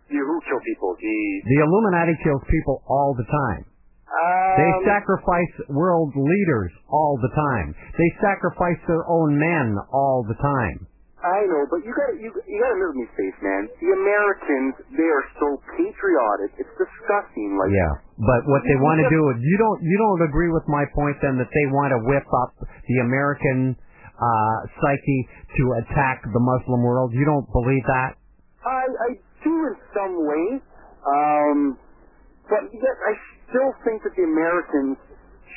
You who kill people? The The Illuminati kills people all the time. They Um, sacrifice world leaders all the time. They sacrifice their own men all the time. I know, but you got you, you got to with me, spaceman. The Americans, they are so patriotic. It's disgusting. Like Yeah, but what they want to do, you don't you don't agree with my point then that they want to whip up the American uh, psyche to attack the Muslim world. You don't believe that? I I do in some ways, um, but yet I still think that the Americans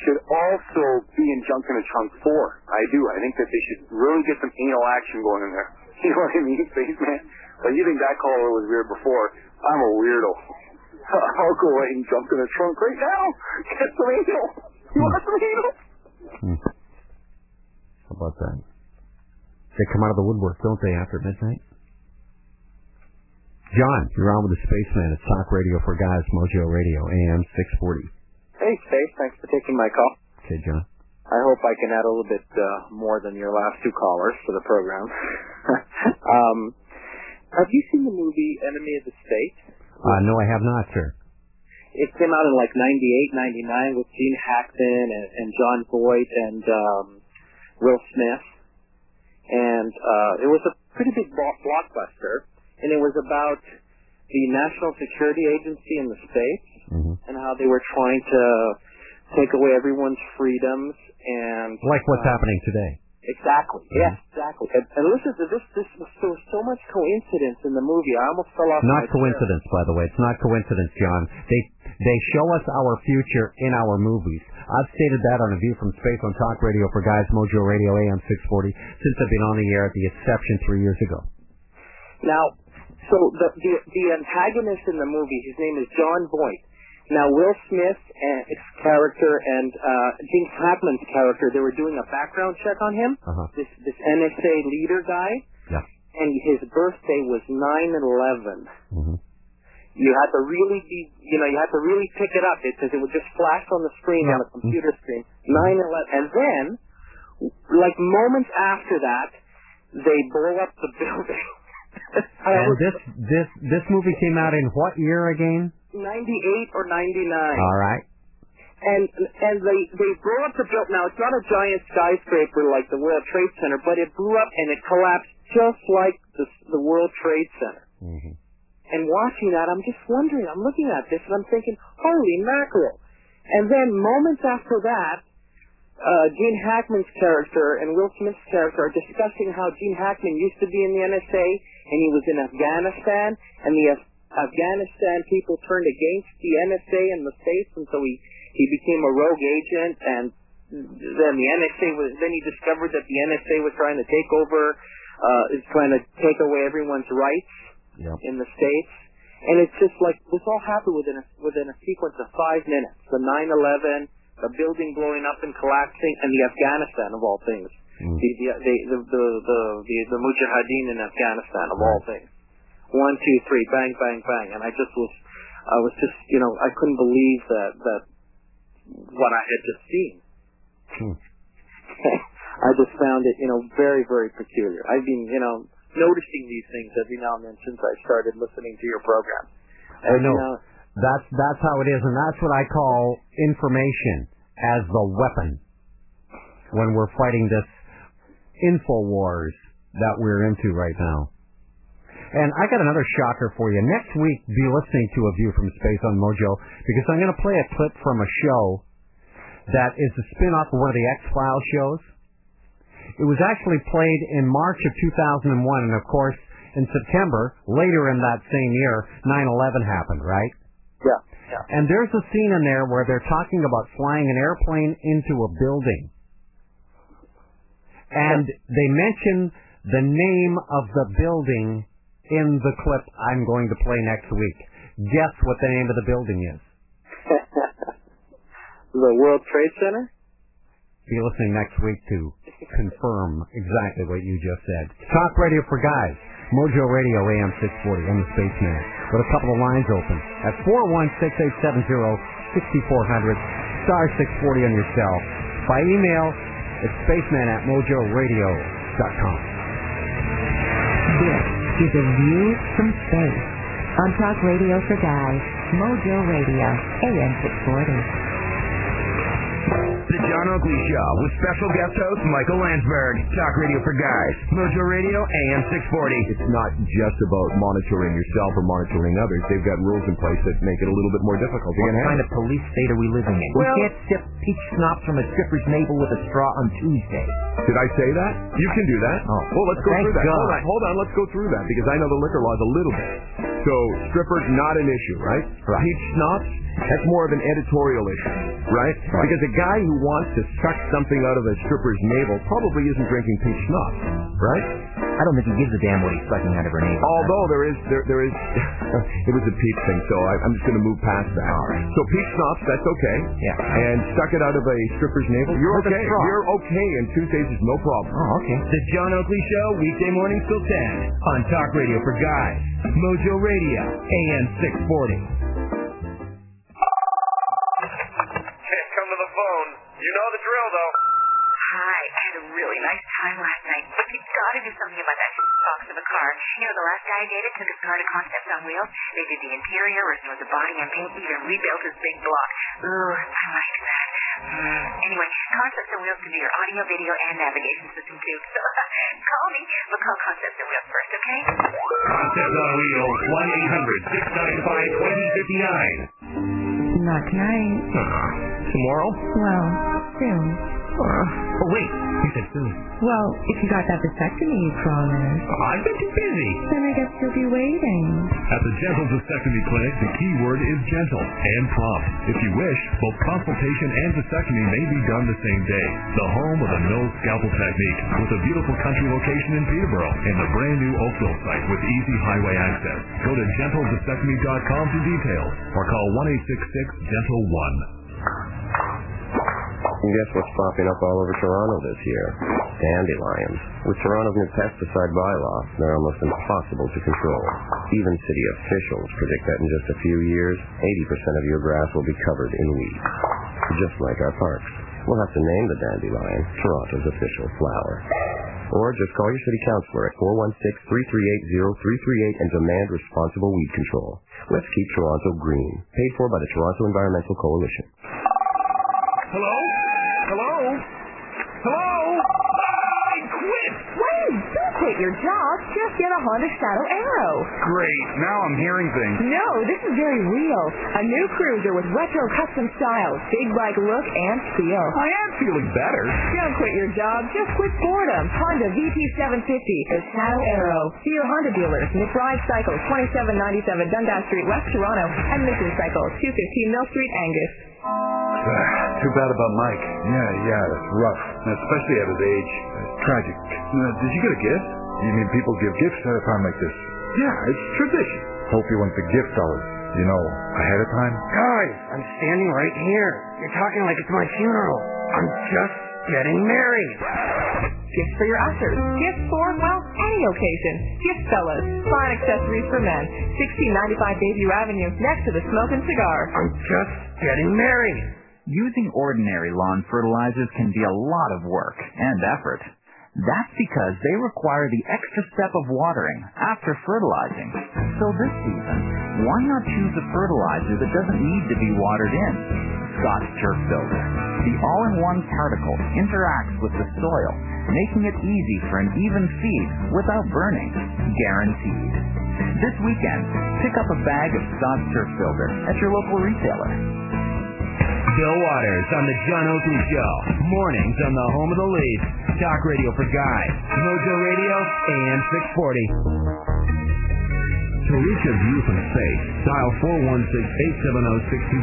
should also be in Junk in a Trunk Four. I do. I think that they should really get some anal action going in there. [laughs] You know what I mean, [laughs] spaceman? But you think that caller was weird before? I'm a weirdo. [laughs] I'll go right and jump in the trunk right now. Get some anal. You want some anal? Hmm. How about that? They come out of the woodwork, don't they, after midnight? John, you're on with the Spaceman. It's Talk Radio for Guys, Mojo Radio, AM 640. Hey, Space. Thanks for taking my call. Okay, John. I hope I can add a little bit uh, more than your last two callers to the program. [laughs] um, have you seen the movie Enemy of the State? Uh, no, I have not, sir. It came out in like 98, 99 with Gene Hackman and, and Jon Voight and um, Will Smith. And uh, it was a pretty big blo- blockbuster. And it was about the National Security Agency in the States and how they were trying to take away everyone's freedoms and Like what's uh, happening today. Exactly. Yes, exactly. And, and listen to this. This was so so much coincidence in the movie. I almost fell off. Not my chair. coincidence, by the way. It's not coincidence, John. They they show us our future in our movies. I've stated that on A View from Space on Talk Radio for Guys, Mojo Radio, AM 640, since I've been on the air at the Exception three years ago. Now, so the, the the antagonist in the movie, his name is Jon Voight. Now, Will Smith and his character and uh, Gene Hackman's character, they were doing a background check on him. Uh-huh. This this NSA leader guy, Yeah. and his birthday was nine eleven. Mm-hmm. You had to really be, you know, you had to really pick it up because it would just flash on the screen on a computer screen. Nine eleven, and then, like moments after that, they blow up the [laughs] building. [laughs] And this this this movie came out in what year again? 98 or 99. All right. And and they they blew up the building. Now it's not a giant skyscraper like the World Trade Center, but it blew up and it collapsed just like the the World Trade Center. Mm-hmm. And watching that, I'm just wondering. I'm looking at this and I'm thinking, holy mackerel! And then moments after that, uh, Gene Hackman's character and Will Smith's character are discussing how Gene Hackman used to be in the NSA and he was in Afghanistan, and the Af- Afghanistan people turned against the NSA and the states, and so he he became a rogue agent, and then the NSA was then he discovered that the NSA was trying to take over, uh, is trying to take away everyone's rights Yep. in the states. And it's just like this all happened within a within a sequence of five minutes. The 9/11, the building blowing up and collapsing, and the Afghanistan of all things. Mm. The, the, the, the, the, the, the, Mujahideen in Afghanistan of all things. One, two, three, bang, bang, bang. And I just was, I was just, you know, I couldn't believe that, that what I had just seen. Hmm. [laughs] I just found it, you know, very, very peculiar. I've been, you know, noticing these things every now and then since I started listening to your program. I And, know. uh, That's that's how it is, and that's what I call information as the weapon when we're fighting this info wars that we're into right now. And I got another shocker for you. Next week, be listening to A View from Space on Mojo because I'm going to play a clip from a show that is a spin-off of one of the X-Files shows. It was actually played in March of 2001, and of course, in September, later in that same year, 9/11 happened, right? Yeah. Yeah. And there's a scene in there where they're talking about flying an airplane into a building. And they mention the name of the building in the clip I'm going to play next week. Guess what the name of the building is? [laughs] the World Trade Center? Be listening next week to confirm exactly what you just said. Talk radio for guys. Mojo Radio AM 640. I'm the Spaceman. With a couple of lines open at 416-870-6400, star 640 on your cell. By email, it's spaceman at mojoradio.com. This is a view from space on Talk Radio for Guys, Mojo Radio, AM 640. John Oakley Show with special guest host Michael Landsberg. Talk radio for guys. Mojo Radio, AM 640. It's not just about monitoring yourself or monitoring others. They've got rules in place that make it a little bit more difficult to What get kind handled. of police state are we living in? Well- we can't sip peach schnapps from a stripper's navel with a straw on Tuesday. Did I say that? You can do that. Oh. Well, let's go Thank through that. God. Hold on, hold on. Let's go through that because I know the liquor laws a little bit. So, strippers not an issue, right? Right. Peach schnapps, that's more of an editorial issue, right? Right. Because a guy who wants to suck something out of a stripper's navel probably isn't drinking peach schnapps, right? I don't think he gives a damn what he's sucking out of her navel. Although there is, there, there is, [laughs] it was a peach thing, so I, I'm just going to move past that. All right. So peach schnapps, that's okay. Yeah. And stuck it out of a stripper's navel, you're With okay. You're okay, and Tuesdays is no problem. Oh, okay. The John Oakley Show, weekday mornings till 10 on Talk Radio for Guys. Mojo Radio, AM 640. You know the drill, though. Hi, I had a really nice time last night, but you gotta do something about that box of a car. You know, the last guy I dated took his car to Concepts on Wheels. They did the interior, restored the body and paint, even rebuilt his big block. Ooh, I like that. Mm. [sighs] Anyway, Concepts on Wheels can do your audio, video, and navigation system too. So [laughs] call me, but call Concepts on Wheels first, okay? Concept on Wheels, 1-800-695-2059. Not tonight. Tomorrow? Well, soon. Uh, oh, wait. You said soon. Well, if you got that vasectomy you promised, oh, I've been too busy. then I guess you'll be waiting. At the Gentle Vasectomy Clinic, the key word is gentle and prompt. If you wish, both consultation and vasectomy may be done the same day. The home of the no scalpel technique with a beautiful country location in Peterborough and the brand new Oakville site with easy highway access. Go to gentleVasectomy.com for details or call 1-866-GENTLE-1. And guess what's popping up all over Toronto this year? Dandelions. With Toronto's new pesticide bylaw, they're almost impossible to control. Even city officials predict that in just a few years, 80% of your grass will be covered in weeds. Just like our parks. We'll have to name the dandelion Toronto's official flower. Or just call your city councilor at 416-338-0338 and demand responsible weed control. Let's keep Toronto green. Paid for by the Toronto Environmental Coalition. Hello? Hello? Hello? I quit! Wait, don't quit your job. Just get a Honda Shadow Arrow. Great. Now I'm hearing things. No, this is very real. A new cruiser with retro custom styles, big bike look, and feel. I am feeling better. Don't quit your job, just quit boredom. Honda VT750, the Shadow Arrow. See your Honda dealers, McBride Cycles, 2797 Dundas Street, West Toronto, and Mission Cycles, 215 Mill Street, Angus. [sighs] Too bad about Mike. Yeah, yeah, that's rough. Especially at his age. It's tragic. Uh, did you get a gift? You mean people give gifts at a time like this? Yeah, it's tradition. Hope you went to gift dollars, you know, ahead of time. Guys, I'm standing right here. You're talking like it's my funeral. I'm just getting married. Gifts for your ushers. Gifts for, well, any occasion. Gift fellas. Fine accessories for men. 1695 Bayview Avenue, next to the Smoke and Cigar. I'm just getting married. Using ordinary lawn fertilizers can be a lot of work and effort. That's because they require the extra step of watering after fertilizing. So this season, why not choose a fertilizer that doesn't need to be watered in? Scotts Turf Builder. The all-in-one particle interacts with the soil, making it easy for an even feed without burning. Guaranteed. This weekend, pick up a bag of Scotts Turf Builder at your local retailer. Bill Watters on the John Oakley Show. Mornings on the home of the Leafs. Talk radio for guys. Mojo Radio, AM 640. To reach a view from space, dial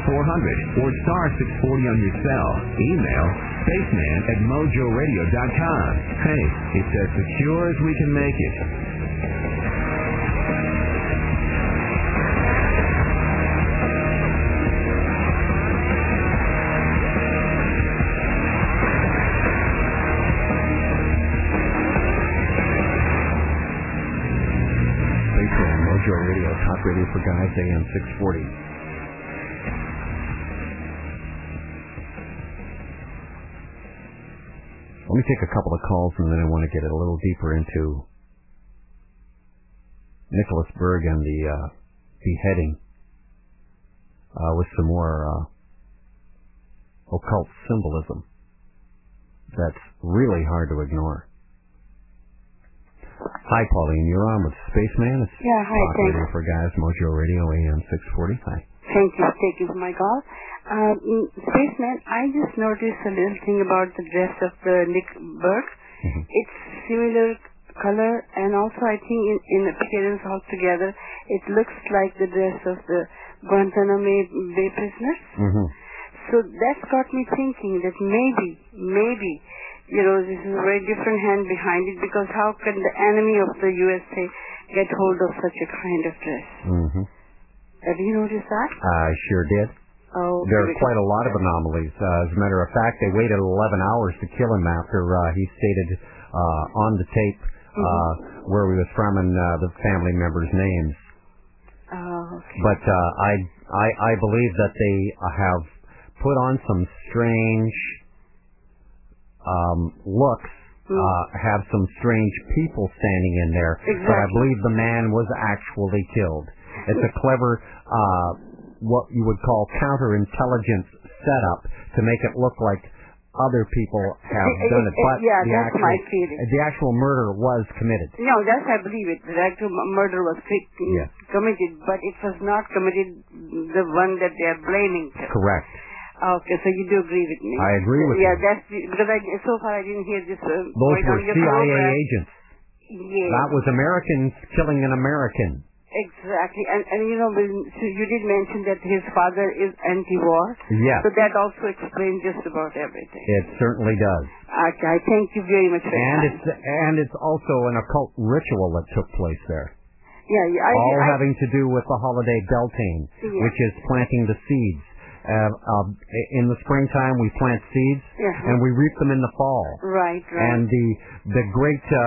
416-870-6400 or star 640 on your cell. Email spaceman at mojoradio.com. Hey, it's as secure as we can make it. Guys, AM 640. Let me take a couple of calls and then I want to get a little deeper into Nicholas Berg and the uh, beheading uh, with some more uh, occult symbolism. that's really hard to ignore. Hi, Pauline. You're on with Spaceman. It's Yeah, hi. Radio for Guys, Mojo Radio, AM 640. Hi. Thank you. Thank you for my call. Um, mm, Spaceman, I just noticed a little thing about the dress of the Nick Berg. Mm-hmm. It's similar color and also I think in, in appearance altogether it looks like the dress of the Guantanamo Bay prisoners. Mm-hmm. So that's got me thinking that maybe, maybe, you know, this is a very different hand behind it because how can the enemy of the USA get hold of such a kind of dress? Mm-hmm. Have you noticed that? I sure did. Oh, There are quite a lot of anomalies. Uh, as a matter of fact, they waited 11 hours to kill him after uh, he stated uh, on the tape uh, Mm-hmm. where he was from and uh, the family members' names. Oh, okay. But uh, I, I I believe that they have put on some strange um, looks. Uh, have some strange people standing in there, but I believe the man was actually killed. It's a clever, uh, what you would call counterintelligence setup to make it look like other people have eh, done it, eh, but yeah, the that's actual, my feeling. the actual murder was committed. No, that's I believe it. The actual murder was cri- Yes. committed, but it was not committed the one that they are blaming. Correct. Okay, so you do agree with me? I agree with yeah, you. Yeah, that's the- because I so far I didn't hear this. Uh, Those were CIA program. agents. Yes. That was Americans killing an American. Exactly, and and you know, so you did mention that his father is anti-war. Yes. So that also explains just about everything. It certainly does. Okay, I thank you very much And it's and it's also an occult ritual that took place there. yeah, yeah, I, all I, having to do with the holiday Beltane, Yeah. which is planting the seeds. Uh, uh, in the springtime, we plant seeds, and we reap them in the fall. right, right. And the the great uh,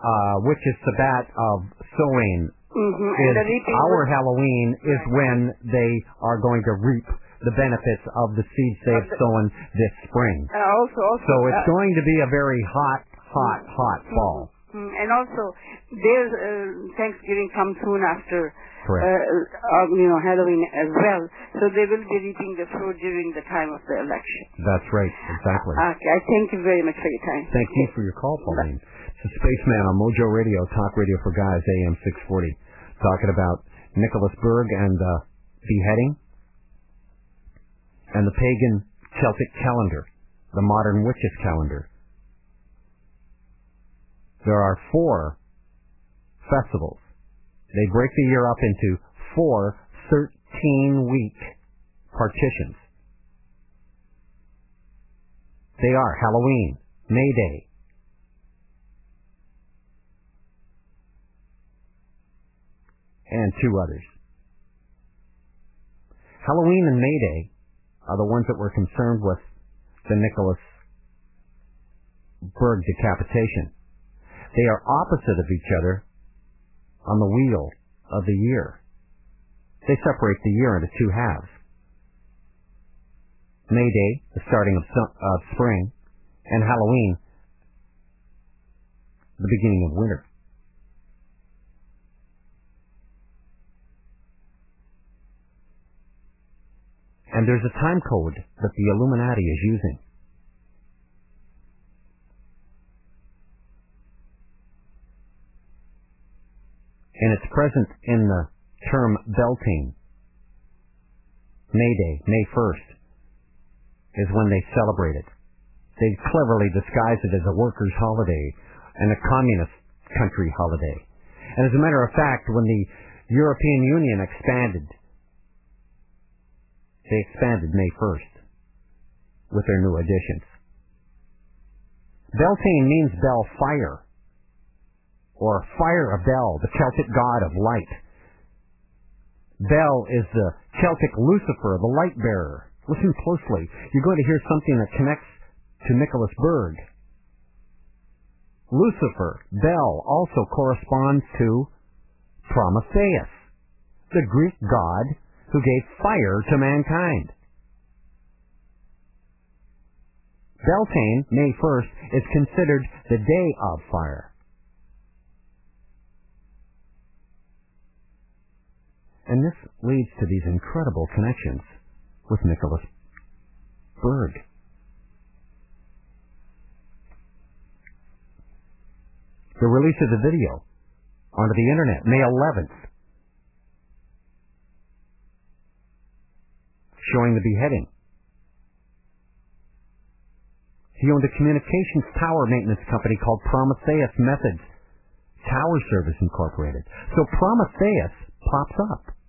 uh, witches Sabbat of sowing mm-hmm. is and our was- Halloween is when they are going to reap the benefits of the seeds they've sown this spring. uh, also, also, So it's uh, going to be a very hot, hot, hot fall. Mm, And also, there's uh, Thanksgiving comes soon after, Correct. uh, uh, you know, Halloween as well. So they will be reaping the fruit during the time of the election. That's right, exactly. Okay, I thank you very much for your time. Thank you for your call, Pauline. It's a spaceman on Mojo Radio, Talk Radio for Guys, AM 640, talking about Nicholas Berg and the beheading and the pagan Celtic calendar, the modern witches calendar. There are four festivals. They break the year up into four 13-week partitions. They are Halloween, May Day, and two others. Halloween and May Day are the ones that were concerned with the Nicholas Berg decapitation. They are opposite of each other on the wheel of the year. They separate the year into two halves. May Day, the starting of, of spring, and Halloween, the beginning of winter. And there's a time code that the Illuminati is using. And it's present in the term Beltane. May Day, May 1st, is when they celebrate it. They cleverly disguise it as a workers' holiday and a communist country holiday. And as a matter of fact, when the European Union expanded, they expanded May 1st with their new additions. Beltane means bell fire, or fire of Bel, the Celtic god of light. Bel is the Celtic Lucifer, the light bearer. Listen closely. You're going to hear something that connects to Nicholas Berg. Lucifer, Bel, also corresponds to Prometheus, the Greek god who gave fire to mankind. Beltane, May 1st, is considered the day of fire. And this leads to these incredible connections with Nicholas Berg. The release of the video onto the internet May 11th, showing the beheading. He owned a communications tower maintenance company called Prometheus Methods Tower Service Incorporated. So Prometheus pops up.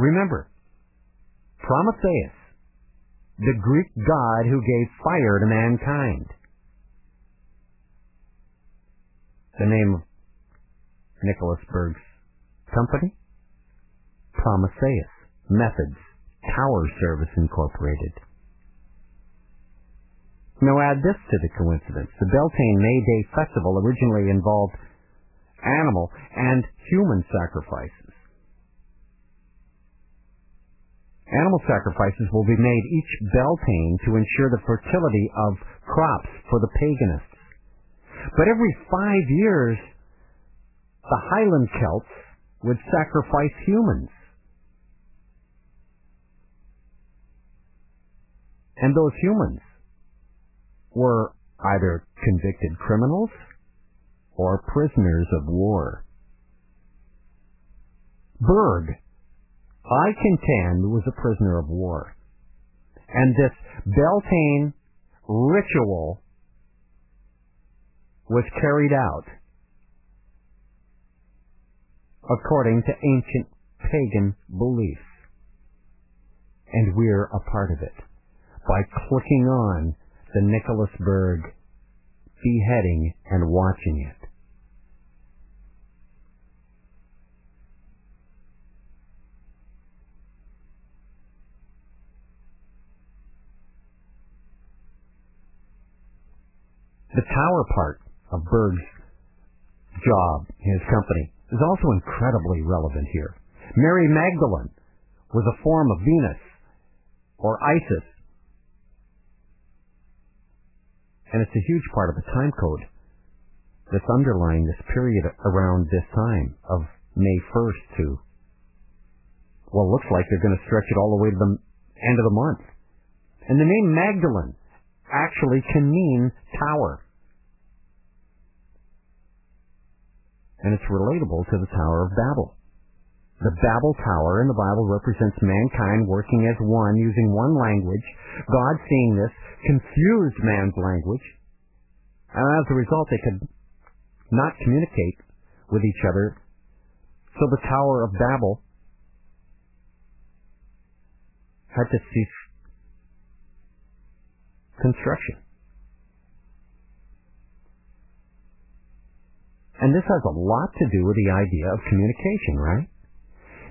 Remember, Prometheus, the Greek god who gave fire to mankind. The name of Nicholas Berg's company? Prometheus Methods Tower Service Incorporated. Now add this to the coincidence. The Beltane May Day Festival originally involved animal and human sacrifices. Animal sacrifices will be made each Beltane to ensure the fertility of crops for the paganists. But every five years, the Highland Celts would sacrifice humans. And those humans were either convicted criminals or prisoners of war. Berg I contend was a prisoner of war. And this Beltane ritual was carried out according to ancient pagan beliefs. And we're a part of it by clicking on the Nicholas Berg beheading and watching it. The tower part of Berg's job, in his company, is also incredibly relevant here. Mary Magdalene was a form of Venus or Isis. And it's a huge part of the time code that's underlying this period around this time of May 1st to, well, looks like they're going to stretch it all the way to the end of the month. And the name Magdalene actually can mean tower. And it's relatable to the Tower of Babel. The Babel Tower in the Bible represents mankind working as one, using one language. God, seeing this, confused man's language. And as a result, they could not communicate with each other. So the Tower of Babel had to cease construction. And this has a lot to do with the idea of communication, right?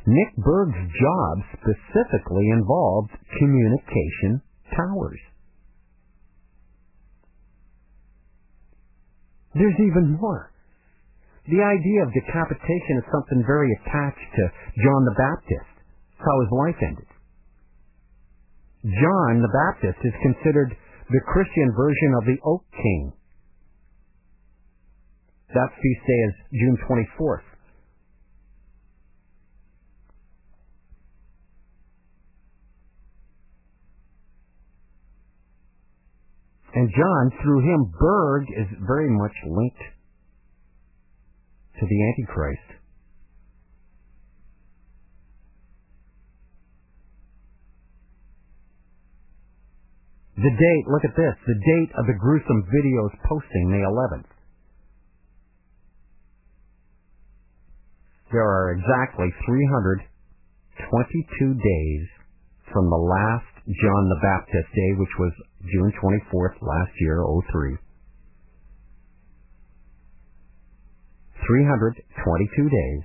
Nick Berg's job specifically involved communication towers. There's even more. The idea of decapitation is something very attached to John the Baptist. That's how his life ended. John the Baptist is considered the Christian version of the Oak King. That feast day is June 24th. And John, through him, Berg is very much linked to the Antichrist. The date, look at this, the date of the gruesome video's posting, May 11th. There are exactly 322 days from the last John the Baptist day, which was June 24th last year, 03. 322 days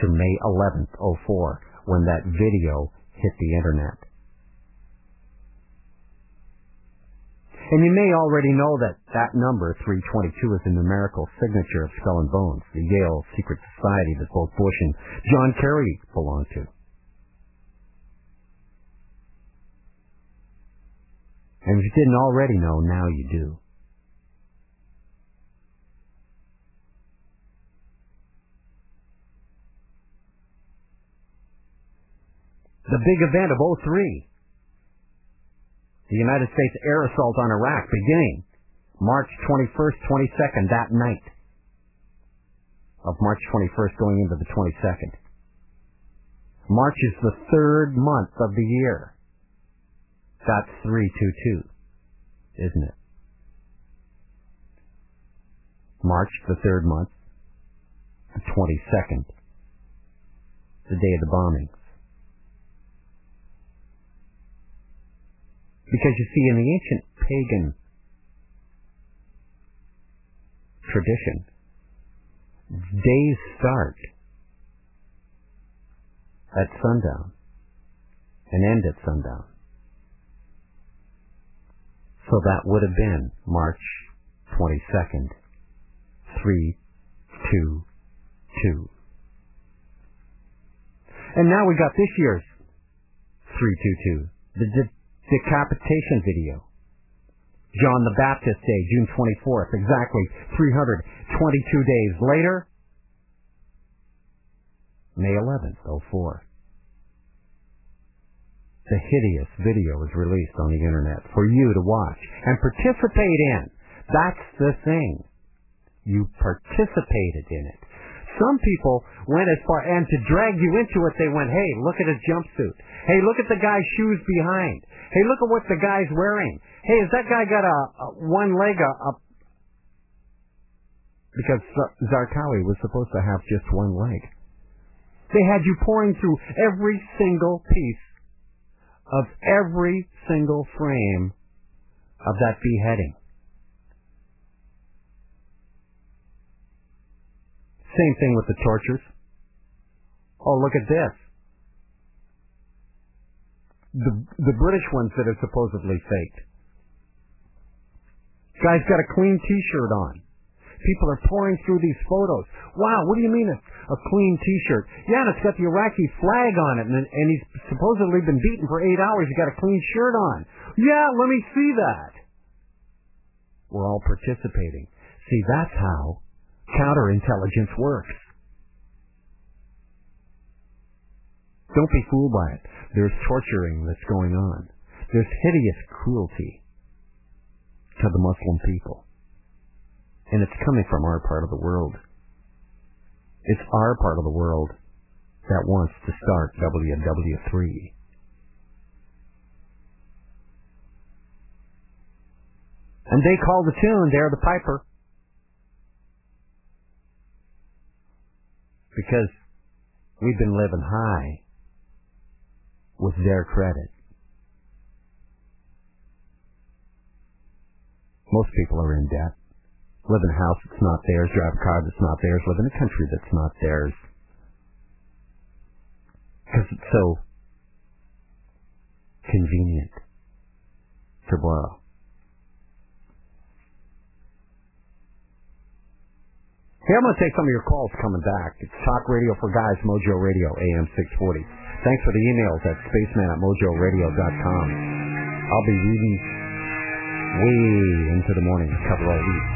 to May 11th, 04, when that video hit the internet. And you may already know that that number, 322, is the numerical signature of Skull and Bones, the Yale secret society that both Bush and John Kerry belonged to. And if you didn't already know, now you do. The big event of 03. The United States air assault on Iraq beginning March 21st, 22nd, that night of March 21st going into the 22nd. March is the third month of the year. That's 322, isn't it? March, the third month, the 22nd, the day of the bombings. Because you see, in the ancient pagan tradition, days start at sundown and end at sundown. So that would have been March 22nd, 3, 2, 2. And now we got this year's 322, the de- decapitation video. John the Baptist Day, June 24th, exactly 322 days later, May 11th, 04. The hideous video was released on the internet for you to watch and participate in. That's the thing. You participated in it. Some people went as far, and to drag you into it, they went, hey, look at his jumpsuit. Hey, look at the guy's shoes behind. Hey, look at what the guy's wearing. Hey, has that guy got a, a one leg up? Because Zarqawi was supposed to have just one leg. They had you pouring through every single piece of every single frame of that beheading. Same thing with the tortures. Oh, look at this. The, the British ones that are supposedly faked. Guy's got a clean t-shirt on. People are pouring through these photos. Wow, what do you mean a, a clean t-shirt? Yeah, and it's got the Iraqi flag on it, and, and he's supposedly been beaten for eight hours. He's got a clean shirt on. Yeah, let me see that. We're all participating. See, that's how counterintelligence works. Don't be fooled by it. There's torturing that's going on. There's hideous cruelty to the Muslim people. And it's coming from our part of the world. It's our part of the world that wants to start WW3. And they call the tune, they're the piper. Because we've been living high with their credit. Most people are in debt. Live in a house that's not theirs, drive a car that's not theirs, live in a country that's not theirs. Because it's so convenient to borrow. Hey, I'm going to take some of your calls coming back. It's Talk Radio for Guys, Mojo Radio, AM 640. Thanks for the emails at spaceman at mojoradio.com. I'll be reading way into the morning, cover all week.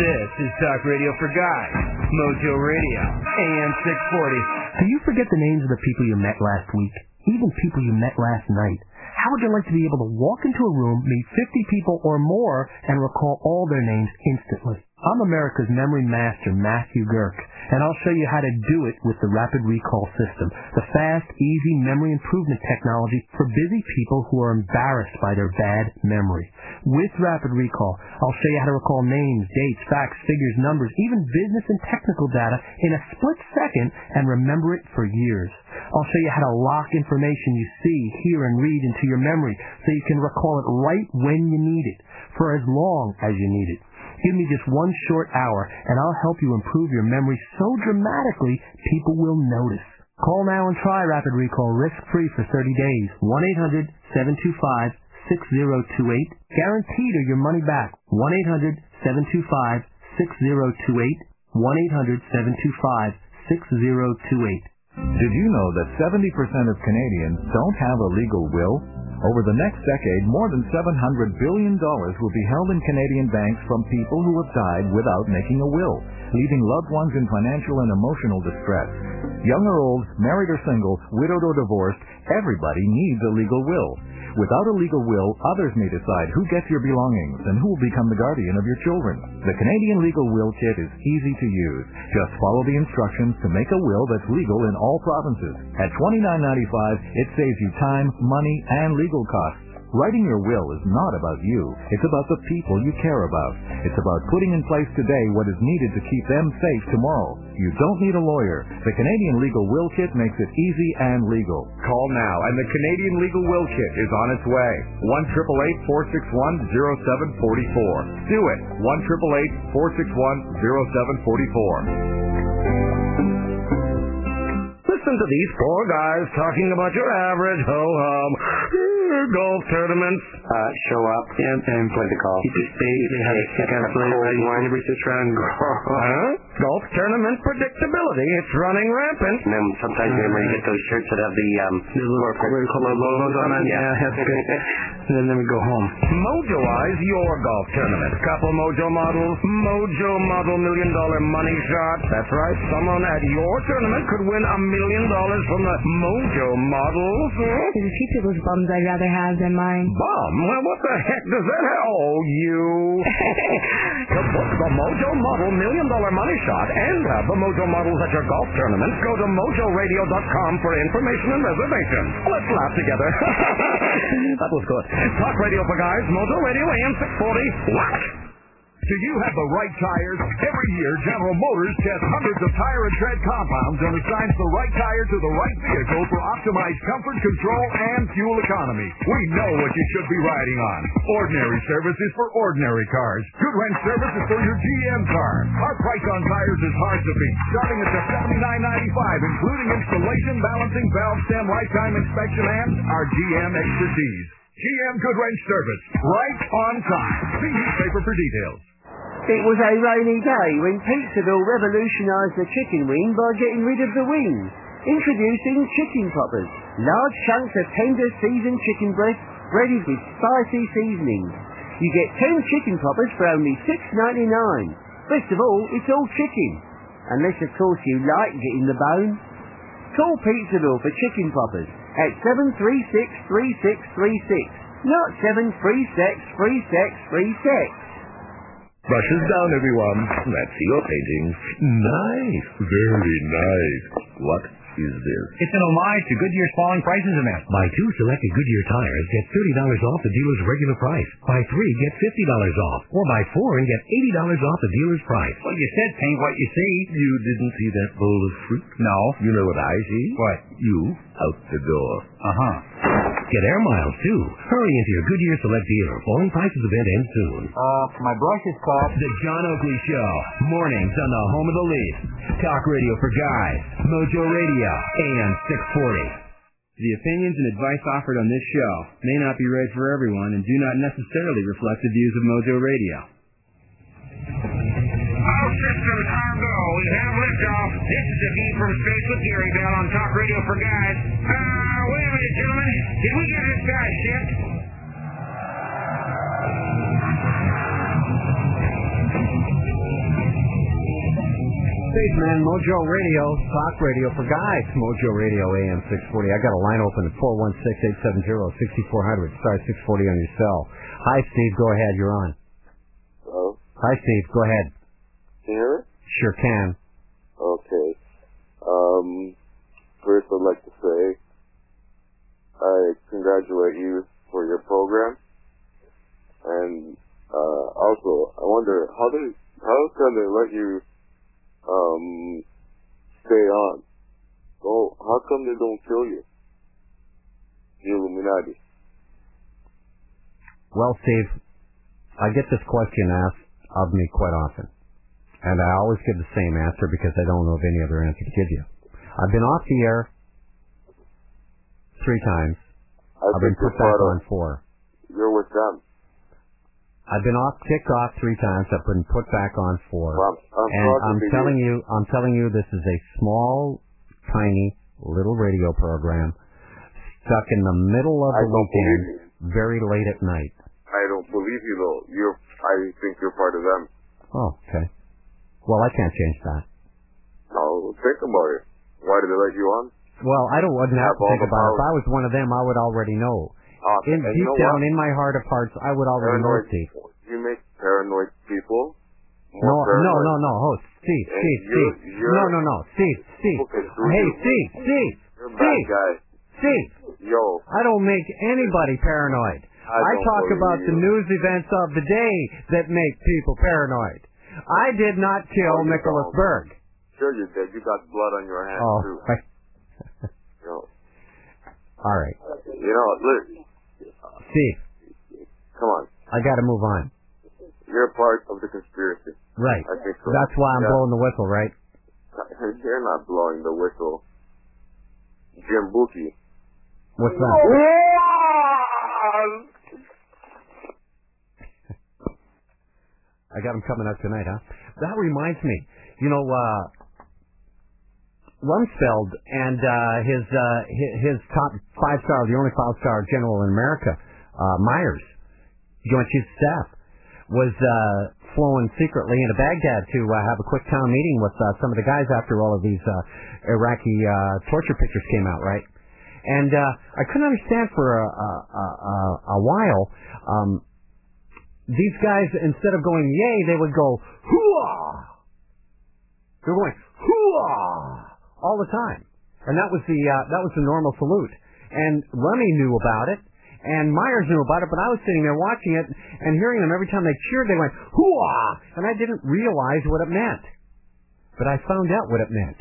This is Talk Radio for Guys, Mojo Radio, AM 640. Do you forget the names of the people you met last week? Even people you met last night? How would you like to be able to walk into a room, meet 50 people or more, and recall all their names instantly? I'm America's memory master, Matthew Girk, and I'll show you how to do it with the Rapid Recall System, the fast, easy memory improvement technology for busy people who are embarrassed by their bad memory. With Rapid Recall, I'll show you how to recall names, dates, facts, figures, numbers, even business and technical data in a split second and remember it for years. I'll show you how to lock information you see, hear, and read into your memory so you can recall it right when you need it, for as long as you need it. Give me just one short hour, and I'll help you improve your memory so dramatically people will notice. Call now and try Rapid Recall risk-free for 30 days. 1-800-725-6028. Guaranteed or your money back. 1-800-725-6028. 1-800-725-6028. Did you know that 70% of Canadians don't have a legal will? Over the next decade, more than $700 billion will be held in Canadian banks from people who have died without making a will, leaving loved ones in financial and emotional distress. Young or old, married or single, widowed or divorced, everybody needs a legal will. Without a legal will, others may decide who gets your belongings and who will become the guardian of your children. The Canadian Legal Will Kit is easy to use. Just follow the instructions to make a will that's legal in all provinces. At $29.95, it saves you time, money, and legal costs. Writing your will is not about you. It's about the people you care about. It's about putting in place today what is needed to keep them safe tomorrow. You don't need a lawyer. The Canadian Legal Will Kit makes it easy and legal. Call now, and the Canadian Legal Will Kit is on its way. 1-888-461-0744. Do it. 1-888-461-0744. Listen to these four guys talking about your average ho-hum golf tournaments. Uh, show up and, and play the golf. You just they, they have a kind of cold wine every six round. Huh? Golf tournament predictability. It's running rampant. And then sometimes uh, when you get those shirts that have the um the little color logos on it. Yeah, that's good. [laughs] and then we go home. Mojoize your golf tournament. Couple Mojo models. Mojo model million dollar money shot. That's right. Someone at your tournament could win a million dollars from the Mojo models. There's a few people's bums I'd rather have than mine. Bum? Well, what the heck does that have? Oh, you. [laughs] to book the Mojo Model Million Dollar Money Shot and have the Mojo models at your golf tournament, go to mojoradio.com for information and reservations. Let's laugh together. [laughs] that was good. Talk radio for guys. Mojo Radio AM 640. What? Do you have the right tires? Every year, General Motors tests hundreds of tire and tread compounds and assigns the right tire to the right vehicle for optimized comfort, control, and fuel economy. We know what you should be riding on. Ordinary service is for ordinary cars. Goodwrench service is for your GM car. Our price on tires is hard to beat, starting at just $79.95, including installation, balancing, valve stem, lifetime inspection, and our GM expertise. GM Goodwrench Service, right on time. See newspaper for details. It was a rainy day when Pizzaville revolutionised the chicken wing by getting rid of the wings. Introducing chicken poppers. Large chunks of tender seasoned chicken breast breaded with spicy seasonings. You get 10 chicken poppers for only $6.99. Best of all, it's all chicken. Unless, of course, you like getting the bone. Call Pizzaville for chicken poppers at 736-3636, not 736-3636. Brushes down, everyone. Let's see your paintings. Nice. Very nice. What is this? It's an homage to Goodyear's falling prices event. Buy two selected Goodyear tires, get $30 off the dealer's regular price. Buy three, get $50 off. Or buy four and get $80 off the dealer's price. Well, you said paint what you see. You didn't see that bowl of fruit? No. You know what I see? What? You out the door. Uh-huh. Get air miles, too. Hurry into your Goodyear Select dealer. Falling prices event ends soon. Uh, my brush is cut. The John Oakley Show. Mornings on the home of the Leaf. Talk radio for guys. Mojo Radio. AM 640. The opinions and advice offered on this show may not be right for everyone and do not necessarily reflect the views of Mojo Radio. All systems are go. We have liftoff. This is the view from space with Gary Bell on Talk Radio for Guys. Uh, wait a minute, gentlemen. Did we get this guy shipped? Spaceman, Mojo Radio, Talk Radio for Guys, Mojo Radio AM 640. I got a line open at 416-870-6400, star 640 on your cell. Hi, Steve. Go ahead. You're on. Hello? Hi, Steve. Go ahead. Hear me? Sure can. Okay. Um, first I'd like to say I congratulate you for your program. And, uh, also, I wonder, how do, how can they let you, um, stay on? Oh, how come they don't kill you? The Illuminati. Well, Steve, I get this question asked of me quite often. And I always give the same answer because I don't know of any other answer to give you. I've been off the air three times. I I've been put back on four. You're with them. I've been off kicked off three times. I've been put back on four. Well, I'm and I'm telling you. I'm telling you, this is a small, tiny, little radio program stuck in the middle of I the weekend, very late at night. I don't believe you though. You're. I think you're part of them. Oh, okay. Well, I can't change that. No, think about it. Why did they let you on? Well, I don't wouldn't have Have to think about it. If. I was one of them, I would already know. Ah, awesome. In deep you know down, in my heart of hearts, I would already know, Paranoid Steve. people. You make paranoid people. No, no, no, no, host, Steve, And Steve, you're- Steve. you're- No, no, no, Steve, Steve. People can do Hey, you. Steve, Steve, You're Steve, guy. Steve. Yo. I don't make anybody paranoid. I I talk about the news events of the day that make people paranoid. I did not kill Oh, Nicholas don't. Berg. Sure you did. You got blood on your hands Oh, too. [laughs] I- You know, all right, you know, look. Steve. Come on. I got to move on. You're part of the conspiracy. Right. I think so. That's why I'm Yeah. blowing the whistle, right? [laughs] You're not blowing the whistle. Jim Buki. What's that? I got him coming up tonight, huh? That reminds me, you know, uh, Rumsfeld and uh, his, uh, his top five star, the only five star general in America, uh, Myers, joint chief of staff, was uh, flown secretly into Baghdad to uh, have a quick town meeting with uh, some of the guys after all of these uh, Iraqi uh, torture pictures came out, right? And uh, I couldn't understand for a, a, a- a while. Um, these guys, instead of going yay, they would go hooah. They're going hooah all the time, and that was the uh, that was the normal salute. And Rummy knew about it, and Myers knew about it, but I was sitting there watching it and hearing them every time they cheered. They went hooah, and I didn't realize what it meant, but I found out what it meant,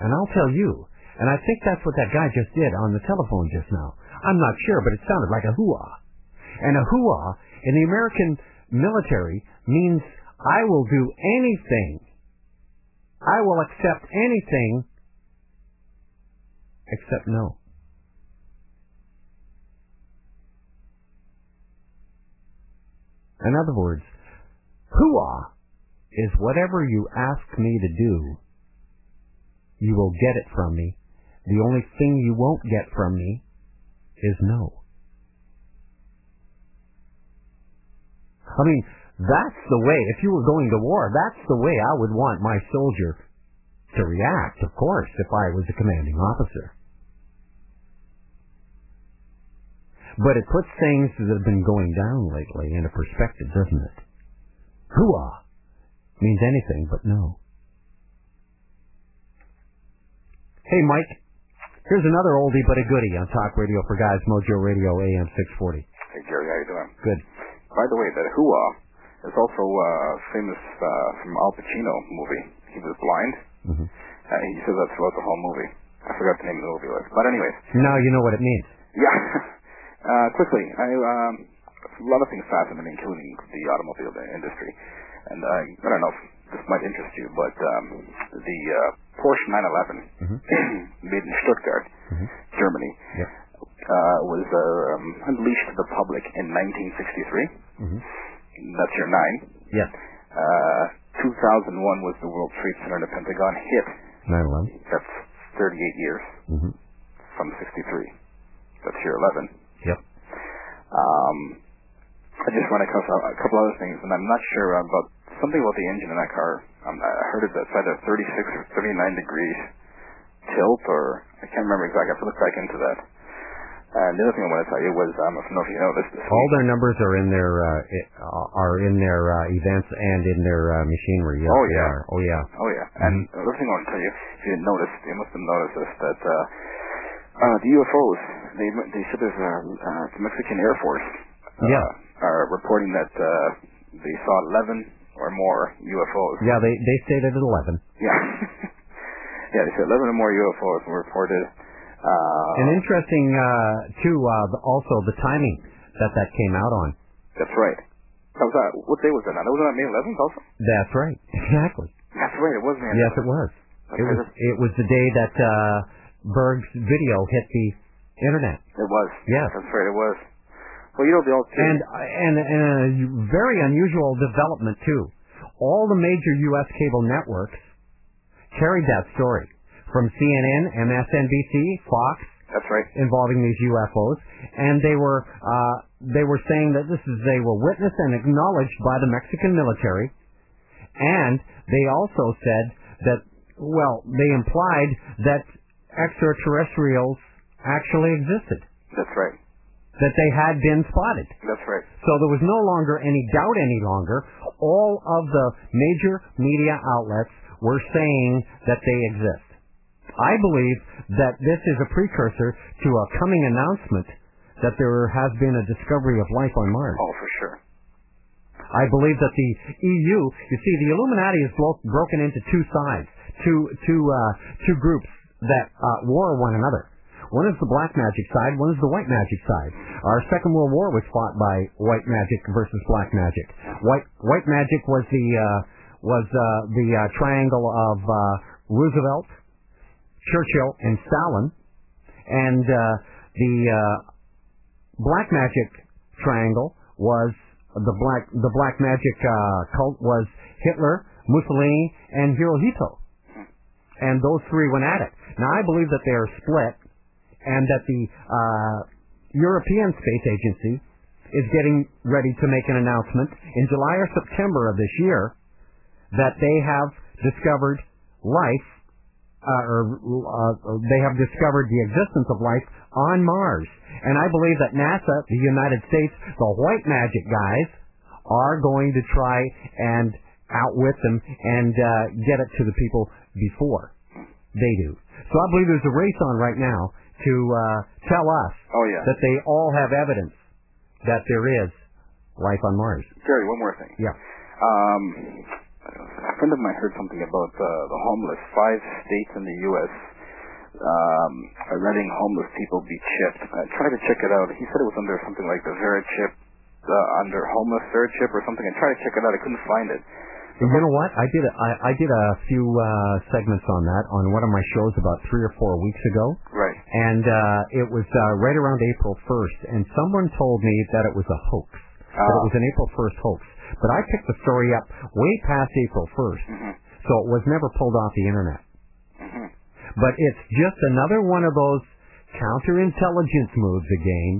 and I'll tell you. And I think that's what that guy just did on the telephone just now. I'm not sure, but it sounded like a hooah. And a hooah in the American military means I will do anything. I will accept anything except no. In other words, hooah is whatever you ask me to do, you will get it from me. The only thing you won't get from me is no. I mean, that's the way, if you were going to war, that's the way I would want my soldier to react, of course, if I was a commanding officer. But it puts things that have been going down lately into perspective, doesn't it? Hooah means anything but no. Hey, Mike. Here's another oldie but a goodie on Talk Radio for Guys, Mojo Radio AM 640. Hey, Jerry. how you doing? Good. By the way, that hooah is also uh, famous uh, from Al Pacino movie. He was blind. Mhm. Uh, he says that throughout the whole movie. I forgot the name of the movie was. But anyways, Now you know what it means. yeah. [laughs] uh, quickly, I um, a lot of things fascinate me, including the automobile industry. And I, I don't know if this might interest you, but um, the uh, Porsche 911 [clears throat] made in Stuttgart, Germany, Yep. Uh, was uh, um, unleashed to the public in 1963. Mhm. That's your nine. Yes. Uh, 2001 was the World Trade Center and the Pentagon hit. 9/11. That's 38 years Mhm. from 63. That's your 11. Yep. Um, I just want to cover a couple other things, and I'm not sure about something about the engine in that car. Um, I heard it that's either 36 or 39 degrees tilt, or I can't remember exactly. I have to look back into that. And the other thing I want to tell you was, um, I don't know if you noticed this All week. their numbers are in their uh, are in their uh, events and in their uh, machinery. Yes, Oh, yeah. Oh yeah. Oh yeah. And the other thing I want to tell you, if you didn't notice, you must have noticed this that uh, uh, the UFOs. They they said there's a uh, the Mexican Air Force. Uh, Yeah. Are reporting that uh, they saw 11 or more UFOs. Yeah, they they stated at 11. Yeah. [laughs] yeah, they said 11 or more UFOs were reported. Uh, and interesting uh, too. Uh, also the timing that that came out on. that's right. That was that. What day was that? That was on May 11th also. That's right. [laughs] Exactly. That's right. It was May 11th. Yes, it was. Okay, It was it was the day that uh, Berg's video hit the internet. It was. Yes. That's right. It was. Well, you know the old And and and a very unusual development too. All the major U.S. cable networks carried that story. From CNN, MSNBC, Fox. That's right. Involving these UFOs, and they were uh, they were saying that this is they were witnessed and acknowledged by the Mexican military, and they also said that well they implied that extraterrestrials actually existed. That's right. That they had been spotted. That's right. So there was no longer any doubt any longer. All of the major media outlets were saying that they exist. I believe that this is a precursor to a coming announcement that there has been a discovery of life on Mars. Oh, for sure. I believe that the EU, you see, the Illuminati is bro- broken into two sides, two, two, uh, two groups that uh, war one another. One is the black magic side, one is the white magic side. Our Second World War was fought by white magic versus black magic. White white magic was the uh, was uh, the uh, triangle of uh, Roosevelt, Churchill, and Stalin, and uh, the uh, black magic triangle was the black the black magic uh, cult was Hitler, Mussolini, and Hirohito, and those three went at it. Now I believe that they are split and that the uh, European Space Agency is getting ready to make an announcement in July or September of this year that they have discovered life, uh, or uh, they have discovered the existence of life on Mars. And I believe that NASA, the United States, the white magic guys, are going to try and outwit them and uh, get it to the people before they do. So I believe there's a race on right now to uh, tell us oh, yeah. that they all have evidence that there is life on Mars. Jerry, one more thing. Yeah. Um, a friend of mine heard something about uh, the homeless. Five states in the U.S. Um, are letting homeless people be chipped. I tried to check it out. He said it was under something like the VeriChip, uh, under homeless Vera chip or something. I tried to check it out. I couldn't find it. You know what? I did a, I, I did a few uh, segments on that on one of my shows about three or four weeks ago. Right. And uh, it was uh, right around April 1st, and someone told me that it was a hoax. That it was an April 1st hoax. But I picked the story up way past April 1st, mm-hmm. so it was never pulled off the internet. Mm-hmm. But it's just another one of those counterintelligence moves again,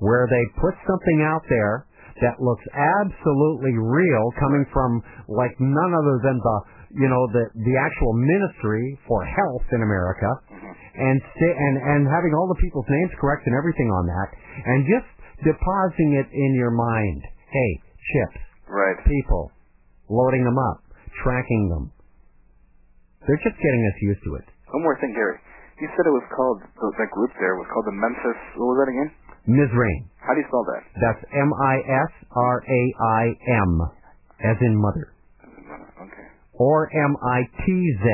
where they put something out there that looks absolutely real coming from like none other than the you know the the actual ministry for health in America and sta- and and having all the people's names correct and everything on that and just depositing it in your mind hey chips right people loading them up tracking them they're just getting us used to it one more thing Gary you said it was called that group there was called the Memphis what was that again Misraim. How do you spell that? That's M I S R A I M, as in mother. Okay. Or M I T Z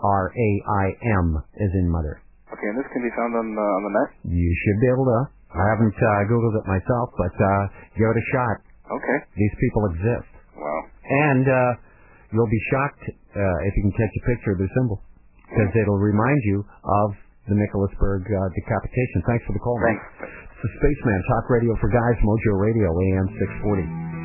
R A I M, as in mother. Okay, and this can be found on the on the net. You should be able to. I haven't uh, googled it myself, but uh, give it a shot. Okay. These people exist. Wow. And uh, you'll be shocked uh, if you can catch a picture of their symbol, because it'll remind you of the Nicholas Berg uh, decapitation. Thanks for the call. Thanks. It's the Spaceman Talk Radio for Guys, Mojo Radio, AM 640.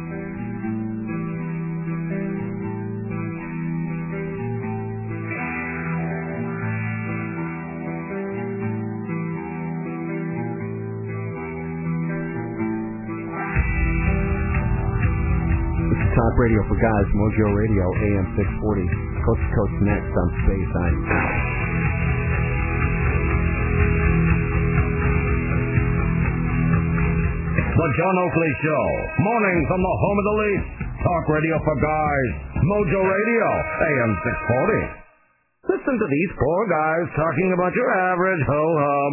Radio for Guys, Mojo Radio, AM 640. Coast to Coast next on Space Time. The John Oakley Show. Morning from the home of the Leafs. Talk radio for guys. Mojo Radio. AM 640. Listen to these four guys talking about your average ho-hum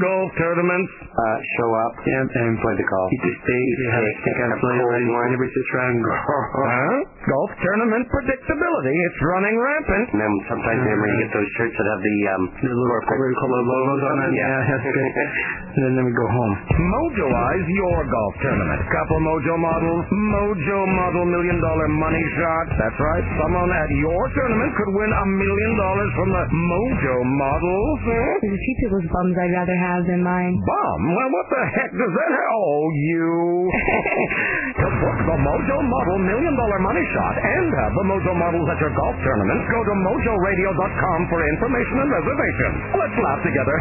golf tournaments. Uh, show up and, and play the golf. You just stay, you have to kind of play right line every six round. Huh? Golf tournament predictability. It's running rampant. And then sometimes they might get those shirts that have the um the little corporate color logos on it. Yeah, that's [laughs] good. and then we go home. Mojoize your golf tournament. Couple Mojo models, Mojo model million dollar money shot. That's right. Someone at your tournament could win a million dollars from the Mojo models. The cheap people's bums I'd rather rather have than mine. Bum? Well, what the heck does that have? Oh, you. [laughs] to book the Mojo Model Million Dollar Money Shot and have the Mojo Models at your golf tournaments, go to mojoradio.com for information and reservations. Let's laugh together.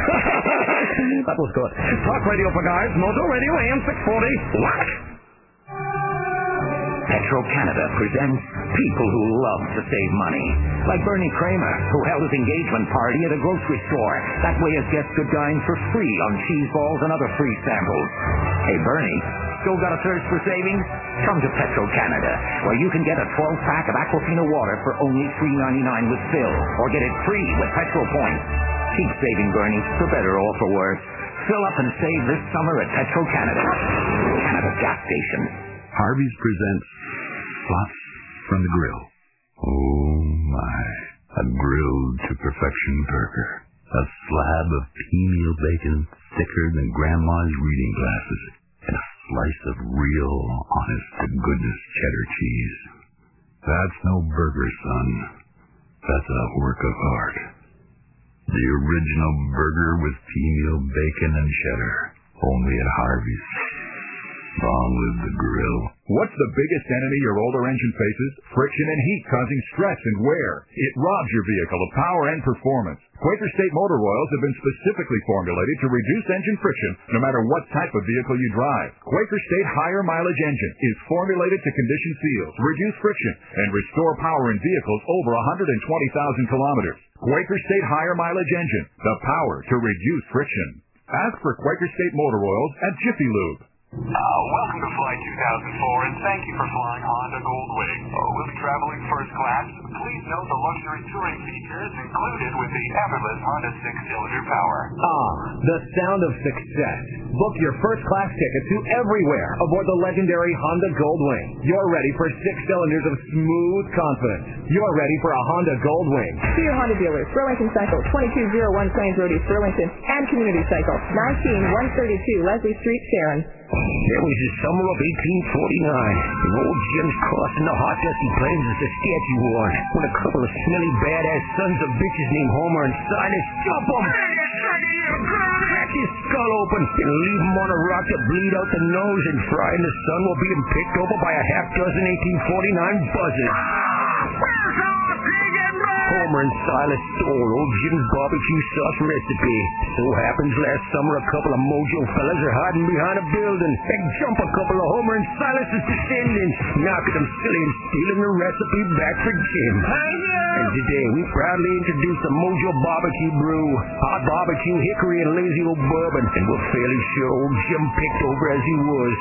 [laughs] that was good. Talk Radio for Guys, Mojo Radio AM 640. What? Petro Canada presents people who love to save money. Like Bernie Kramer, who held his engagement party at a grocery store. That way his guests could dine for free on cheese balls and other free samples. Hey, Bernie, still got a thirst for savings? Come to Petro Canada, where you can get a 12-pack of Aquafina water for only $3.99 with fill, or get it free with Petro Points. Keep saving, Bernie, for better or for worse. Fill up and save this summer at Petro Canada. Canada gas station. Harvey's presents Slots from the Grill. Oh my, a grilled to perfection burger. A slab of peameal bacon thicker than Grandma's reading glasses. And a slice of real, honest to goodness cheddar cheese. That's no burger, son. That's a work of art. The original burger with peameal bacon and cheddar. Only at Harvey's. Live the grill. What's the biggest enemy your older engine faces? Friction and heat causing stress and wear. It robs your vehicle of power and performance. Quaker State Motor Oils have been specifically formulated to reduce engine friction no matter what type of vehicle you drive. Quaker State Higher Mileage Engine is formulated to condition seals, reduce friction, and restore power in vehicles over 120,000 kilometers. Quaker State Higher Mileage Engine, the power to reduce friction. Ask for Quaker State Motor Oils at Jiffy Lube. Uh, welcome to Flight 2004, and thank you for flying Honda Goldwing. Oh, we'll be traveling first class. Please note the luxury touring features included with the effortless Honda six-cylinder power. Ah, the sound of success. Book your first class ticket to everywhere aboard the legendary Honda Goldwing. You're ready for six cylinders of smooth confidence. You're ready for a Honda Goldwing. See your Honda dealers, Burlington Cycle, 2201 Plains Road, East Burlington, and Community Cycle, 19132 Leslie Street, Sharon. It was the summer of 1849. The old Jim's crossing the hot dusty plains as of Saskatchewan when a couple of smelly badass sons of bitches named Homer and Silas jump 'em. Crack his skull open and leave him on a rock to bleed out the nose and fry in the sun while being picked over by a half dozen 1849 buzzards. Homer and Silas stole old Jim's barbecue sauce recipe. So happens last summer a couple of mojo fellas are hiding behind a building and jump a couple of Homer and Silas's descendants, knocking them silly and stealing the recipe back for Jim. And today we proudly introduce the Mojo Barbecue Brew, hot barbecue, hickory, and lazy old bourbon, and we're fairly sure old Jim picked over as he was.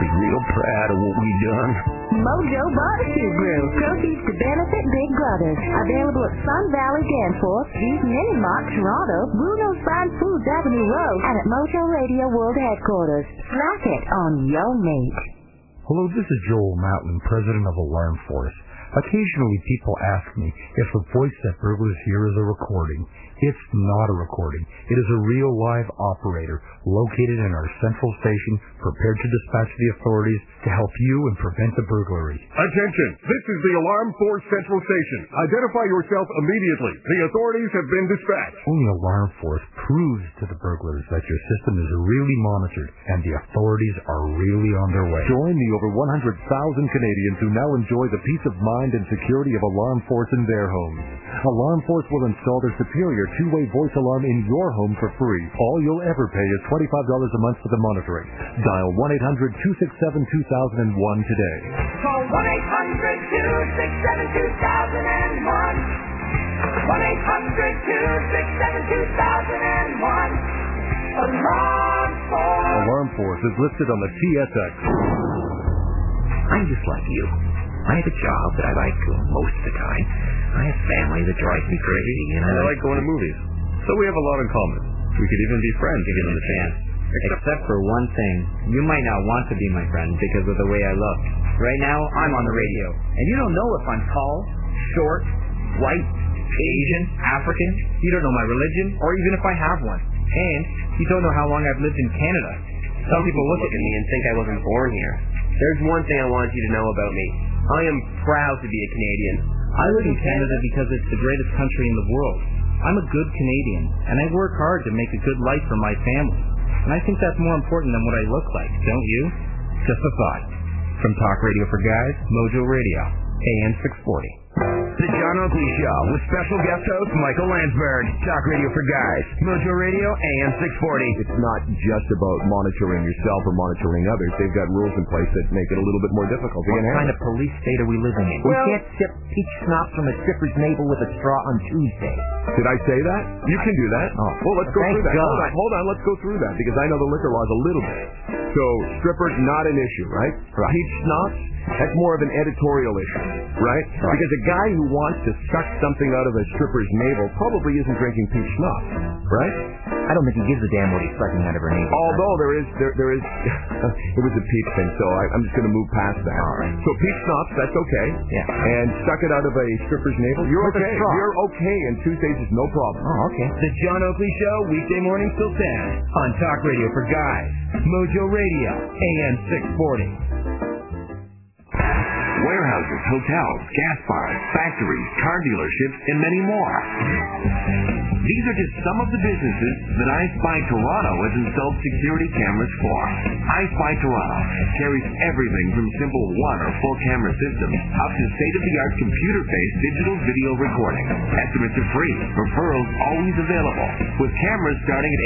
He's real proud of what we done. Mojo Barbecue Brew. Proceeds to benefit Big Brothers. Available at Sun Valley Danforth, East Mini Mart, Toronto, Bruno's Fine Foods Avenue Road, and at Mojo Radio World Headquarters. Slack it on Yo Mate. Hello, this is Joel Matlin, president of Alarm Force. Occasionally people ask me if the voice that burglars hear is a recording. It's not a recording. It is a real live operator located in our central station prepared to dispatch the authorities to help you and prevent the burglary. Attention! This is the Alarm Force Central Station. Identify yourself immediately. The authorities have been dispatched. Only Alarm Force proves to the burglars that your system is really monitored and the authorities are really on their way. Join the over 100,000 Canadians who now enjoy the peace of mind and security of Alarm Force in their homes. Alarm Force will install their superior two-way voice alarm in your home for free. All you'll ever pay is $25 a month for the monitoring. Dial 1-800-267-2001 today. Call 1-800-267-2001. 1-800-267-2001. Alarm Force. Alarm Force is listed on the TSX. I'm just like you. I have a job that I like most of the time. I have family that drives me crazy, and I, I like going to movies. So we have a lot in common. We could even be friends if given the chance. Except for one thing. You might not want to be my friend because of the way I look. Right now, I'm on the radio. And you don't know if I'm tall, short, white, Asian, African. You don't know my religion, or even if I have one. And you don't know how long I've lived in Canada. Some people look at me and think I wasn't born here. There's one thing I want you to know about me. I am proud to be a Canadian. I live in Canada because it's the greatest country in the world. I'm a good Canadian, and I work hard to make a good life for my family. And I think that's more important than what I look like, don't you? Just a thought. From Talk Radio for Guys, Mojo Radio, AM 640. The John Oakley Show with special guest host Michael Landsberg. Talk Radio for Guys. Mojo Radio, AM 640. It's not just about monitoring yourself or monitoring others. They've got rules in place that make it a little bit more difficult What kind handled. of police state are we living in? Well- we can't sip peach schnapps from a stripper's navel with a straw on Tuesday. Did I say that? You can do that. Oh, well, let's go thank through that. God. Hold on, hold on. Let's go through that because I know the liquor laws a little bit. So strippers not an issue, right? Right. Peach schnapps. That's more of an editorial issue, right? Right. Because a guy who wants to suck something out of a stripper's navel probably isn't drinking peach schnapps, right? I don't think he gives a damn what he's sucking out of her navel. Although there is there there is [laughs] it was a peach thing, so I, I'm just going to move past that. All right. So peach schnapps, that's okay. Yeah. And suck it out of a stripper's navel, you're With okay. You're okay, and Tuesdays is no problem. Oh, okay. The John Oakley Show, weekday mornings till 10 on Talk Radio for Guys. Mojo Radio, AM 640. Warehouses, hotels, gas bars, factories, car dealerships, and many more. These are just some of the businesses that I Spy Toronto has installed security cameras for. I Spy Toronto carries everything from simple one or full camera systems up to state-of-the-art computer-based digital video recording. Estimates are free, referrals always available. With cameras starting at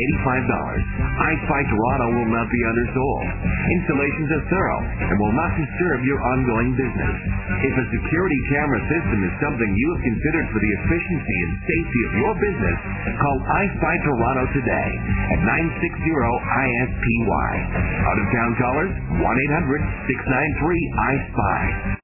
$85, I Spy Toronto will not be undersold. Installations are thorough and will not disturb your ongoing business. If a security camera system is something you have considered for the efficiency and safety of your business, call iSpy Toronto today at 960-ISPY. Out of town callers, 1-800-693-iSpy.